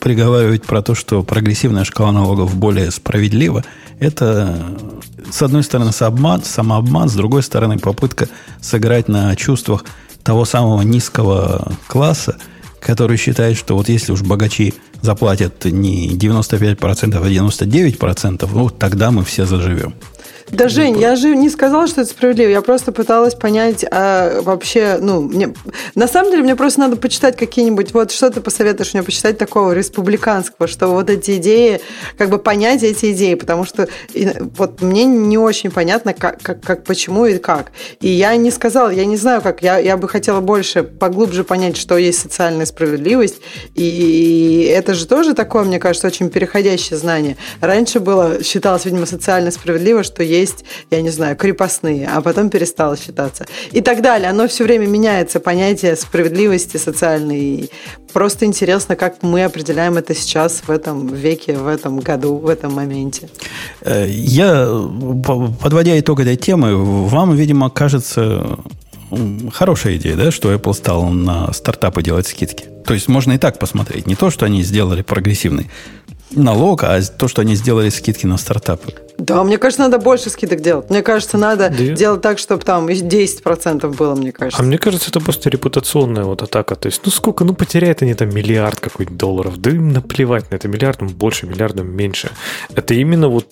приговаривать про то, что прогрессивная шкала налогов более справедлива, это, с одной стороны, самообман, самообман, с другой стороны, попытка сыграть на чувствах того самого низкого класса, который считает, что вот если уж богачи заплатят не 95%, а 99%, ну, тогда мы все заживем. Да, Жень, я же не сказала, что это справедливо. Я просто пыталась понять а, вообще, ну, мне... На самом деле, мне просто надо почитать какие-нибудь... Вот что ты посоветуешь мне почитать такого республиканского, что вот эти идеи, как бы понять эти идеи, потому что вот мне не очень понятно, как, как, как почему и как. И я не сказала, я не знаю, как. Я, я бы хотела больше, поглубже понять, что есть социальная справедливость. И это же тоже такое, мне кажется, очень переходящее знание. Раньше было, считалось, видимо, социально справедливо, что есть есть, я не знаю, крепостные, а потом перестало считаться. И так далее. Оно все время меняется, понятие справедливости социальной. Просто интересно, как мы определяем это сейчас, в этом веке, в этом году, в этом моменте. Э, я, подводя итог этой темы, вам, видимо, кажется хорошая идея, да, что Apple стал на стартапы делать скидки. То есть можно и так посмотреть. Не то, что они сделали прогрессивный налог, а то, что они сделали скидки на стартапы. Да, мне кажется, надо больше скидок делать. Мне кажется, надо да. делать так, чтобы там 10% было, мне кажется. А мне кажется, это просто репутационная вот атака. То есть, ну сколько, ну потеряют они там миллиард какой-то долларов. Да им наплевать на это. Миллиардом больше, миллиардом меньше. Это именно вот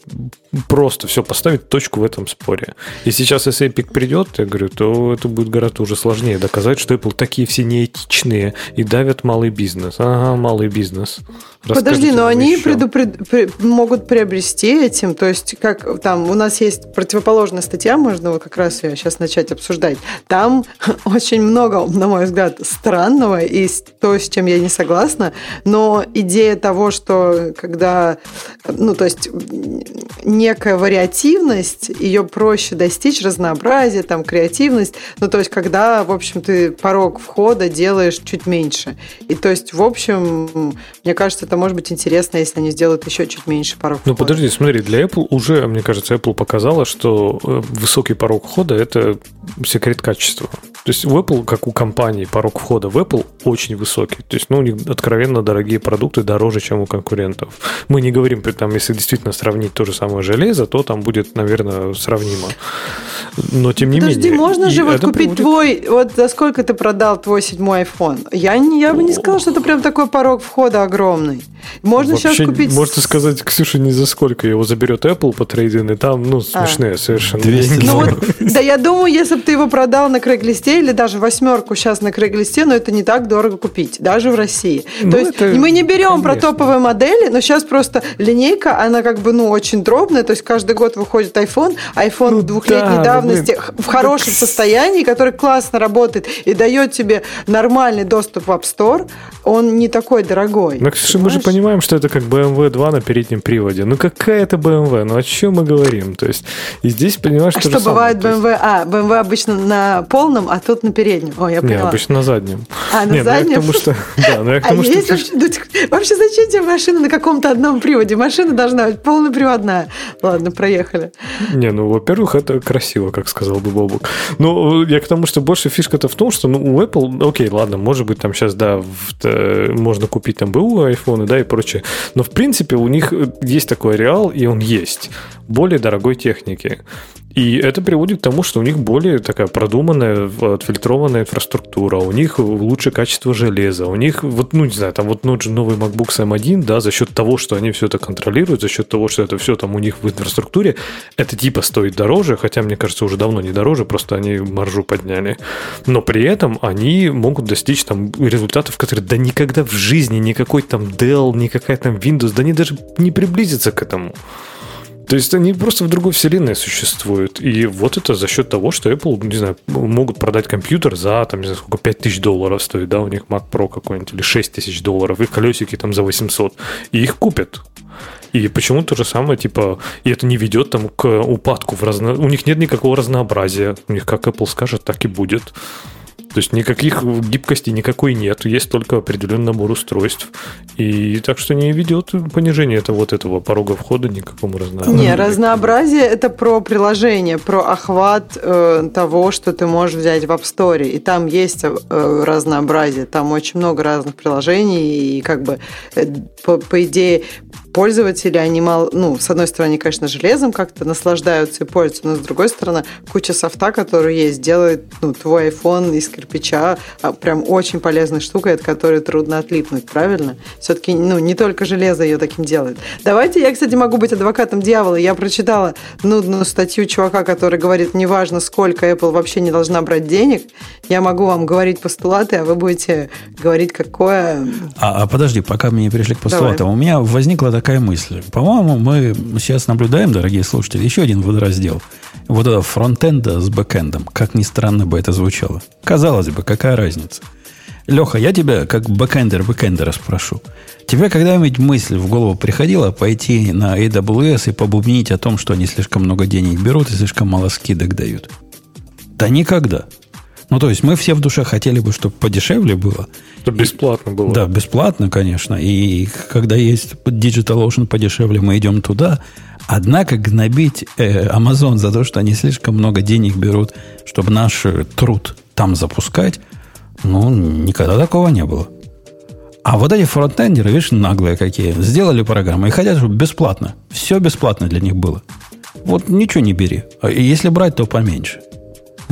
просто все поставить точку в этом споре. И сейчас, если Epic придет, я говорю, то это будет гораздо уже сложнее доказать, что Apple такие все неэтичные и давят малый бизнес. Ага, малый бизнес. Подожди, но они предупред... могут приобрести этим, то есть как там у нас есть противоположная статья, можно вот как раз ее сейчас начать обсуждать. Там очень много, на мой взгляд, странного и то, с чем я не согласна, но идея того, что когда, ну, то есть некая вариативность, ее проще достичь, разнообразие, там, креативность, ну, то есть когда, в общем, ты порог входа делаешь чуть меньше. И то есть, в общем, мне кажется, это может быть интересно, если они сделают еще чуть меньше порог входа. Ну, подожди, смотри, для Apple уже, мне кажется, Apple показала, что э, высокий порог входа – это секрет качества. То есть в Apple, как у компании, порог входа в Apple очень высокий. То есть, ну, у них откровенно дорогие продукты, дороже, чем у конкурентов. Мы не говорим, там, если действительно сравнить то же самое железо, то там будет, наверное, сравнимо. Но тем не Подожди, менее... можно же вот купить приводит... твой... Вот за сколько ты продал твой седьмой iPhone? Я, не, я бы не сказала, что это прям такой порог входа огромный. Можно Вообще, сейчас купить... Можно сказать, Ксюша, не за сколько его заберет Apple по трейдин, и там, ну, а. смешные а. совершенно. 200 ну, вот, Да я думаю, если бы ты его продал на Крейглисте или даже восьмерку сейчас на Крейглисте, но это не так дорого купить, даже в России. Ну, То есть мы не берем конечно. про топовые модели, но сейчас просто линейка, она как бы, ну, очень дробная, то есть каждый год выходит iPhone, iPhone ну, двухлетней да, давности в хорошем состоянии, который классно работает и дает тебе нормальный доступ в App Store, он не такой дорогой. Ну, Ксюша, мы же понимаем, что это как BMW 2 на переднем приводе. Ну, какая это BMW? Ну, о чем мы говорим? То есть, и здесь, понимаешь, а что бывает BMW? А, BMW обычно на полном, а тут на переднем. О, я поняла. Не, обычно на заднем. А, на не, заднем? Ну, я к тому, что... Да, ну, я к а тому, а что... Вообще, ну, вообще, зачем тебе машина на каком-то одном приводе? Машина должна быть полноприводная. Ладно, проехали. Не, ну, во-первых, это красиво, как сказал бы Бобук. Ну, я к тому, что больше фишка-то в том, что ну, у Apple, окей, ладно, может быть, там сейчас, да, в, э, можно купить там БУ айфоны, да, и прочее. Но, в принципе, у них есть такой реал, и он есть. Более дорогой техники. И это приводит к тому, что у них более такая продуманная, отфильтрованная инфраструктура, у них лучше качество железа, у них, вот, ну, не знаю, там вот новый MacBook с M1, да, за счет того, что они все это контролируют, за счет того, что это все там у них в инфраструктуре, это типа стоит дороже, хотя, мне кажется, уже давно не дороже, просто они маржу подняли. Но при этом они могут достичь там результатов, которые да никогда в жизни никакой там Dell, никакая там Windows, да они даже не приблизятся к этому. То есть они просто в другой вселенной существуют. И вот это за счет того, что Apple, не знаю, могут продать компьютер за, там, не знаю, сколько, 5 тысяч долларов стоит, да, у них Mac Pro какой-нибудь, или 6 тысяч долларов, и колесики там за 800. И их купят. И почему то же самое, типа, и это не ведет там к упадку в разно... У них нет никакого разнообразия. У них как Apple скажет, так и будет. То есть никаких гибкости никакой нет, есть только определенный набор устройств. И так что не ведет понижение этого вот этого порога входа никакому разнообразию. Не, разнообразие это про приложение, про охват э, того, что ты можешь взять в App Store. И там есть э, разнообразие, там очень много разных приложений, и как бы э, по, по идее пользователи, они мало, ну, с одной стороны, конечно, железом как-то наслаждаются и пользуются, но с другой стороны, куча софта, который есть, делает ну, твой iPhone из кирпича а, прям очень полезной штукой, от которой трудно отлипнуть, правильно? Все-таки, ну, не только железо ее таким делает. Давайте, я, кстати, могу быть адвокатом дьявола. Я прочитала нудную статью чувака, который говорит, неважно, сколько Apple вообще не должна брать денег, я могу вам говорить постулаты, а вы будете говорить, какое... А, а подожди, пока мы не пришли к постулатам. Давай. У меня возникла такая мысль. По-моему, мы сейчас наблюдаем, дорогие слушатели, еще один водораздел. Вот это фронтенда с бэкендом. Как ни странно бы это звучало. Казалось бы, какая разница? Леха, я тебя, как бэкендер бэкендера, спрошу. Тебе когда-нибудь мысль в голову приходила пойти на AWS и побубнить о том, что они слишком много денег берут и слишком мало скидок дают? Да никогда. Ну, то есть мы все в душе хотели бы, чтобы подешевле было. Чтобы бесплатно было. Да, бесплатно, конечно. И когда есть DigitalOcean подешевле, мы идем туда. Однако гнобить э, Amazon за то, что они слишком много денег берут, чтобы наш труд там запускать, ну, никогда такого не было. А вот эти фронтендеры, видишь, наглые какие, сделали программу и хотят, чтобы бесплатно. Все бесплатно для них было. Вот ничего не бери. А если брать, то поменьше.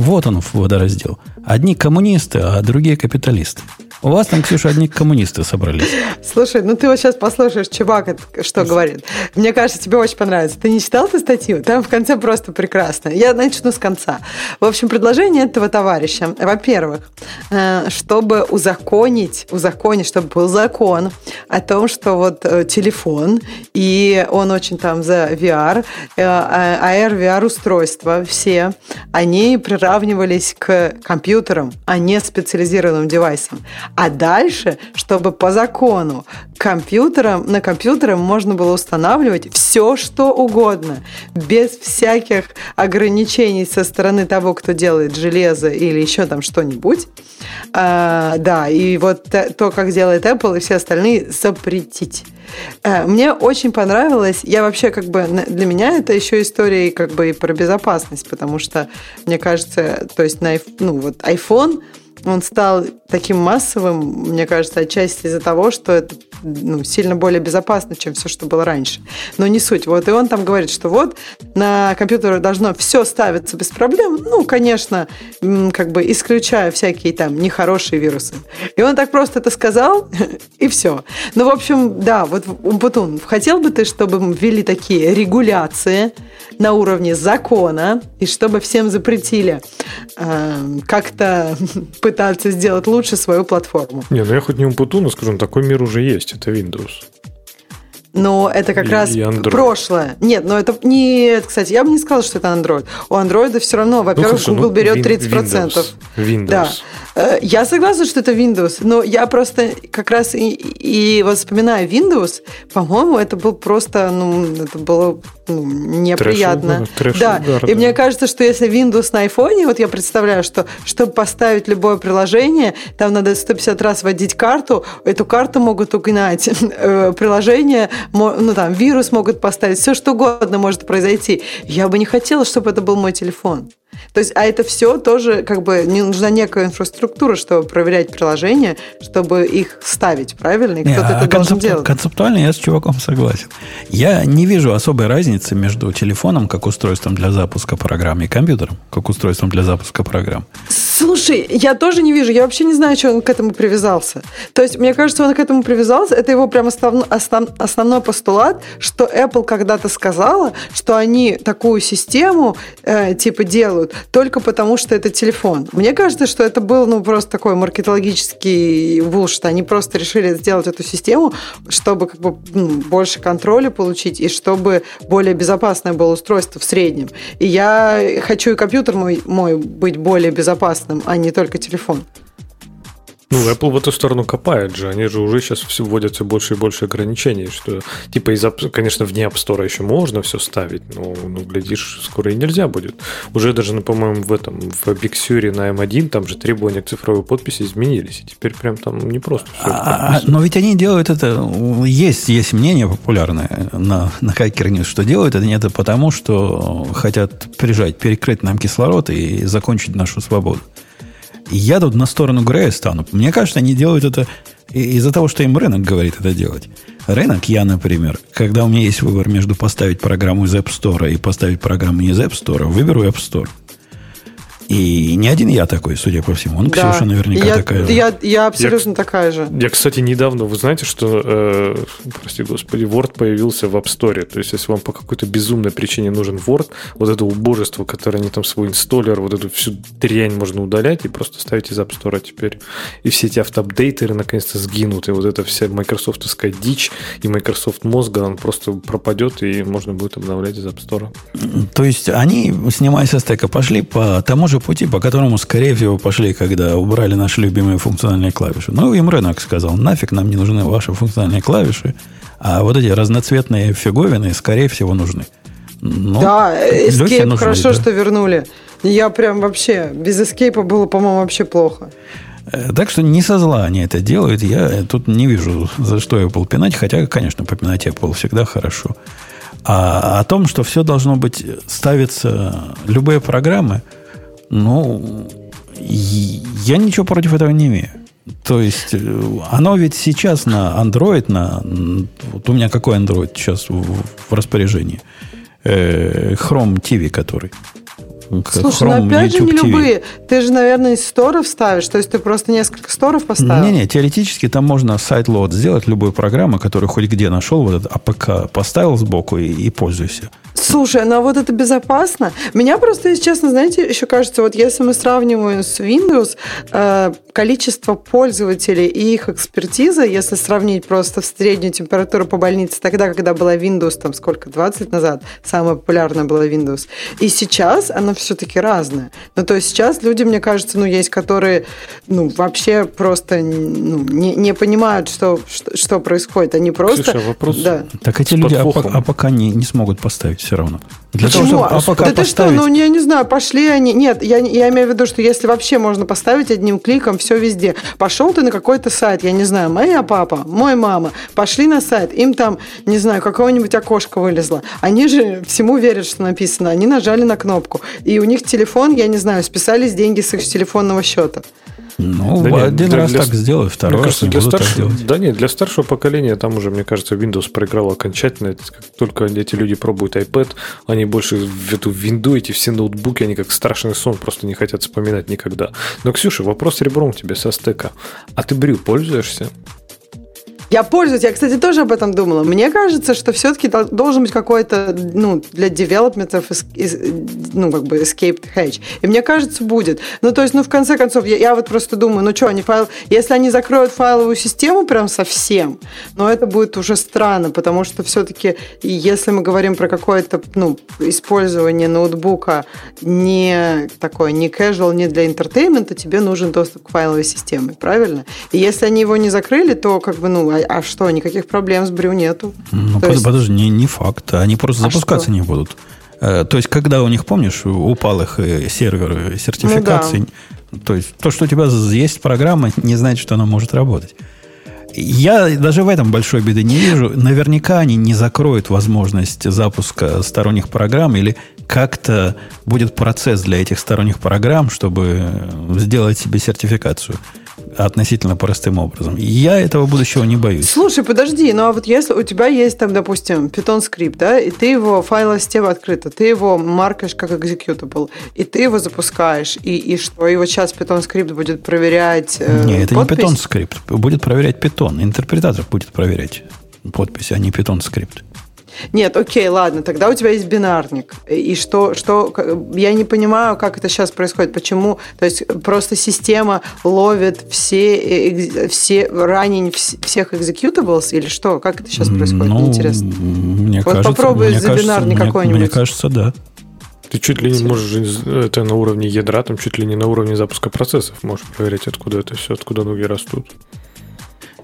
Вот он, водораздел. Одни коммунисты, а другие капиталисты. У вас там, Ксюша, одни коммунисты собрались. Слушай, ну ты вот сейчас послушаешь, чувак что говорит. Мне кажется, тебе очень понравится. Ты не читал эту статью? Там в конце просто прекрасно. Я начну с конца. В общем, предложение этого товарища. Во-первых, э, чтобы узаконить, узаконить, чтобы был закон о том, что вот э, телефон, и он очень там за VR, э, AR, VR устройства все, они приравнивались к компьютерам, а не специализированным девайсам. А дальше, чтобы по закону компьютерам, на компьютерам можно было устанавливать все, что угодно, без всяких ограничений со стороны того, кто делает железо или еще там что-нибудь. А, да, и вот то, как делает Apple и все остальные, запретить. А, мне очень понравилось. Я вообще как бы для меня это еще история как бы и про безопасность, потому что мне кажется, то есть на ну вот iPhone он стал таким массовым, мне кажется, отчасти из-за того, что это ну, сильно более безопасно, чем все, что было раньше. Но не суть. Вот и он там говорит, что вот на компьютерах должно все ставиться без проблем. Ну, конечно, как бы исключая всякие там нехорошие вирусы. И он так просто это сказал, и все. Ну, в общем, да, вот Умпутун, хотел бы ты, чтобы ввели такие регуляции на уровне закона, и чтобы всем запретили э, как-то пытаться сделать лучше свою платформу? Не, ну я хоть не Умпутун, но скажу, такой мир уже есть, это Windows. Но это как и, раз и прошлое. Нет, но это не... Кстати, я бы не сказала, что это Android. У Android все равно, ну, во-первых, ну, хорошо, Google ну, берет 30%. Windows. Windows. Да. Э, я согласна, что это Windows, но я просто как раз и, и вот вспоминаю Windows, по-моему, это был просто, ну, это было ну, неприятно. Трэш, да, удар, и да. мне кажется, что если Windows на iPhone, вот я представляю, что чтобы поставить любое приложение, там надо 150 раз вводить карту, эту карту могут угнать, э, приложение, ну там, вирус могут поставить, все что угодно может произойти. Я бы не хотела, чтобы это был мой телефон. То есть, а это все тоже как бы не нужна некая инфраструктура, чтобы проверять приложения, чтобы их ставить, правильно? И кто-то а это должен делать. Концептуально я с чуваком согласен. Я не вижу особой разницы между телефоном как устройством для запуска программ и компьютером как устройством для запуска программ. Слушай, я тоже не вижу. Я вообще не знаю, что он к этому привязался. То есть, мне кажется, он к этому привязался. Это его прям основ, основ, основной постулат, что Apple когда-то сказала, что они такую систему э, типа делают только потому, что это телефон. Мне кажется, что это был ну, просто такой маркетологический булшит. Они просто решили сделать эту систему, чтобы как бы ну, больше контроля получить и чтобы более безопасное было устройство в среднем. И я хочу и компьютер мой, мой быть более безопасным безопасным, а не только телефон. Ну, Apple в эту сторону копает же. Они же уже сейчас все вводят все больше и больше ограничений, что, типа, из, конечно, вне App Store еще можно все ставить, но, ну, глядишь, скоро и нельзя будет. Уже даже, ну, по-моему, в этом, в Big Sur на M1 там же требования к цифровой подписи изменились, и теперь прям там не просто все. А, а но ведь они делают это, есть, есть мнение популярное на, на Hacker News, что делают это не это потому, что хотят прижать, перекрыть нам кислород и закончить нашу свободу. Я тут на сторону Грея стану. Мне кажется, они делают это из-за того, что им рынок говорит это делать. Рынок, я, например, когда у меня есть выбор между поставить программу из App Store и поставить программу не из App Store, выберу App Store. И не один я такой, судя по всему. Он, да. Ксюша, наверняка я, такая же. Я, я абсолютно я, такая же. Я, кстати, недавно, вы знаете, что, э, прости господи, Word появился в App Store. То есть, если вам по какой-то безумной причине нужен Word, вот это убожество, которое они там свой инсталлер, вот эту всю дрянь можно удалять и просто ставить из App Store теперь. И все эти автоапдейтеры наконец-то сгинут. И вот эта вся майкрософтовская дичь и Microsoft мозга, он просто пропадет, и можно будет обновлять из App Store. То есть, они, снимая со стека, пошли по тому же пути, по которому, скорее всего, пошли, когда убрали наши любимые функциональные клавиши. Ну, им рынок сказал, нафиг нам не нужны ваши функциональные клавиши, а вот эти разноцветные фиговины, скорее всего, нужны. Ну, да, Escape хорошо, да. что вернули. Я прям вообще, без Escape было, по-моему, вообще плохо. Э, так что не со зла они это делают. Я тут не вижу, за что Apple пинать. Хотя, конечно, попинать Apple всегда хорошо. А о том, что все должно быть, ставиться любые программы – ну, я ничего против этого не имею. То есть, э, оно ведь сейчас на Android, на, вот у меня какой Android сейчас в, в распоряжении? Э, Chrome TV, который. Слушай, ну Chrome, опять же YouTube не TV. любые. Ты же, наверное, из сторов ставишь, то есть ты просто несколько сторов поставил. Не-не, теоретически там можно sideload сделать любой программы, которую хоть где нашел, вот этот APK поставил сбоку и, и пользуйся. Слушай, ну а вот это безопасно. Меня просто, если честно, знаете, еще кажется, вот если мы сравниваем с Windows, э, количество пользователей и их экспертиза, если сравнить просто в среднюю температуру по больнице тогда, когда была Windows, там сколько, 20 лет назад, самая популярная была Windows, и сейчас она все-таки разная. Ну, то есть сейчас люди, мне кажется, ну, есть, которые, ну, вообще просто ну, не, не понимают, что, что, что происходит. Они просто... Ксюша, вопрос Да. Так эти люди APK, подвохом. APK не, не смогут поставить все равно. Для Почему? того, А чтобы APK да ты что, поставить, ну я не знаю, пошли они. Нет, я, я имею в виду, что если вообще можно поставить одним кликом все везде. Пошел ты на какой-то сайт, я не знаю, моя папа, мой мама, пошли на сайт, им там, не знаю, какое-нибудь окошко вылезло. Они же всему верят, что написано. Они нажали на кнопку. И у них телефон, я не знаю, списались деньги с их телефонного счета. Ну, Да нет, один для- раз для- так сделай, второй Мне раз кажется, для старшего, да нет, для старшего поколения там уже, мне кажется, Windows проиграл окончательно. Как только эти люди пробуют iPad, они больше в эту винду, эти все ноутбуки, они как страшный сон, просто не хотят вспоминать никогда. Но, Ксюша, вопрос ребром тебе со стека. А ты brew пользуешься? Я пользуюсь, я, кстати, тоже об этом думала. Мне кажется, что все-таки должен быть какой-то, ну, для девелопментов, ну, как бы escape hatch. И мне кажется, будет. Ну, то есть, ну, в конце концов, я, я вот просто думаю, ну, что, они файл... Если они закроют файловую систему прям совсем, но это будет уже странно, потому что все-таки, если мы говорим про какое-то, ну, использование ноутбука не такое, не casual, не для интертеймента, тебе нужен доступ к файловой системе, правильно? И если они его не закрыли, то, как бы, ну, а, что, никаких проблем с брю нету. Ну, То под- есть- подожди, не, не факт. Они просто А запускаться что? не будут. Э, То есть, когда у них, помнишь, упал их э, сервер э, сертификации, то есть то, что у тебя есть программа, не значит, что она может работать. Я даже в этом большой беды не вижу. Наверняка они не закроют возможность запуска сторонних программ или как-то будет процесс для этих сторонних программ, чтобы сделать себе сертификацию относительно простым образом. Я этого будущего не боюсь. Слушай, подожди, ну а вот если у тебя есть там, допустим, Python скрипт, да, и ты его, файловая система открыта, ты его маркаешь как executable, и ты его запускаешь, и, и что? И вот сейчас Python скрипт будет проверять э, Не, это подпись? не Python скрипт. Будет проверять Python. Интерпретатор будет проверять подпись, а не Python скрипт. Нет, окей, ладно, тогда у тебя есть бинарник. И что, что, я не понимаю, как это сейчас происходит, почему, то есть просто система ловит все, э, все ранее вс- всех executables или что, как это сейчас происходит, Ну, мне интересно. Мне Вот кажется, попробуй мне за кажется, бинарник мне- какой-нибудь. Мне кажется, да. Ты чуть ли не можешь, это на уровне ядра, там чуть ли не на уровне запуска процессов можешь проверять, откуда это все, откуда ноги растут.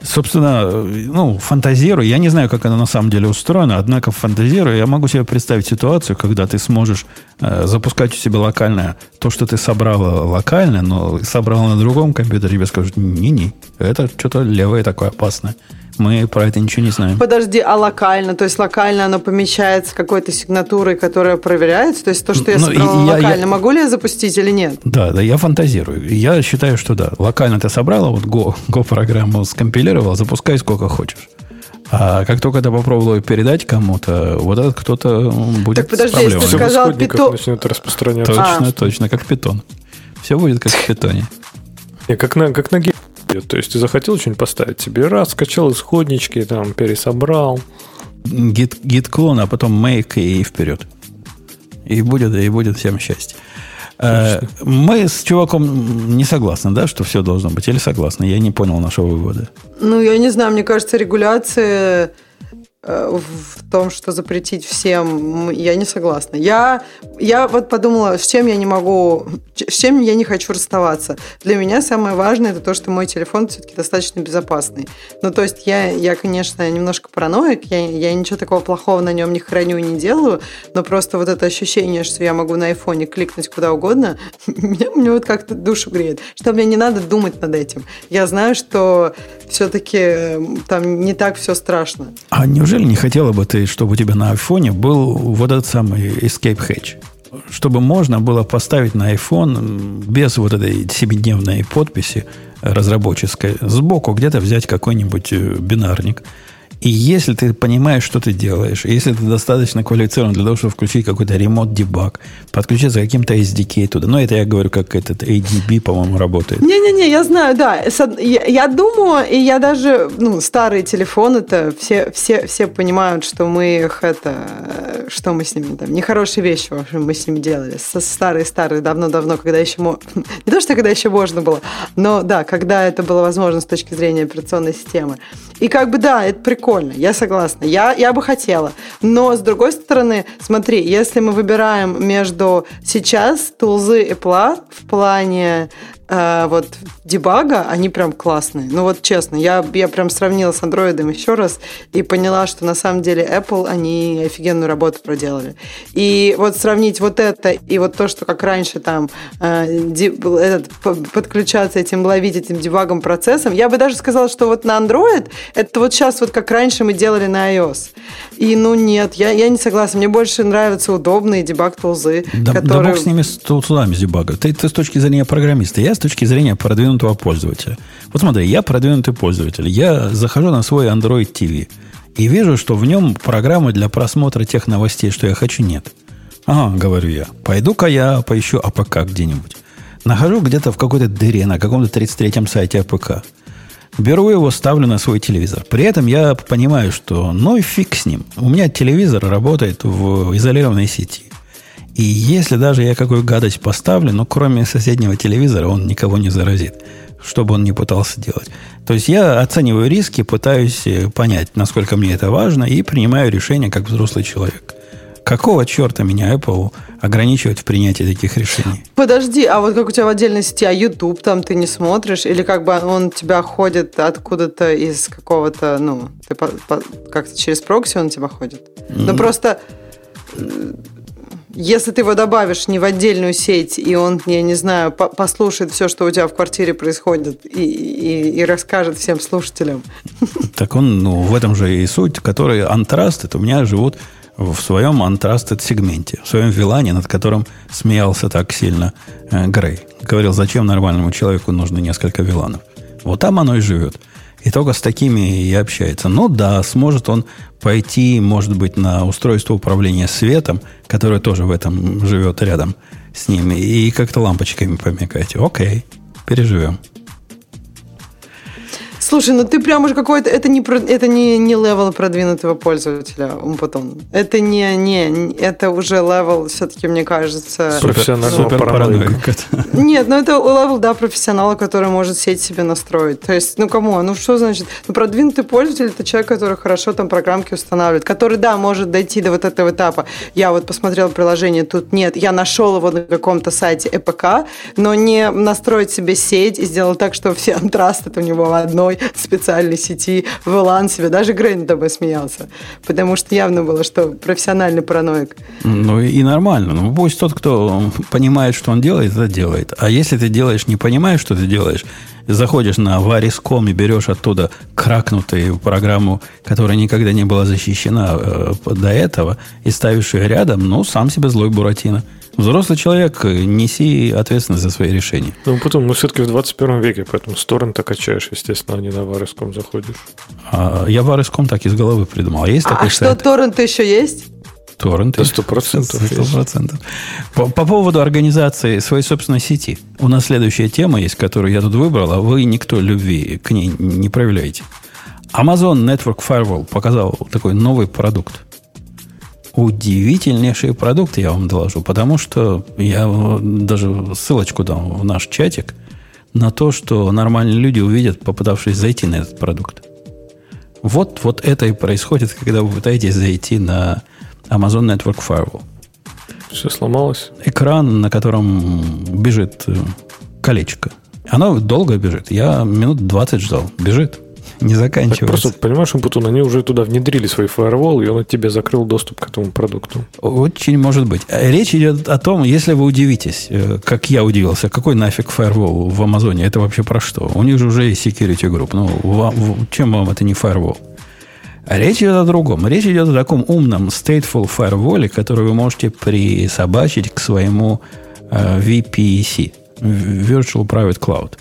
Собственно, ну, фантазирую. Я не знаю, как оно на самом деле устроено, однако фантазирую. Я могу себе представить ситуацию, когда ты сможешь э, запускать у себя локально то, что ты собрала локально, но собрал на другом компьютере, тебе скажут, не-не, это что-то левое такое опасное. Мы про это ничего не знаем. Подожди, а локально? То есть локально оно помещается какой-то сигнатурой, которая проверяется? То есть то, что я Ну, собрала я- локально, я- могу ли я запустить или нет? Да, да, я фантазирую. Я считаю, что да. Локально ты собрала, вот Go, Go программу скомпилировал, запускай сколько хочешь. А как только ты попробовал ее передать кому-то, вот этот кто-то будет Так подожди, если Все сказал Python- начнет распространяться. Точно, А. точно, как питон. Все будет как в питоне. Не, как на, как на ге- идет. То есть ты захотел что-нибудь поставить себе, раз, скачал исходнички, там, пересобрал. Git, git клон, а потом make и вперед. И будет, и будет всем счастье. Э, Мы с чуваком не согласны, да, что все должно быть? Или согласны? Я не понял нашего вывода. Ну, я не знаю, мне кажется, регуляция в том, что запретить всем, я не согласна. Я, я вот подумала, с чем я не могу, с чем я не хочу расставаться. Для меня самое важное это то, что мой телефон все-таки достаточно безопасный. Ну, то есть я, я конечно, немножко параноик, я, я ничего такого плохого на нем не храню и не делаю, но просто вот это ощущение, что я могу на айфоне кликнуть куда угодно, меня, мне вот как-то душу греет, что мне не надо думать над этим. Я знаю, что все-таки там не так все страшно. А неужели не хотела бы ты, чтобы у тебя на айфоне был вот этот самый Escape Hatch? Чтобы можно было поставить на iPhone без вот этой семидневной подписи разработческой, сбоку где-то взять какой-нибудь э, бинарник И если ты понимаешь, что ты делаешь, если ты достаточно квалифицирован для того, чтобы включить какой-то ремонт дебаг, подключиться к каким-то SDK туда, ну, это я говорю, как этот ADB, по-моему, работает. Не-не-не, я знаю, да. Я, думаю, и я даже, ну, старые телефоны-то, все, все, все понимают, что мы их это, что мы с ними там, нехорошие вещи, в общем, мы с ними делали. Старые-старые, давно-давно, когда еще, не то, что когда еще можно было, но да, когда это было возможно с точки зрения операционной системы. И как бы, да, это прикольно прикольно, я согласна. Я, я бы хотела. Но, с другой стороны, смотри, если мы выбираем между сейчас тулзы Apple в плане э, вот дебага, они прям классные. Ну вот честно, я, я прям сравнила с андроидом еще раз и поняла, что на самом деле Apple, они офигенную работу проделали. И вот сравнить вот это и вот то, что как раньше там э, ди, этот, подключаться этим, ловить этим дебагом процессом, я бы даже сказала, что вот на Android это вот сейчас вот как раньше мы делали на iOS. И ну нет, я, я не согласна. Мне больше нравятся удобные дебаг-тулзы. Да, которые... да бог с ними, с тулзами дебага. Ты, ты с точки зрения программиста. Я с точки зрения продвинутого пользователя. Вот смотри, я продвинутый пользователь. Я захожу на свой Android TV и вижу, что в нем программы для просмотра тех новостей, что я хочу, нет. Ага, говорю я, пойду-ка я поищу APK где-нибудь. Нахожу где-то в какой-то дыре на каком-то 33-м сайте APK. Беру его, ставлю на свой телевизор. При этом я понимаю, что ну и фиг с ним. У меня телевизор работает в изолированной сети. И если даже я какую гадость поставлю, ну, кроме соседнего телевизора, он никого не заразит, что бы он ни пытался делать. То есть я оцениваю риски, пытаюсь э, понять, насколько мне это важно, и принимаю решение как взрослый человек. Какого черта меня Apple ограничивает в принятии таких решений? Подожди, а вот как у тебя в отдельной сети, а YouTube там ты не смотришь? Или как бы он тебя ходит откуда-то из какого-то, ну, ты как-то через прокси он тебя ходит? Ну, mm. просто если ты его добавишь не в отдельную сеть, и он, я не знаю, по послушает все, что у тебя в квартире происходит, и, и, и расскажет всем слушателям. Так он, ну, в этом же и суть, который антрастед у меня живут в своем антрастед сегменте, в своем вилане, над которым смеялся так сильно э, Грей. Говорил, зачем нормальному человеку нужно несколько виланов. Вот там оно и живет. И только с такими и общается. Ну да, сможет он пойти, может быть, на устройство управления светом, которое тоже в этом живет рядом с ними, и как-то лампочками помекать. Окей, переживем. Слушай, ну ты прям уже какой-то... Это не, это не, не level продвинутого пользователя, Умпутун. Это не, не... Это уже level, все-таки, мне кажется... Профессионального параноика. Нет, ну это level, да, профессионала, который может сеть себе настроить. То есть, ну кому? Ну что значит? Ну продвинутый пользователь – это человек, который хорошо там программки устанавливает, который, да, может дойти до вот этого этапа. Я вот посмотрел приложение, тут нет. Я нашел его на каком-то сайте APK, но не настроить себе сеть и сделал так, что все untrusted у него в одной специальной сети в себе. Даже Грей над тобой смеялся. Потому что явно было, что профессиональный параноик. Ну и нормально. Ну пусть тот, кто понимает, что он делает, это делает. А если ты делаешь, не понимаешь, что ты делаешь, заходишь на varis.com и берешь оттуда кракнутую программу, которая никогда не была защищена э, до этого, и ставишь ее рядом, ну, сам себе злой Буратино. Взрослый человек, неси ответственность за свои решения. Ну, потом, мы все-таки в 21 веке, поэтому с торрента качаешь, естественно, а не на Вариском заходишь. А, я Вариском так из головы придумал. А, есть а, такой а что, торрент еще есть? Торренты. Сто процентов. Сто процентов. По, по поводу организации своей собственной сети. У нас следующая тема есть, которую я тут выбрал, а вы никто любви к ней не проявляете. Amazon Network Firewall показал такой новый продукт удивительнейший продукт, я вам доложу, потому что я даже ссылочку дам в наш чатик на то, что нормальные люди увидят, попытавшись зайти на этот продукт. Вот, вот это и происходит, когда вы пытаетесь зайти на Amazon Network Firewall. Все сломалось. Экран, на котором бежит э, колечко. Оно долго бежит. Я минут 20 ждал. Бежит не заканчивается. Так просто, понимаешь, Умпутун, они уже туда внедрили свой фаервол, и он от тебя закрыл доступ к этому продукту. Очень может быть. Речь идет о том, если вы удивитесь, э, как я удивился, какой нафиг фаервол в Амазоне, это вообще про что? У них же уже есть security group. Ну, вам, чем вам это не фаервол? Речь идет о другом. Речь идет о таком умном stateful firewall, который вы можете присобачить к своему э, VPC, Virtual Private Cloud.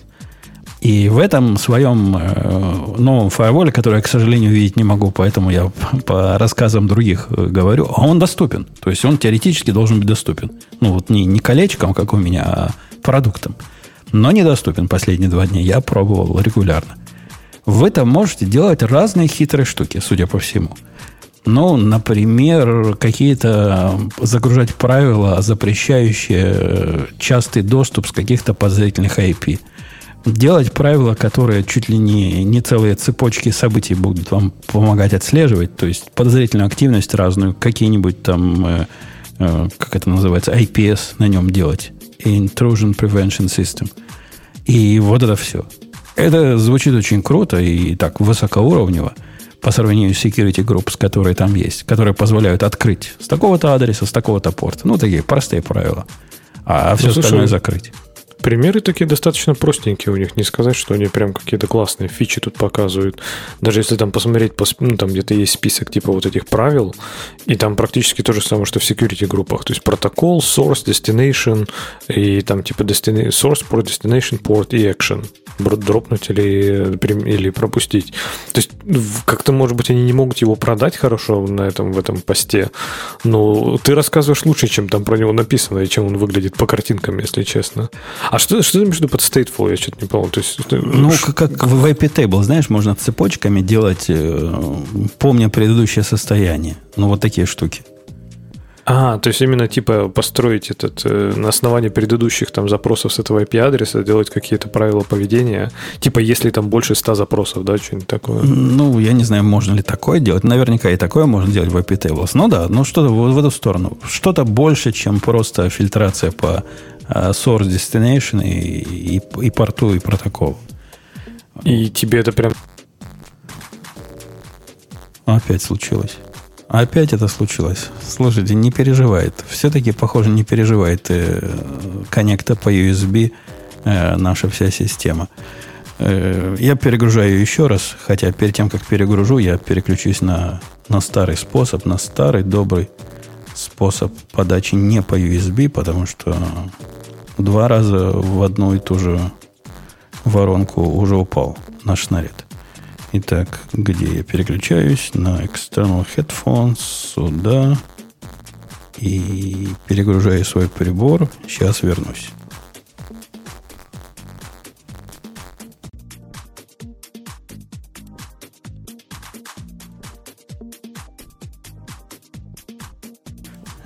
И в этом своем э, новом фаерволе, который я, к сожалению, видеть не могу, поэтому я по рассказам других э, говорю, а он доступен. То есть он теоретически должен быть доступен. Ну вот не, не колечком, как у меня, а продуктом. Но недоступен последние два дня. Я пробовал регулярно. Вы там можете делать разные хитрые штуки, судя по всему. Ну, например, какие-то загружать правила, запрещающие э, частый доступ с каких-то подозрительных IP. Делать правила, которые чуть ли не, не целые цепочки событий будут вам помогать отслеживать, то есть подозрительную активность разную, какие-нибудь там, э, э, как это называется, IPS на нем делать. Intrusion Prevention System. И вот это все. Это звучит очень круто и так высокоуровнево по сравнению с security groups, которые там есть, которые позволяют открыть с такого-то адреса, с такого-то порта. Ну, такие простые правила. А все ну, остальное закрыть. Примеры такие достаточно простенькие у них. Не сказать, что они прям какие-то классные фичи тут показывают. Даже если там посмотреть, ну, там где-то есть список типа вот этих правил, и там практически то же самое, что в security группах. То есть протокол, source, destination, и там типа destination, source, port, destination, port и action. Дропнуть или, или пропустить. То есть как-то, может быть, они не могут его продать хорошо на этом, в этом посте, но ты рассказываешь лучше, чем там про него написано, и чем он выглядит по картинкам, если честно. Что, что ты между под stateful? Я что-то не понял. То есть, ну, ш... как в IP table, знаешь, можно цепочками делать, э, помня предыдущее состояние. Ну, вот такие штуки. А, то есть именно типа построить этот э, на основании предыдущих там запросов с этого IP-адреса, делать какие-то правила поведения. Типа, если там больше 100 запросов, да, что-нибудь такое. Ну, я не знаю, можно ли такое делать. Наверняка и такое можно делать в IP tables. Ну да, ну что-то в, в эту сторону. Что-то больше, чем просто фильтрация по source destination и, и, и порту, и протоколу. И тебе это прям... Опять случилось. Опять это случилось. Слушайте, не переживает. Все-таки, похоже, не переживает э, коннекта по USB э, наша вся система. Э, я перегружаю еще раз, хотя перед тем, как перегружу, я переключусь на, на старый способ, на старый добрый способ подачи не по USB, потому что два раза в одну и ту же воронку уже упал наш снаряд. Итак, где я переключаюсь? На external headphones, сюда. И перегружаю свой прибор. Сейчас вернусь.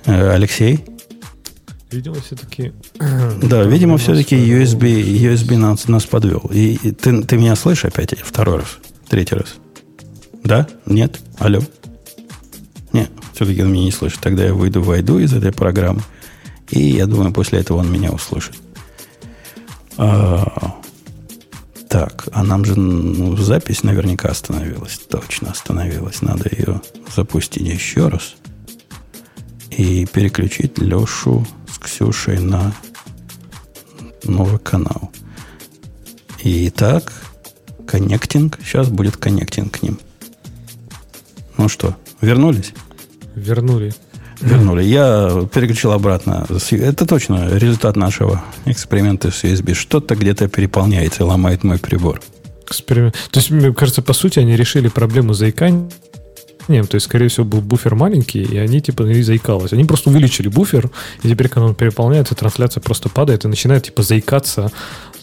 Алексей? Видимо, все-таки... Да, видимо, все-таки USB, USB нас, нас подвел. И, и ты, ты меня слышишь опять второй раз? Третий раз. Да? Нет? Алло? Нет, все-таки он меня не слышит. Тогда я выйду, войду из этой программы. И я думаю, после этого он меня услышит. А, так, а нам же ну, запись наверняка остановилась. Точно остановилась. Надо ее запустить еще раз. И переключить Лешу Ксюшей на новый канал. Итак, Коннектинг. Сейчас будет коннектинг к ним. Ну что, вернулись? Вернули. Вернули. Я переключил обратно. Это точно результат нашего эксперимента с USB. Что-то где-то переполняется и ломает мой прибор. Эксперимент. То есть, мне кажется, по сути, они решили проблему заикания нет, то есть, скорее всего, был буфер маленький, и они типа не заикалось. Они просто увеличили буфер, и теперь, когда он переполняется, трансляция просто падает и начинает типа заикаться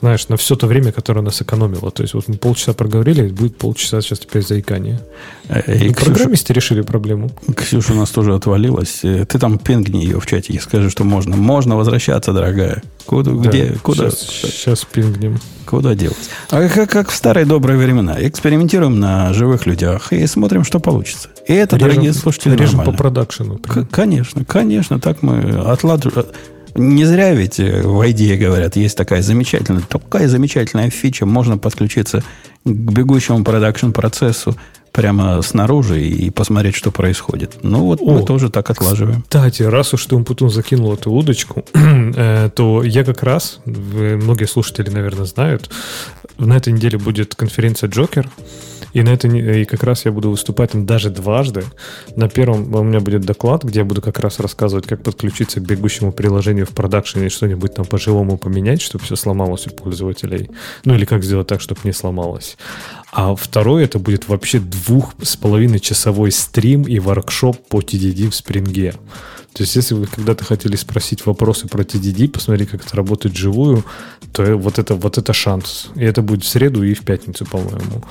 знаешь, на все то время, которое нас сэкономило. То есть вот мы полчаса проговорили, будет полчаса сейчас теперь заикание. Э, и ну, Ксюша, программисты решили проблему. Ксюша у нас тоже отвалилась. Э, ты там пингни ее в чате и скажи, что можно. Можно возвращаться, дорогая. Куда, да, где, куда? Сейчас, сейчас пингнем. Куда делать? А как, как в старые добрые времена. Экспериментируем на живых людях и смотрим, что получится. И это, режем, дорогие слушатели, режем нормально. по продакшену. Конечно, конечно. Так мы отладживаем не зря ведь э, в IDE говорят, есть такая замечательная, такая замечательная фича, можно подключиться к бегущему продакшн-процессу прямо снаружи и посмотреть, что происходит. Ну, вот О, мы тоже так отлаживаем. Кстати, раз уж ты Умпутун закинул эту удочку, э, то я как раз, многие слушатели, наверное, знают, на этой неделе будет конференция Джокер, И на это и как раз я буду выступать там даже дважды. На первом у меня будет доклад, где я буду как раз рассказывать, как подключиться к бегущему приложению в продакшене и что-нибудь там по-живому поменять, чтобы все сломалось у пользователей. Ну или как сделать так, чтобы не сломалось. А второй это будет вообще двух с половиной часовой стрим и воркшоп по TDD в спринге. То есть, если вы когда-то хотели спросить вопросы про TDD, посмотреть, как это работает вживую, то вот это, вот это шанс. И это будет в среду и в пятницу, по-моему.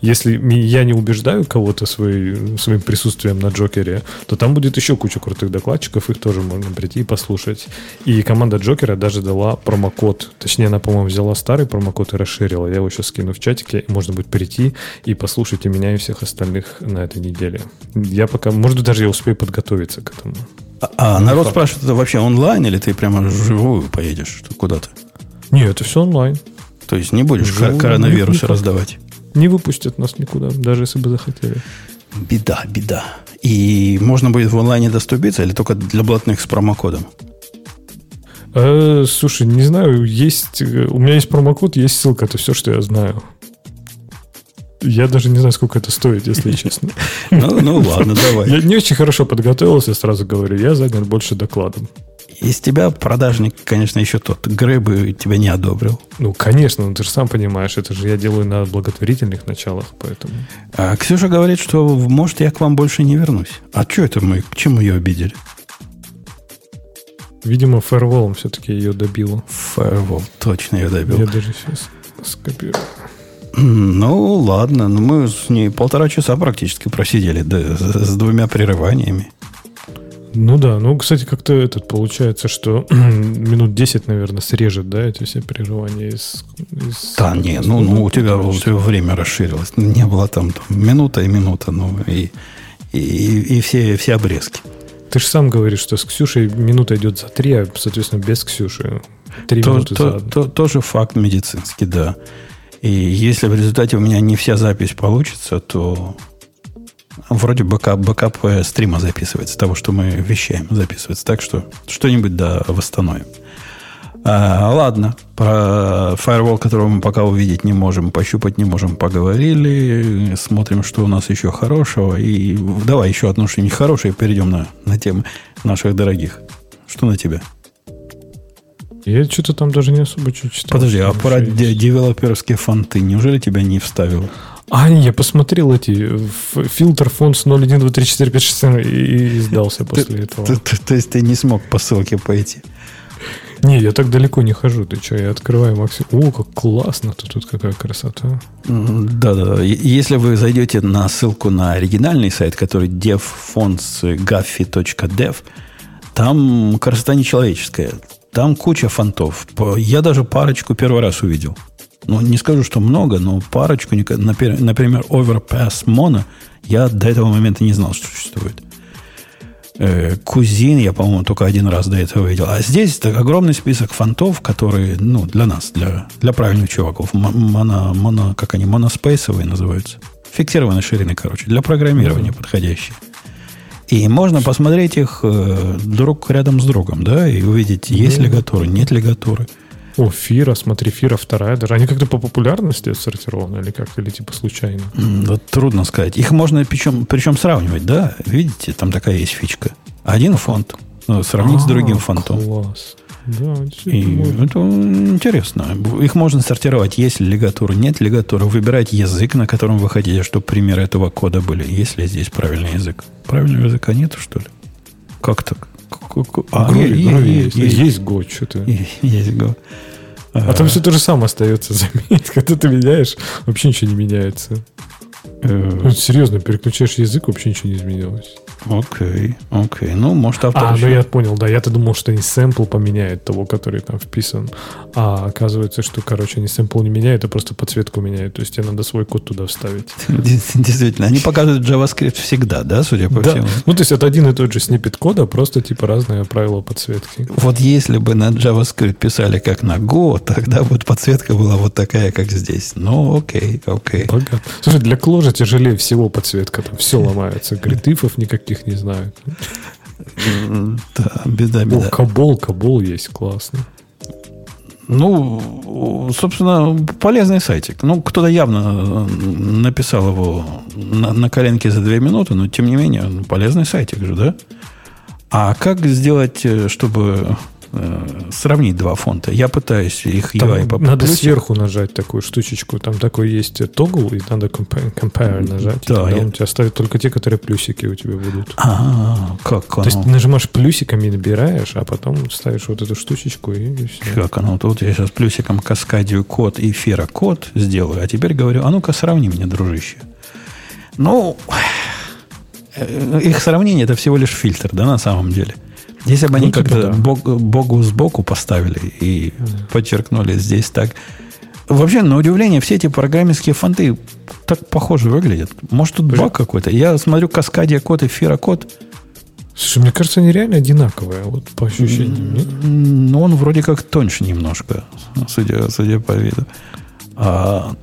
Если я не убеждаю кого-то своей- своим присутствием на Джокере, то там будет еще куча крутых докладчиков, их тоже можно прийти и послушать. И команда Джокера даже дала промокод. Точнее, она, по-моему, взяла старый промокод и расширила. Я его сейчас скину в чатике, можно будет прийти и послушать и меня, и всех остальных на этой неделе. Я пока, может быть, даже я успею подготовиться к этому. А, а народ спрашивает, это вообще онлайн или ты прямо вживую поедешь куда-то? Не, это все онлайн. То есть не будешь Вживую ко- коронавирусы никак. раздавать? Не выпустят нас никуда, даже если бы захотели. Беда, беда. И можно будет в онлайне доступиться или только для блатных с промокодом? Э, слушай, не знаю, есть... э, У меня есть промокод, есть ссылка, это все, что я знаю. Я даже не знаю, сколько это стоит, если честно. Ну, ну ладно, давай. Я не очень хорошо подготовился, сразу говорю. Я занят больше докладом. Из тебя продажник, конечно, еще тот. Грей бы тебя не одобрил. Ну, конечно, ну, ты же сам понимаешь, это же я делаю на благотворительных началах, поэтому... А Ксюша говорит, что, может, я к вам больше не вернусь. А что это мы? К чему ее обидели? Видимо, фаерволом все-таки ее добило. Firewall. Точно ее добил. Я даже сейчас скопирую. Ну, ладно. Ну, мы с ней полтора часа практически просидели. Да, с, двумя прерываниями. Ну да, ну, кстати, как-то этот получается, что минут 10, наверное, срежет, да, эти все переживания из... из- Да, не, ну, ну у, тебя, у тебя время расширилось. Не было там, там минута и минута, ну, и, и, и все, все обрезки. Ты же сам говоришь, что с Ксюшей минута идет за три, а, соответственно, без Ксюши три То- минуты то- за то- тоже факт медицинский, да. И если в результате у меня не вся запись получится, то вроде бэкап, бэкап стрима записывается, того, что мы вещаем, записывается. Так что что-нибудь да восстановим. А, ладно, про фаервол, которого мы пока увидеть не можем, пощупать не можем, поговорили. Смотрим, что у нас еще хорошего. И давай еще одно что-нибудь перейдем на, на тему наших дорогих. Что на тебя? Я что-то там даже не особо чуть читал. Подожди, что а про де- девелоперские фонты неужели тебя не вставил? А, не, я посмотрел эти фильтр фонд 01, 2, 3, 4, 5, 6, 7 и, и сдался после этого. То есть ты не смог по ссылке пойти? Не, я так далеко не хожу. Ты что, я открываю максимум. О, как классно-то тут какая красота. Да-да. Если вы зайдете на ссылку на оригинальный сайт, который devfonts.gaffy.dev, там красота нечеловеческая. Там куча фонтов. Я даже парочку первый раз увидел. Ну, не скажу, что много, но парочку. Например, Overpass Mono я до этого момента не знал, что существует. Э, Кузин я, по-моему, только один раз до этого видел. А здесь так, огромный список фонтов, которые, ну, для нас, для, для правильных чуваков. Моно, моно, как они, моноспейсовые называются. Фиксированной ширины, короче, для программирования подходящие. И можно посмотреть их э, друг рядом с другом, да, и увидеть, есть Ну. лигатуры, нет лигатуры. О, Фира, смотри, Фира вторая даже. Они как-то по популярности отсортированы или как? Или типа случайно? Вот трудно сказать. Их можно причем, причем сравнивать, да? Видите, там такая есть фичка. Один фонд ну, сравнить с А, другим фонтом. Класс. Да, И действительно. это интересно. Их можно сортировать. Есть ли лигатура, нет лигатуры. Выбирать язык, на котором вы хотите, чтобы примеры этого кода были. Есть ли здесь правильный язык? Правильного языка нету, что ли? Как так? А, Go е- есть. Есть Go, что ты. е- Есть Go. А там все то же самое остается, заметь. Когда ты меняешь, вообще ничего не меняется. Э, Ну, серьезно, переключаешь язык, вообще ничего не изменилось. Окей, окей. Ну, может, автор... А, ну еще- я понял, да. Я-то думал, что они сэмпл поменяют того, который там вписан. А оказывается, что, короче, они сэмпл не меняют, а просто подсветку меняют. То есть тебе надо свой код туда вставить. Действительно, они показывают JavaScript всегда, да, судя по Да. всему? Ну, то есть это один и тот же снипет кода, просто типа разные правила подсветки. Вот если бы на JavaScript писали как на Go, тогда вот подсветка была вот такая, как здесь. Ну, окей, окей. Богат. Слушай, для кложа тяжелее всего подсветка. Там все ломается. Гритыфов никаких не знаю. Да, беда, О, беда. кабол, кабол есть, классно. Ну, собственно, полезный сайтик. Ну, кто-то явно написал его на, на коленке за две минуты, но тем не менее, полезный сайтик же, да? А как сделать, э, чтобы э, сравнить два фонта. Я пытаюсь их там UI Надо сверху нажать такую штучечку. Там такой есть тогл, и надо compare, compare нажать. Да, и я... он тебя ставит только те, которые плюсики у тебя будут. А, как оно? То есть нажимаешь плюсиками, набираешь, а потом ставишь вот эту штучечку и, и все. Как оно? Тут я сейчас плюсиком каскадию код и фера код сделаю, а теперь говорю, а ну-ка сравни мне, дружище. Ну, э, их сравнение это всего лишь фильтр, да, на самом деле. Если бы они ну, как-то бог, Богу сбоку поставили и подчеркнули здесь так. Вообще, на удивление, все эти программистские фонты так похоже выглядят. Может, тут баг какой-то. Я смотрю Каскадия код и Фира код. Слушай, мне кажется, они реально одинаковые, вот по ощущениям. Нет? Ну, он вроде как тоньше немножко, судя, судя по виду. А,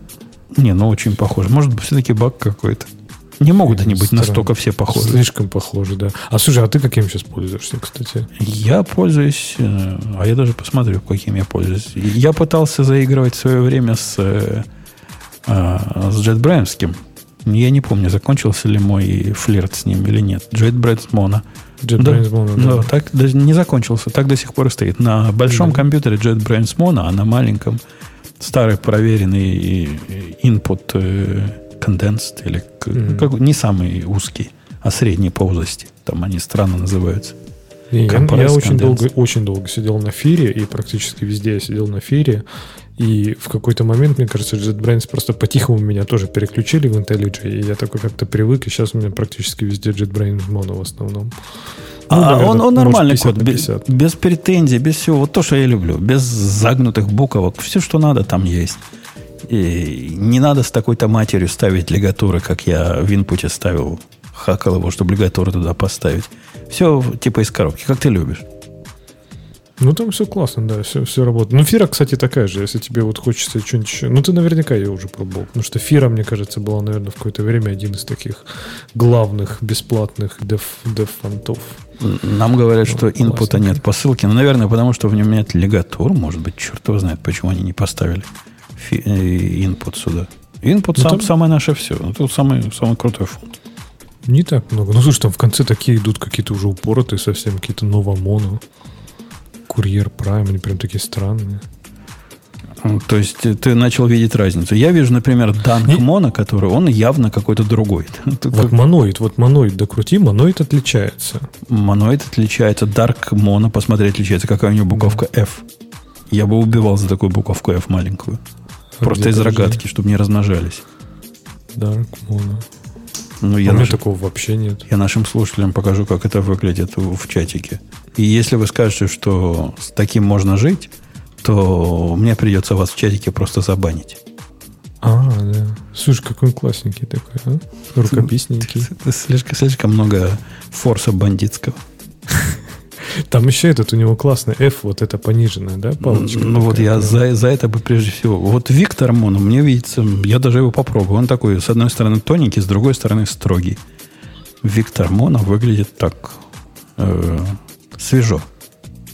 не, ну очень похоже. Может все-таки баг какой-то. Не могут они быть Странно. настолько все похожи. Слишком похожи, да. А слушай, а ты каким сейчас пользуешься, кстати? Я пользуюсь, э, а я даже посмотрю, каким я пользуюсь. Я пытался заигрывать в свое время с, э, э, с JetBrains. Я не помню, закончился ли мой флирт с ним или нет. JetBrains Mono. JetBrains да, Mono, да. Да, так даже не закончился, так до сих пор и стоит. На большом да. компьютере JetBrains Mono, а на маленьком старый проверенный input condensed, или mm-hmm. как, не самый узкий, а средний по узости. Там они странно называются. Не, я, я очень долго, очень долго сидел на фире, и практически везде я сидел на фире. И в какой-то момент, мне кажется, JetBrains просто по-тихому меня тоже переключили в IntelliJ, и я такой как-то привык, и сейчас у меня практически везде JetBrains Mono в основном. Ну, а наверное, он, он нормальный код, без, без претензий, без всего. Вот то, что я люблю. Без загнутых буквок. Все, что надо, там есть. И не надо с такой-то матерью ставить лигатуры, как я в инпуте ставил, хакал его, чтобы лигатуру туда поставить. Все типа из коробки, как ты любишь. Ну, там все классно, да, все, все работает. Ну, Фира, кстати, такая же, если тебе вот хочется что-нибудь. Ну, ты наверняка ее уже пробовал, потому что Фира, мне кажется, была, наверное, в какое-то время один из таких главных бесплатных деф-фонтов. Нам говорят, ну, что инпута нет по ссылке, ну, наверное, потому что в нем нет лигатур, может быть, черт его знает, почему они не поставили input сюда. Input ну, сам, там... самое наше все. Это самый, самый крутой фонд. Не так много. Ну, слушай, там в конце такие идут какие-то уже упоротые совсем, какие-то новомоно. Курьер Прайм, они прям такие странные. То есть ты начал видеть разницу. Я вижу, например, Данк Моно, который он явно какой-то другой. Вот моноид, вот моноид докрути, моноид отличается. Моноид отличается, Dark Mono, посмотри, отличается, какая у него буковка F. Я бы убивал за такую буковку F маленькую. Просто из рогатки, чтобы не размножались. Dark Mono. Ну, я а наш... такого вообще нет. Я нашим слушателям покажу, как это выглядит в чатике. И если вы скажете, что с таким можно жить, то мне придется вас в чатике просто забанить. А, да. Слушай, какой он классненький такой, а? Рукописненький. Слишком, слишком много форса бандитского. Там еще этот у него классный F, вот это пониженная, да, палочка? Ну вот я за, за это бы прежде всего. Вот Виктор Моно, мне видится, я даже его попробую. Он такой, с одной стороны, тоненький, с другой стороны, строгий. Виктор Моно выглядит так э, свежо.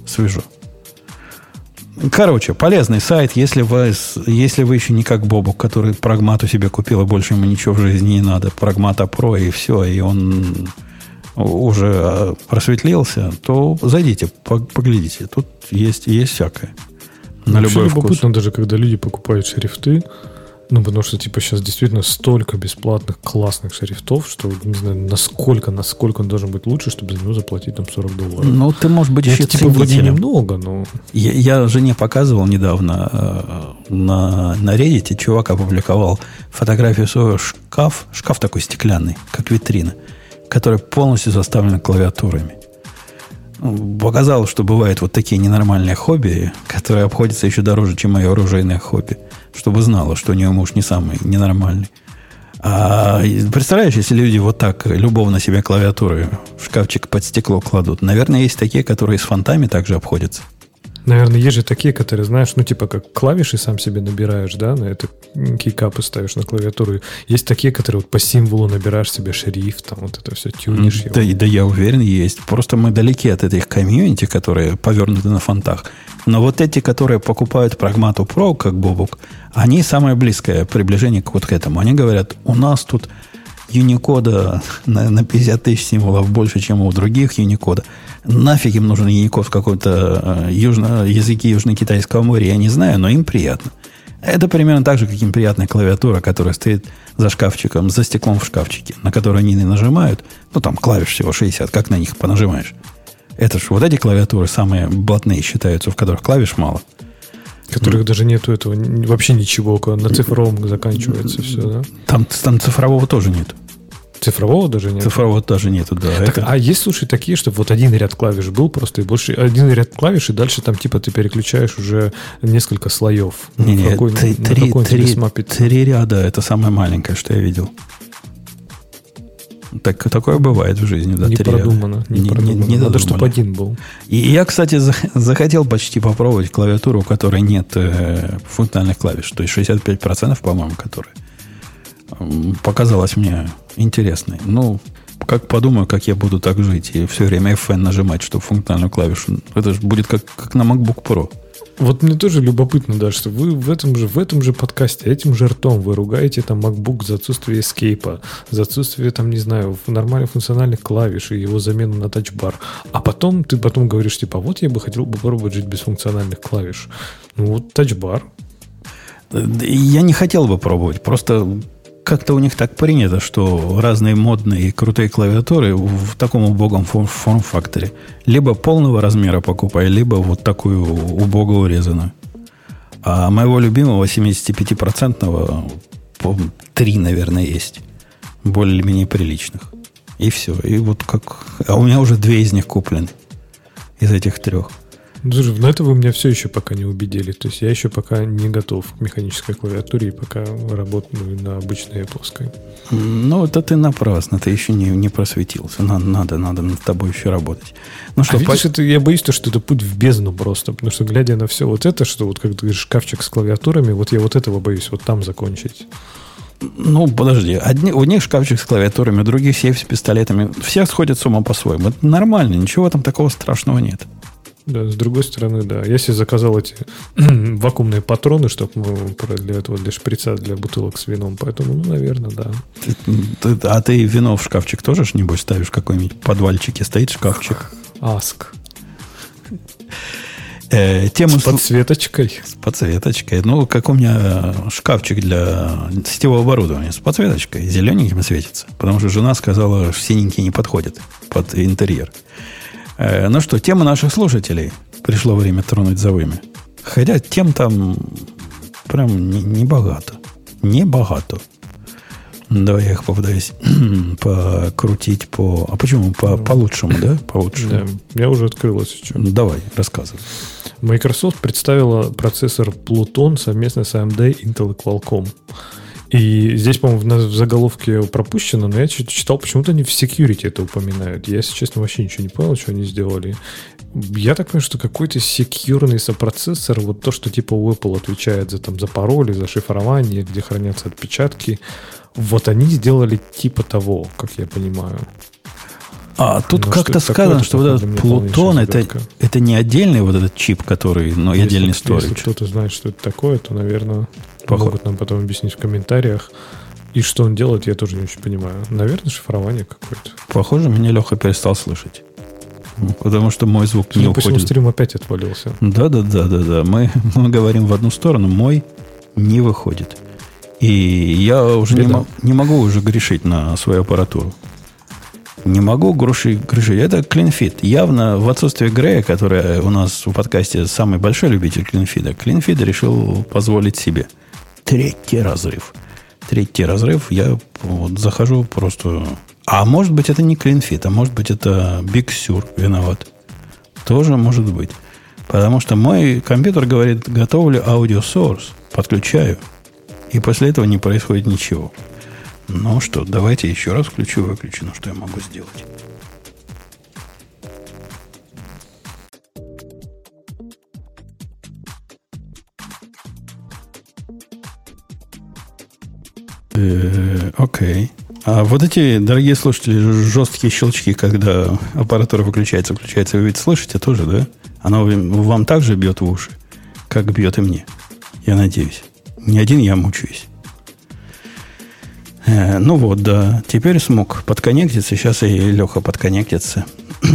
Свежо. Короче, полезный сайт, если вы, если вы еще не как Бобу, который прагмату себе купил, и больше ему ничего в жизни не надо. Прагмата Про и все, и он уже а, просветлился, то зайдите, поглядите. Тут есть, есть всякое. На Вообще любой любопытно вкус. даже, когда люди покупают шрифты, ну, потому что, типа, сейчас действительно столько бесплатных классных шрифтов, что не знаю, насколько, насколько он должен быть лучше, чтобы за него заплатить там 40 долларов. Ну, ты, может быть, еще типа, вроде немного, но... Я, я жене показывал недавно э, на, на Reddit, чувак опубликовал фотографию своего шкаф, шкаф такой стеклянный, как витрина которая полностью заставлена клавиатурами. Показал, что бывают вот такие ненормальные хобби, которые обходятся еще дороже, чем мое оружейное хобби. Чтобы знала, что у нее муж не самый ненормальный. А представляешь, если люди вот так любовно себе клавиатуры в шкафчик под стекло кладут, наверное, есть такие, которые с фонтами также обходятся. Наверное, есть же такие, которые, знаешь, ну, типа, как клавиши сам себе набираешь, да, на это кейкапы ставишь на клавиатуру. Есть такие, которые вот по символу набираешь себе шрифт, там вот это все тюнишь его. Да, да, я уверен, есть. Просто мы далеки от этих комьюнити, которые повернуты на фонтах. Но вот эти, которые покупают Pragmato Pro, как Бобук, они самое близкое приближение к вот к этому. Они говорят, у нас тут Unicode на, на 50 тысяч символов больше, чем у других Unicode. Нафиг им нужен Unicode в какой-то э, южно, языке Южно-Китайского моря, я не знаю, но им приятно. Это примерно так же, как им приятная клавиатура, которая стоит за шкафчиком, за стеклом в шкафчике, на которую они нажимают. Ну, там клавиш всего 60, как на них понажимаешь? Это ж вот эти клавиатуры самые блатные считаются, в которых клавиш мало. Которых mm. даже нету этого, вообще ничего, на цифровом заканчивается все, да? Там, там цифрового тоже нет. Цифрового даже нет? Цифрового даже нету, да. Так, это... А есть, слушай, такие, чтобы вот один ряд клавиш был просто, и больше один ряд клавиш, и дальше там типа ты переключаешь уже несколько слоев. Не, не, какой, три, три, три, три ряда, это самое маленькое, что я видел. Так, такое бывает в жизни. Да, не продумано. Не, не, продумано. Не, не Надо, чтобы один был. И я, кстати, захотел почти попробовать клавиатуру, у которой нет э, функциональных клавиш. То есть 65%, по-моему, которые показалось мне интересной. Ну, как подумаю, как я буду так жить и все время FN нажимать, чтобы функциональную клавишу. Это же будет как, как на MacBook Pro. Вот мне тоже любопытно, да, что вы в этом же, в этом же подкасте, этим же ртом вы ругаете там MacBook за отсутствие эскейпа, за отсутствие там, не знаю, нормальных функциональных клавиш и его замену на тачбар. А потом ты потом говоришь, типа, вот я бы хотел бы попробовать жить без функциональных клавиш. Ну вот тачбар. Я не хотел бы пробовать. Просто как-то у них так принято, что разные модные и крутые клавиатуры в таком убогом форм-факторе либо полного размера покупай, либо вот такую убого урезанную. А моего любимого 75-процентного три, наверное, есть. Более-менее приличных. И все. И вот как... А у меня уже две из них куплены. Из этих трех. Слушай, но это вы меня все еще пока не убедили. То есть я еще пока не готов к механической клавиатуре и пока работаю на обычной Apple. Ну, это ты напрасно, ты еще не, не просветился. Надо, надо, надо над тобой еще работать. Ну что, а видишь, по... это, я боюсь, то, что это путь в бездну просто, потому что глядя на все вот это, что вот как ты говоришь, шкафчик с клавиатурами, вот я вот этого боюсь вот там закончить. Ну, подожди. Одни, у них шкафчик с клавиатурами, у других сейф с пистолетами. Все сходят с ума по-своему. Это нормально, ничего там такого страшного нет. Да, с другой стороны, да. Я себе заказал эти вакуумные патроны, чтобы для этого, для шприца, для бутылок с вином. Поэтому, ну, наверное, да. Ты, ты, а ты вино в шкафчик тоже, небось, ставишь какой-нибудь подвальчике? Стоит шкафчик? Аск. Э, тему с подсветочкой. С подсветочкой. Ну, как у меня шкафчик для сетевого оборудования с подсветочкой. Зелененьким светится. Потому что жена сказала, что синенькие не подходят под интерьер. Э, ну что, тема наших слушателей. Пришло время тронуть за вами. Хотя тем там прям не, не богато. Не богато. Давай я их попытаюсь покрутить по... А почему? По, по лучшему, да? По лучшему. Да, я уже открыл, что. Давай, рассказывай. Microsoft представила процессор Pluton совместно с AMD, Intel и Qualcomm. И здесь, по-моему, в заголовке пропущено, но я читал, почему-то они в security это упоминают. Я, если честно, вообще ничего не понял, что они сделали. Я так понимаю, что какой-то секьюрный сопроцессор, вот то, что типа у Apple отвечает за, там, за пароли, за шифрование, где хранятся отпечатки, вот они сделали типа того, как я понимаю. А тут ну, как-то сказано, что вот этот Плутон это, это не отдельный вот этот чип, который, но если, отдельный сторож. Если кто-то знает, что это такое, то, наверное, Поход. могут нам потом объяснить в комментариях. И что он делает, я тоже не очень понимаю. Наверное, шифрование какое-то. Похоже, меня Леха перестал слышать. Потому что мой звук Судя не уходит. Почему стрим опять отвалился. Да, да, да, да, да. Мы, мы говорим в одну сторону, мой не выходит. И я уже не, не могу уже грешить на свою аппаратуру. Не могу гроши, грешить. Это клинфит. Явно в отсутствие Грея, который у нас в подкасте самый большой любитель клинфида, клинфид решил позволить себе. Третий разрыв. Третий разрыв. Я вот захожу просто... А может быть, это не клинфит, а может быть, это Big Sur виноват. Тоже может быть. Потому что мой компьютер говорит, готовлю аудио source, подключаю, и после этого не происходит ничего. Ну что, давайте еще раз включу и выключу. Ну что я могу сделать? Окей. А вот эти, дорогие слушатели, жесткие щелчки, когда аппаратура выключается, включается, вы ведь слышите тоже, да? Оно вам также бьет в уши, как бьет и мне. Я надеюсь. Не один я мучаюсь. Э, ну вот, да. Теперь смог подконнектиться. Сейчас и Леха подконнектится.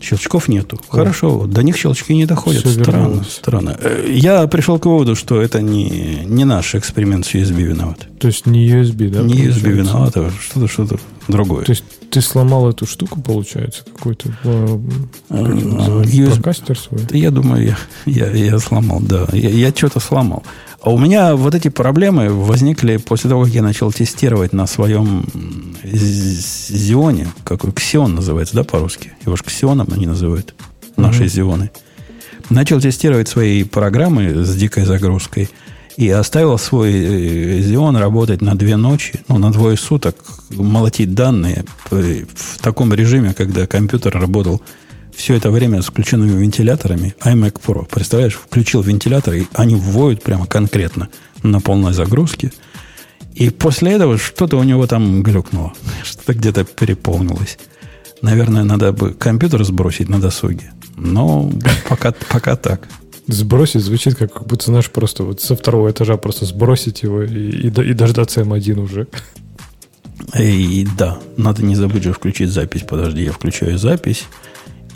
Щелчков нету. О. Хорошо, до них щелчки не доходят. Все странно, вернулось. странно. Э, я пришел к выводу, что это не, не наш эксперимент с USB виноват. То есть не USB, да? Не USB виноват, а что-то что другое. То есть ты сломал эту штуку, получается, какой-то э, USB... прокастер свой? Я думаю, я, я, я сломал, да. Я, я что-то сломал. А у меня вот эти проблемы возникли после того, как я начал тестировать на своем Зионе, какой Ксион называется, да, по-русски? Его же Ксионом они называют, наши mm-hmm. Зионы. Начал тестировать свои программы с дикой загрузкой и оставил свой Xeon работать на две ночи, ну, на двое суток, молотить данные в таком режиме, когда компьютер работал все это время с включенными вентиляторами iMac Pro. Представляешь, включил вентилятор, и они воют прямо конкретно на полной загрузке. И после этого что-то у него там глюкнуло. Что-то где-то переполнилось. Наверное, надо бы компьютер сбросить на досуге. Но пока, пока так. Сбросить звучит как, как будто, знаешь, просто вот со второго этажа просто сбросить его и, и, и дождаться М1 уже. И да, надо не забыть же включить запись. Подожди, я включаю запись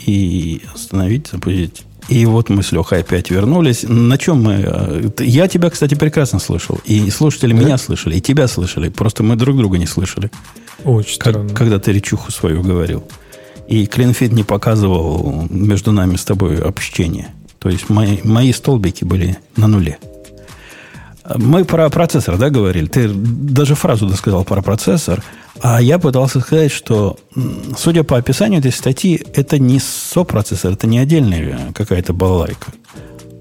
и остановить, запустить. И вот мы с Лехой опять вернулись. На чем мы? Э, я тебя, кстати, прекрасно слышал. И слушатели да? меня слышали, и тебя слышали. Просто мы друг друга не слышали. Очень как, странно. Когда ты речуху свою говорил. И Клинфит не показывал между нами с тобой общение. То есть мои, мои столбики были на нуле. Мы про процессор, да, говорили? Ты даже фразу досказал про процессор. А я пытался сказать, что, судя по описанию этой статьи, это не сопроцессор, это не отдельная какая-то балалайка.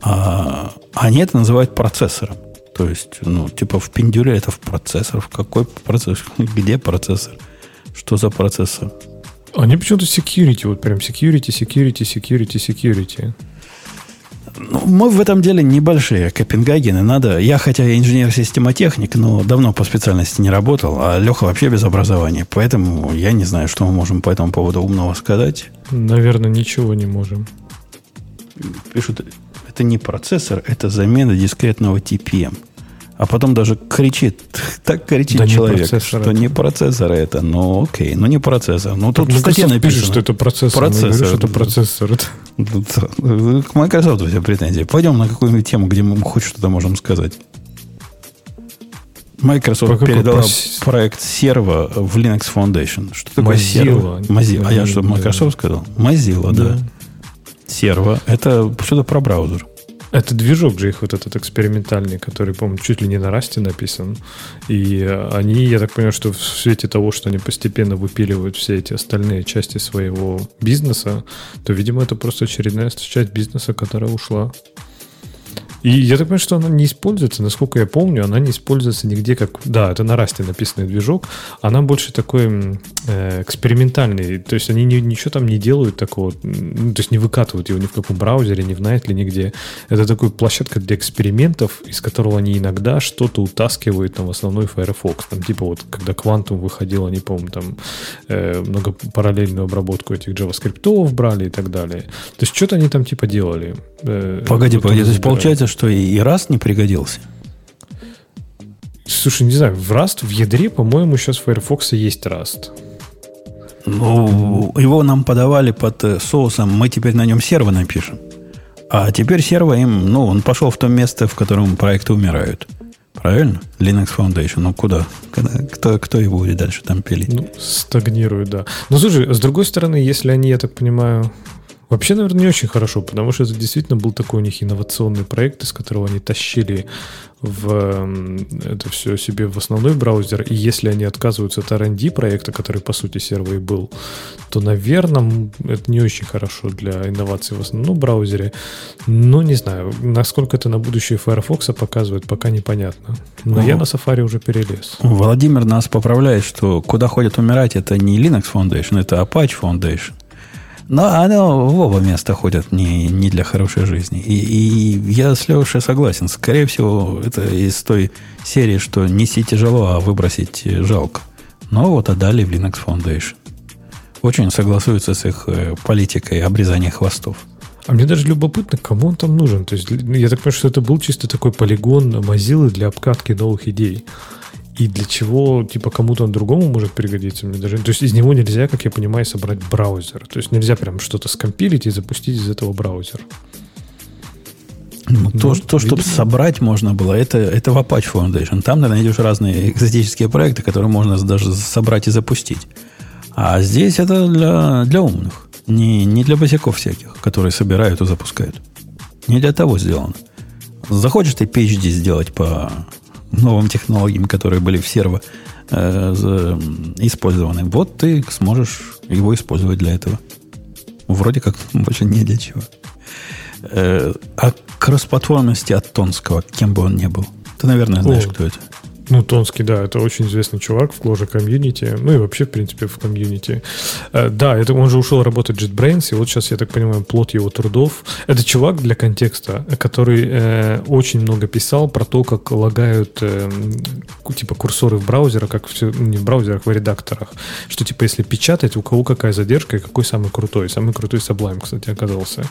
А они это называют процессором. То есть, ну, типа в пиндюре это в процессор. В какой процессор? Где процессор? Что за процессор? Они почему-то security, вот прям security, security, security, security. Ну, мы в этом деле небольшие Копенгагены. Надо. Я, хотя инженер-системотехник, но давно по специальности не работал, а Леха вообще без образования. Поэтому я не знаю, что мы можем по этому поводу умного сказать. Наверное, ничего не можем. Пишут, это не процессор, это замена дискретного TPM. А потом даже кричит, так кричит да человек, не что это. не процессор это. Ну, окей, ну не процессор. Ну, тут в статье написано. что это процессор. Процессор. Говорю, что это процессор. К Microsoft все претензии. Пойдем на какую-нибудь тему, где мы хоть что-то можем сказать. Microsoft По передала по... проект серва в Linux Foundation. Что такое серва? Mozilla. А я что, Microsoft сказал? Mozilla, да. да. Серва. Это что-то про браузер. Это движок же их вот этот экспериментальный, который, по-моему, чуть ли не на расте написан. И они, я так понимаю, что в свете того, что они постепенно выпиливают все эти остальные части своего бизнеса, то, видимо, это просто очередная часть бизнеса, которая ушла. И я так понимаю, что она не используется, насколько я помню, она не используется нигде как... Да, это на расте написанный движок. Она больше такой э, экспериментальный. То есть они не, ничего там не делают такого, ну, то есть не выкатывают его ни в каком браузере, ни в Nightly, нигде. Это такой площадка для экспериментов, из которого они иногда что-то утаскивают там, в основной Firefox. Там типа вот, когда Quantum выходил, они, по-моему, там э, много параллельную обработку этих JavaScript брали и так далее. То есть что-то они там типа делали. Э, погоди, погоди. То есть получается, что и Rust не пригодился? Слушай, не знаю, в Rust, в ядре, по-моему, сейчас в Firefox есть Rust. Ну, его нам подавали под э, соусом, мы теперь на нем серво напишем. А теперь серво им, ну, он пошел в то место, в котором проекты умирают. Правильно? Linux Foundation. Ну, куда? Кто, кто его будет дальше там пилить? Ну, стагнирует, да. Но слушай, с другой стороны, если они, я так понимаю, Вообще, наверное, не очень хорошо, потому что это действительно был такой у них инновационный проект, из которого они тащили в это все себе в основной браузер. И если они отказываются от R&D проекта, который, по сути, сервер и был, то, наверное, это не очень хорошо для инноваций в основном браузере. Но не знаю, насколько это на будущее Firefox показывает, пока непонятно. Но угу. я на Safari уже перелез. Владимир нас поправляет, что куда ходят умирать, это не Linux Foundation, это Apache Foundation. Но оно в оба места ходят не, не для хорошей жизни. И, и я с Лешей согласен. Скорее всего, это из той серии, что неси тяжело, а выбросить жалко. Но вот отдали в Linux Foundation. Очень согласуется с их э, политикой обрезания хвостов. А мне даже любопытно, кому он там нужен. То есть, я так понимаю, что это был чисто такой полигон Mozilla для обкатки новых идей. И для чего, типа, кому-то другому может пригодиться? Мне даже... То есть из него нельзя, как я понимаю, собрать браузер. То есть нельзя прям что-то скомпилить и запустить из этого браузер. Ну, ну, то, то чтобы собрать можно было, это, это в Apache Foundation. Там ты найдешь разные экзотические проекты, которые можно даже собрать и запустить. А здесь это для, для умных. Не, не для босиков всяких, которые собирают и запускают. Не для того сделано. Захочешь ты PhD сделать по новым технологиям, которые были в серво э, использованы, вот ты сможешь его использовать для этого. Вроде как больше не для чего. Э, а кроссплатформенности от Тонского, кем бы он ни был. Ты, наверное, знаешь, О, кто это. Ну, Тонский, да, это очень известный чувак в Clojure комьюнити, ну и вообще, в принципе, в комьюнити. Э, да, это он же ушел работать в JetBrains, и вот сейчас, я так понимаю, плод его трудов. Это чувак для контекста, который э, очень много писал про то, как лагают э, типа курсоры в браузерах, как все, ну, не в браузерах, в редакторах. Что типа, если печатать, у кого какая задержка и какой самый крутой. Самый крутой Sublime, кстати, оказался.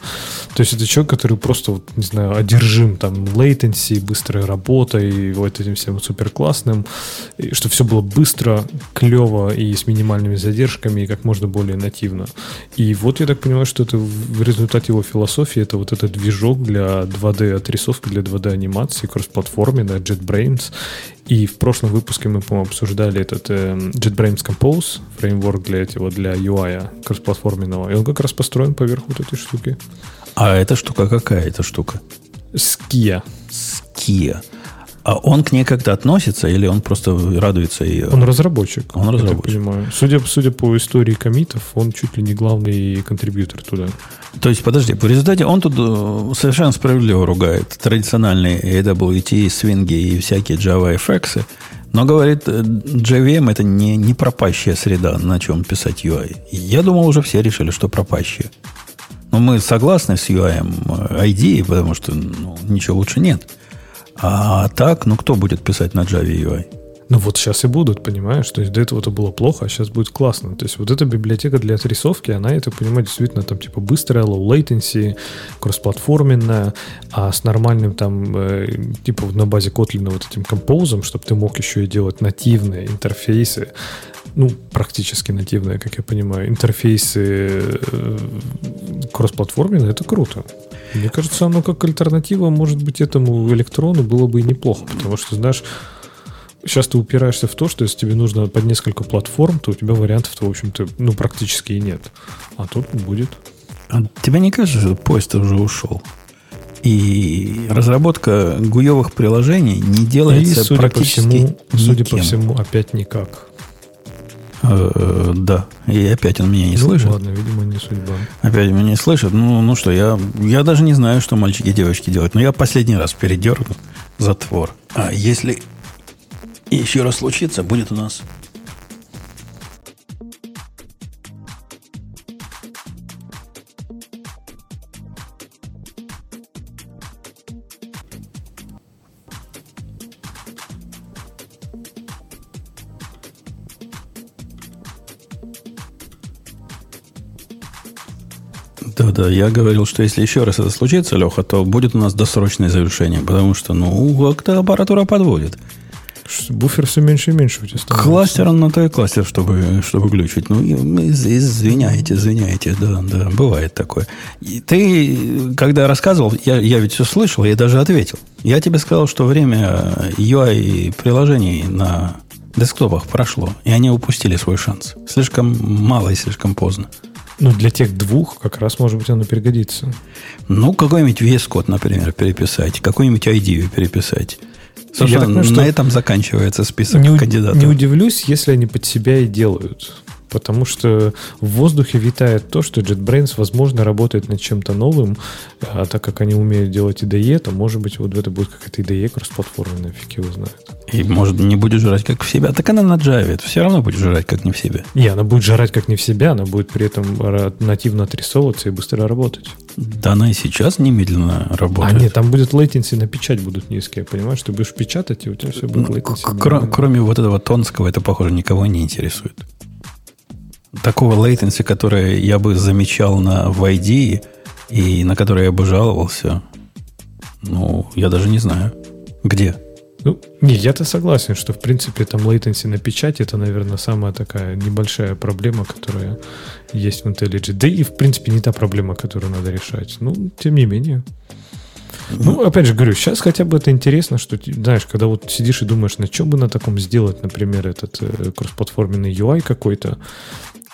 То есть это человек, который просто, не знаю, одержим там latency, быстрой работой, вот этим всем супер классным, что все было быстро, клево и с минимальными задержками, и как можно более нативно. И вот я так понимаю, что это в результате его философии, это вот этот движок для 2D отрисовки, для 2D анимации, кроссплатформе на JetBrains. И в прошлом выпуске мы, по-моему, обсуждали этот э, JetBrains Compose, фреймворк для этого, для UI кроссплатформенного. И он как раз построен поверх вот этой штуки. А эта штука какая эта штука? Ския. Ския. А он к ней как-то относится или он просто радуется ее? Он разработчик. Он разработчик. понимаю. Судя, судя по истории комитов, он чуть ли не главный контрибьютор туда. То есть, подожди, в результате он тут э, совершенно справедливо ругает традициональные AWT, свинги и всякие Java FX, но говорит, э, JVM это не, не пропащая среда, на чем писать UI. Я думал, уже все решили, что пропащая. Но мы согласны с UI ID, потому что ну, ничего лучше нет. А так, ну кто будет писать на Java UI? Ну вот сейчас и будут, понимаешь? То есть до этого это было плохо, а сейчас будет классно. То есть вот эта библиотека для отрисовки, она, я так понимаю, действительно там типа быстрая, low latency, кроссплатформенная, а с нормальным там э, типа на базе Kotlin вот этим композом, чтобы ты мог еще и делать нативные интерфейсы, ну, практически нативные, как я понимаю, интерфейсы э, кроссплатформенные, это круто. Мне кажется, оно как альтернатива, может быть, этому электрону было бы и неплохо, потому что, знаешь, сейчас ты упираешься в то, что если тебе нужно под несколько платформ, то у тебя вариантов-то, в общем-то, ну, практически и нет. А тут будет. А тебе не кажется, что поезд уже ушел? И разработка гуевых приложений не делается и, судя практически по всему, Судя по всему, опять никак. Э, да. И опять он меня не ну, слышит. Ладно, видимо, не судьба. Опять меня не слышит. Ну, ну что, я, я даже не знаю, что мальчики и девочки делают. Но я последний раз передерну затвор. А если еще раз случится, будет у нас Да, я говорил, что если еще раз это случится, Леха, то будет у нас досрочное завершение, потому что, ну, как-то аппаратура подводит. Буфер все меньше и меньше у тебя становится. Кластер, он на то и кластер, чтобы, чтобы глючить. Ну, извиняйте, извиняйте, да, да, бывает такое. И ты, когда рассказывал, я, я ведь все слышал, я даже ответил. Я тебе сказал, что время UI приложений на десктопах прошло, и они упустили свой шанс. Слишком мало и слишком поздно. Ну, для тех двух как раз, может быть, оно пригодится. Ну, какой-нибудь VS Code, например, переписать, какой-нибудь ID переписать. Собственно, понимаю, на этом заканчивается список не, кандидатов. Не удивлюсь, если они под себя и делают. Потому что в воздухе витает то, что JetBrains, возможно, работает над чем-то новым, а так как они умеют делать IDE, то, может быть, вот это будет какая-то IDE кроссплатформенная, фиг его знает. И, может, не будет жрать как в себя. Так она на Java. Все равно будет жрать как не в себя. Не, она будет жрать как не в себя, она будет при этом нативно отрисовываться и быстро работать. Да она и сейчас немедленно работает. А нет, там будет latency на печать будут низкие, понимаешь? Ты будешь печатать, и у тебя все будет latency. Кр- кроме вот этого тонского, это, похоже, никого не интересует такого latency, которое я бы замечал на в ID и на которое я бы жаловался, ну, я даже не знаю. Где? Ну, не, я-то согласен, что, в принципе, там latency на печати это, наверное, самая такая небольшая проблема, которая есть в IntelliJ. Да и, в принципе, не та проблема, которую надо решать. Ну, тем не менее. Ну, опять же говорю, сейчас хотя бы это интересно, что, знаешь, когда вот сидишь и думаешь, на чем бы на таком сделать, например, этот э, кроссплатформенный UI какой-то,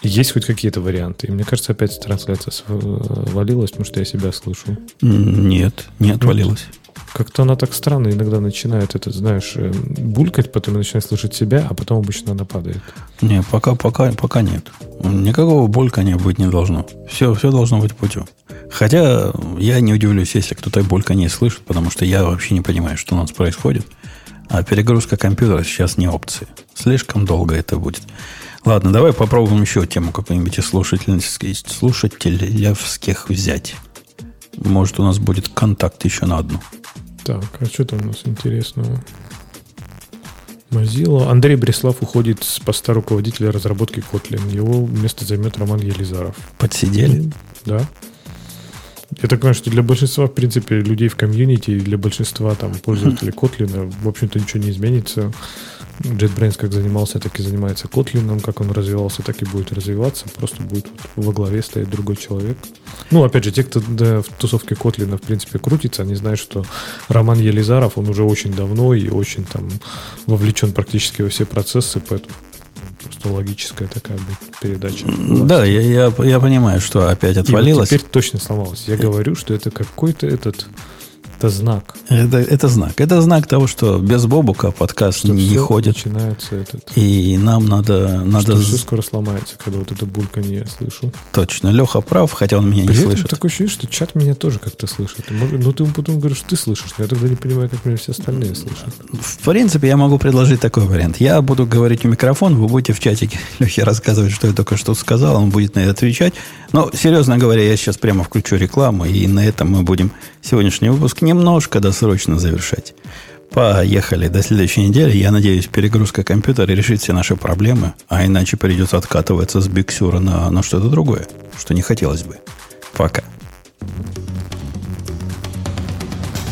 есть хоть какие-то варианты? И мне кажется, опять трансляция свалилась, потому что я себя слышу. Нет, не отвалилась. Как-то она так странно иногда начинает это, знаешь, э, булькать, потом начинает слышать себя, а потом обычно она падает. Не, пока, пока, пока нет. Никакого булькания быть не должно. Все, все должно быть путем. Хотя я не удивлюсь, если кто-то бульканье слышит, потому что я вообще не понимаю, что у нас происходит. А перегрузка компьютера сейчас не опция. Слишком долго это будет. Ладно, давай попробуем еще тему какую-нибудь из слушательских, взять. Может, у нас будет контакт еще на одну. Так, а что там у нас интересного? Mozilla. Андрей Бреслав уходит с поста руководителя разработки Kotlin. Его место займет Роман Елизаров. Подсидели? Да. Я так понимаю, что для большинства, в принципе, людей в комьюнити для большинства там пользователей Kotlin, в общем-то, ничего не изменится. JetBrains как занимался, так и занимается Kotlin, как он развивался, так и будет развиваться, просто будет вот во главе стоять другой человек. Ну, опять же, те, кто да, в тусовке Kotlin, в принципе, крутится, они знают, что Роман Елизаров, он уже очень давно и очень там вовлечен практически во все процессы, поэтому просто логическая такая будет передача. Да, я, я, я понимаю, что опять отвалилось. И вот теперь точно сломалось. Я говорю, что это какой-то этот это знак. Это, это знак. Это знак того, что без Бобука подкаст что не ходит. начинается этот. И нам надо... надо... Что все скоро сломается, когда вот это бульканье я слышу. Точно. Леха прав, хотя он меня При не этом слышит. такое ощущение, что чат меня тоже как-то слышит. Ну, ты потом говоришь, что ты слышишь. Но я тогда не понимаю, как меня все остальные слышат. В принципе, я могу предложить такой вариант. Я буду говорить в микрофон, вы будете в чатике Лехе рассказывать, что я только что сказал, он будет на это отвечать. Но, серьезно говоря, я сейчас прямо включу рекламу, и на этом мы будем сегодняшний выпуск немножко досрочно завершать. Поехали до следующей недели. Я надеюсь, перегрузка компьютера решит все наши проблемы, а иначе придется откатываться с Биксюра на, на что-то другое, что не хотелось бы. Пока.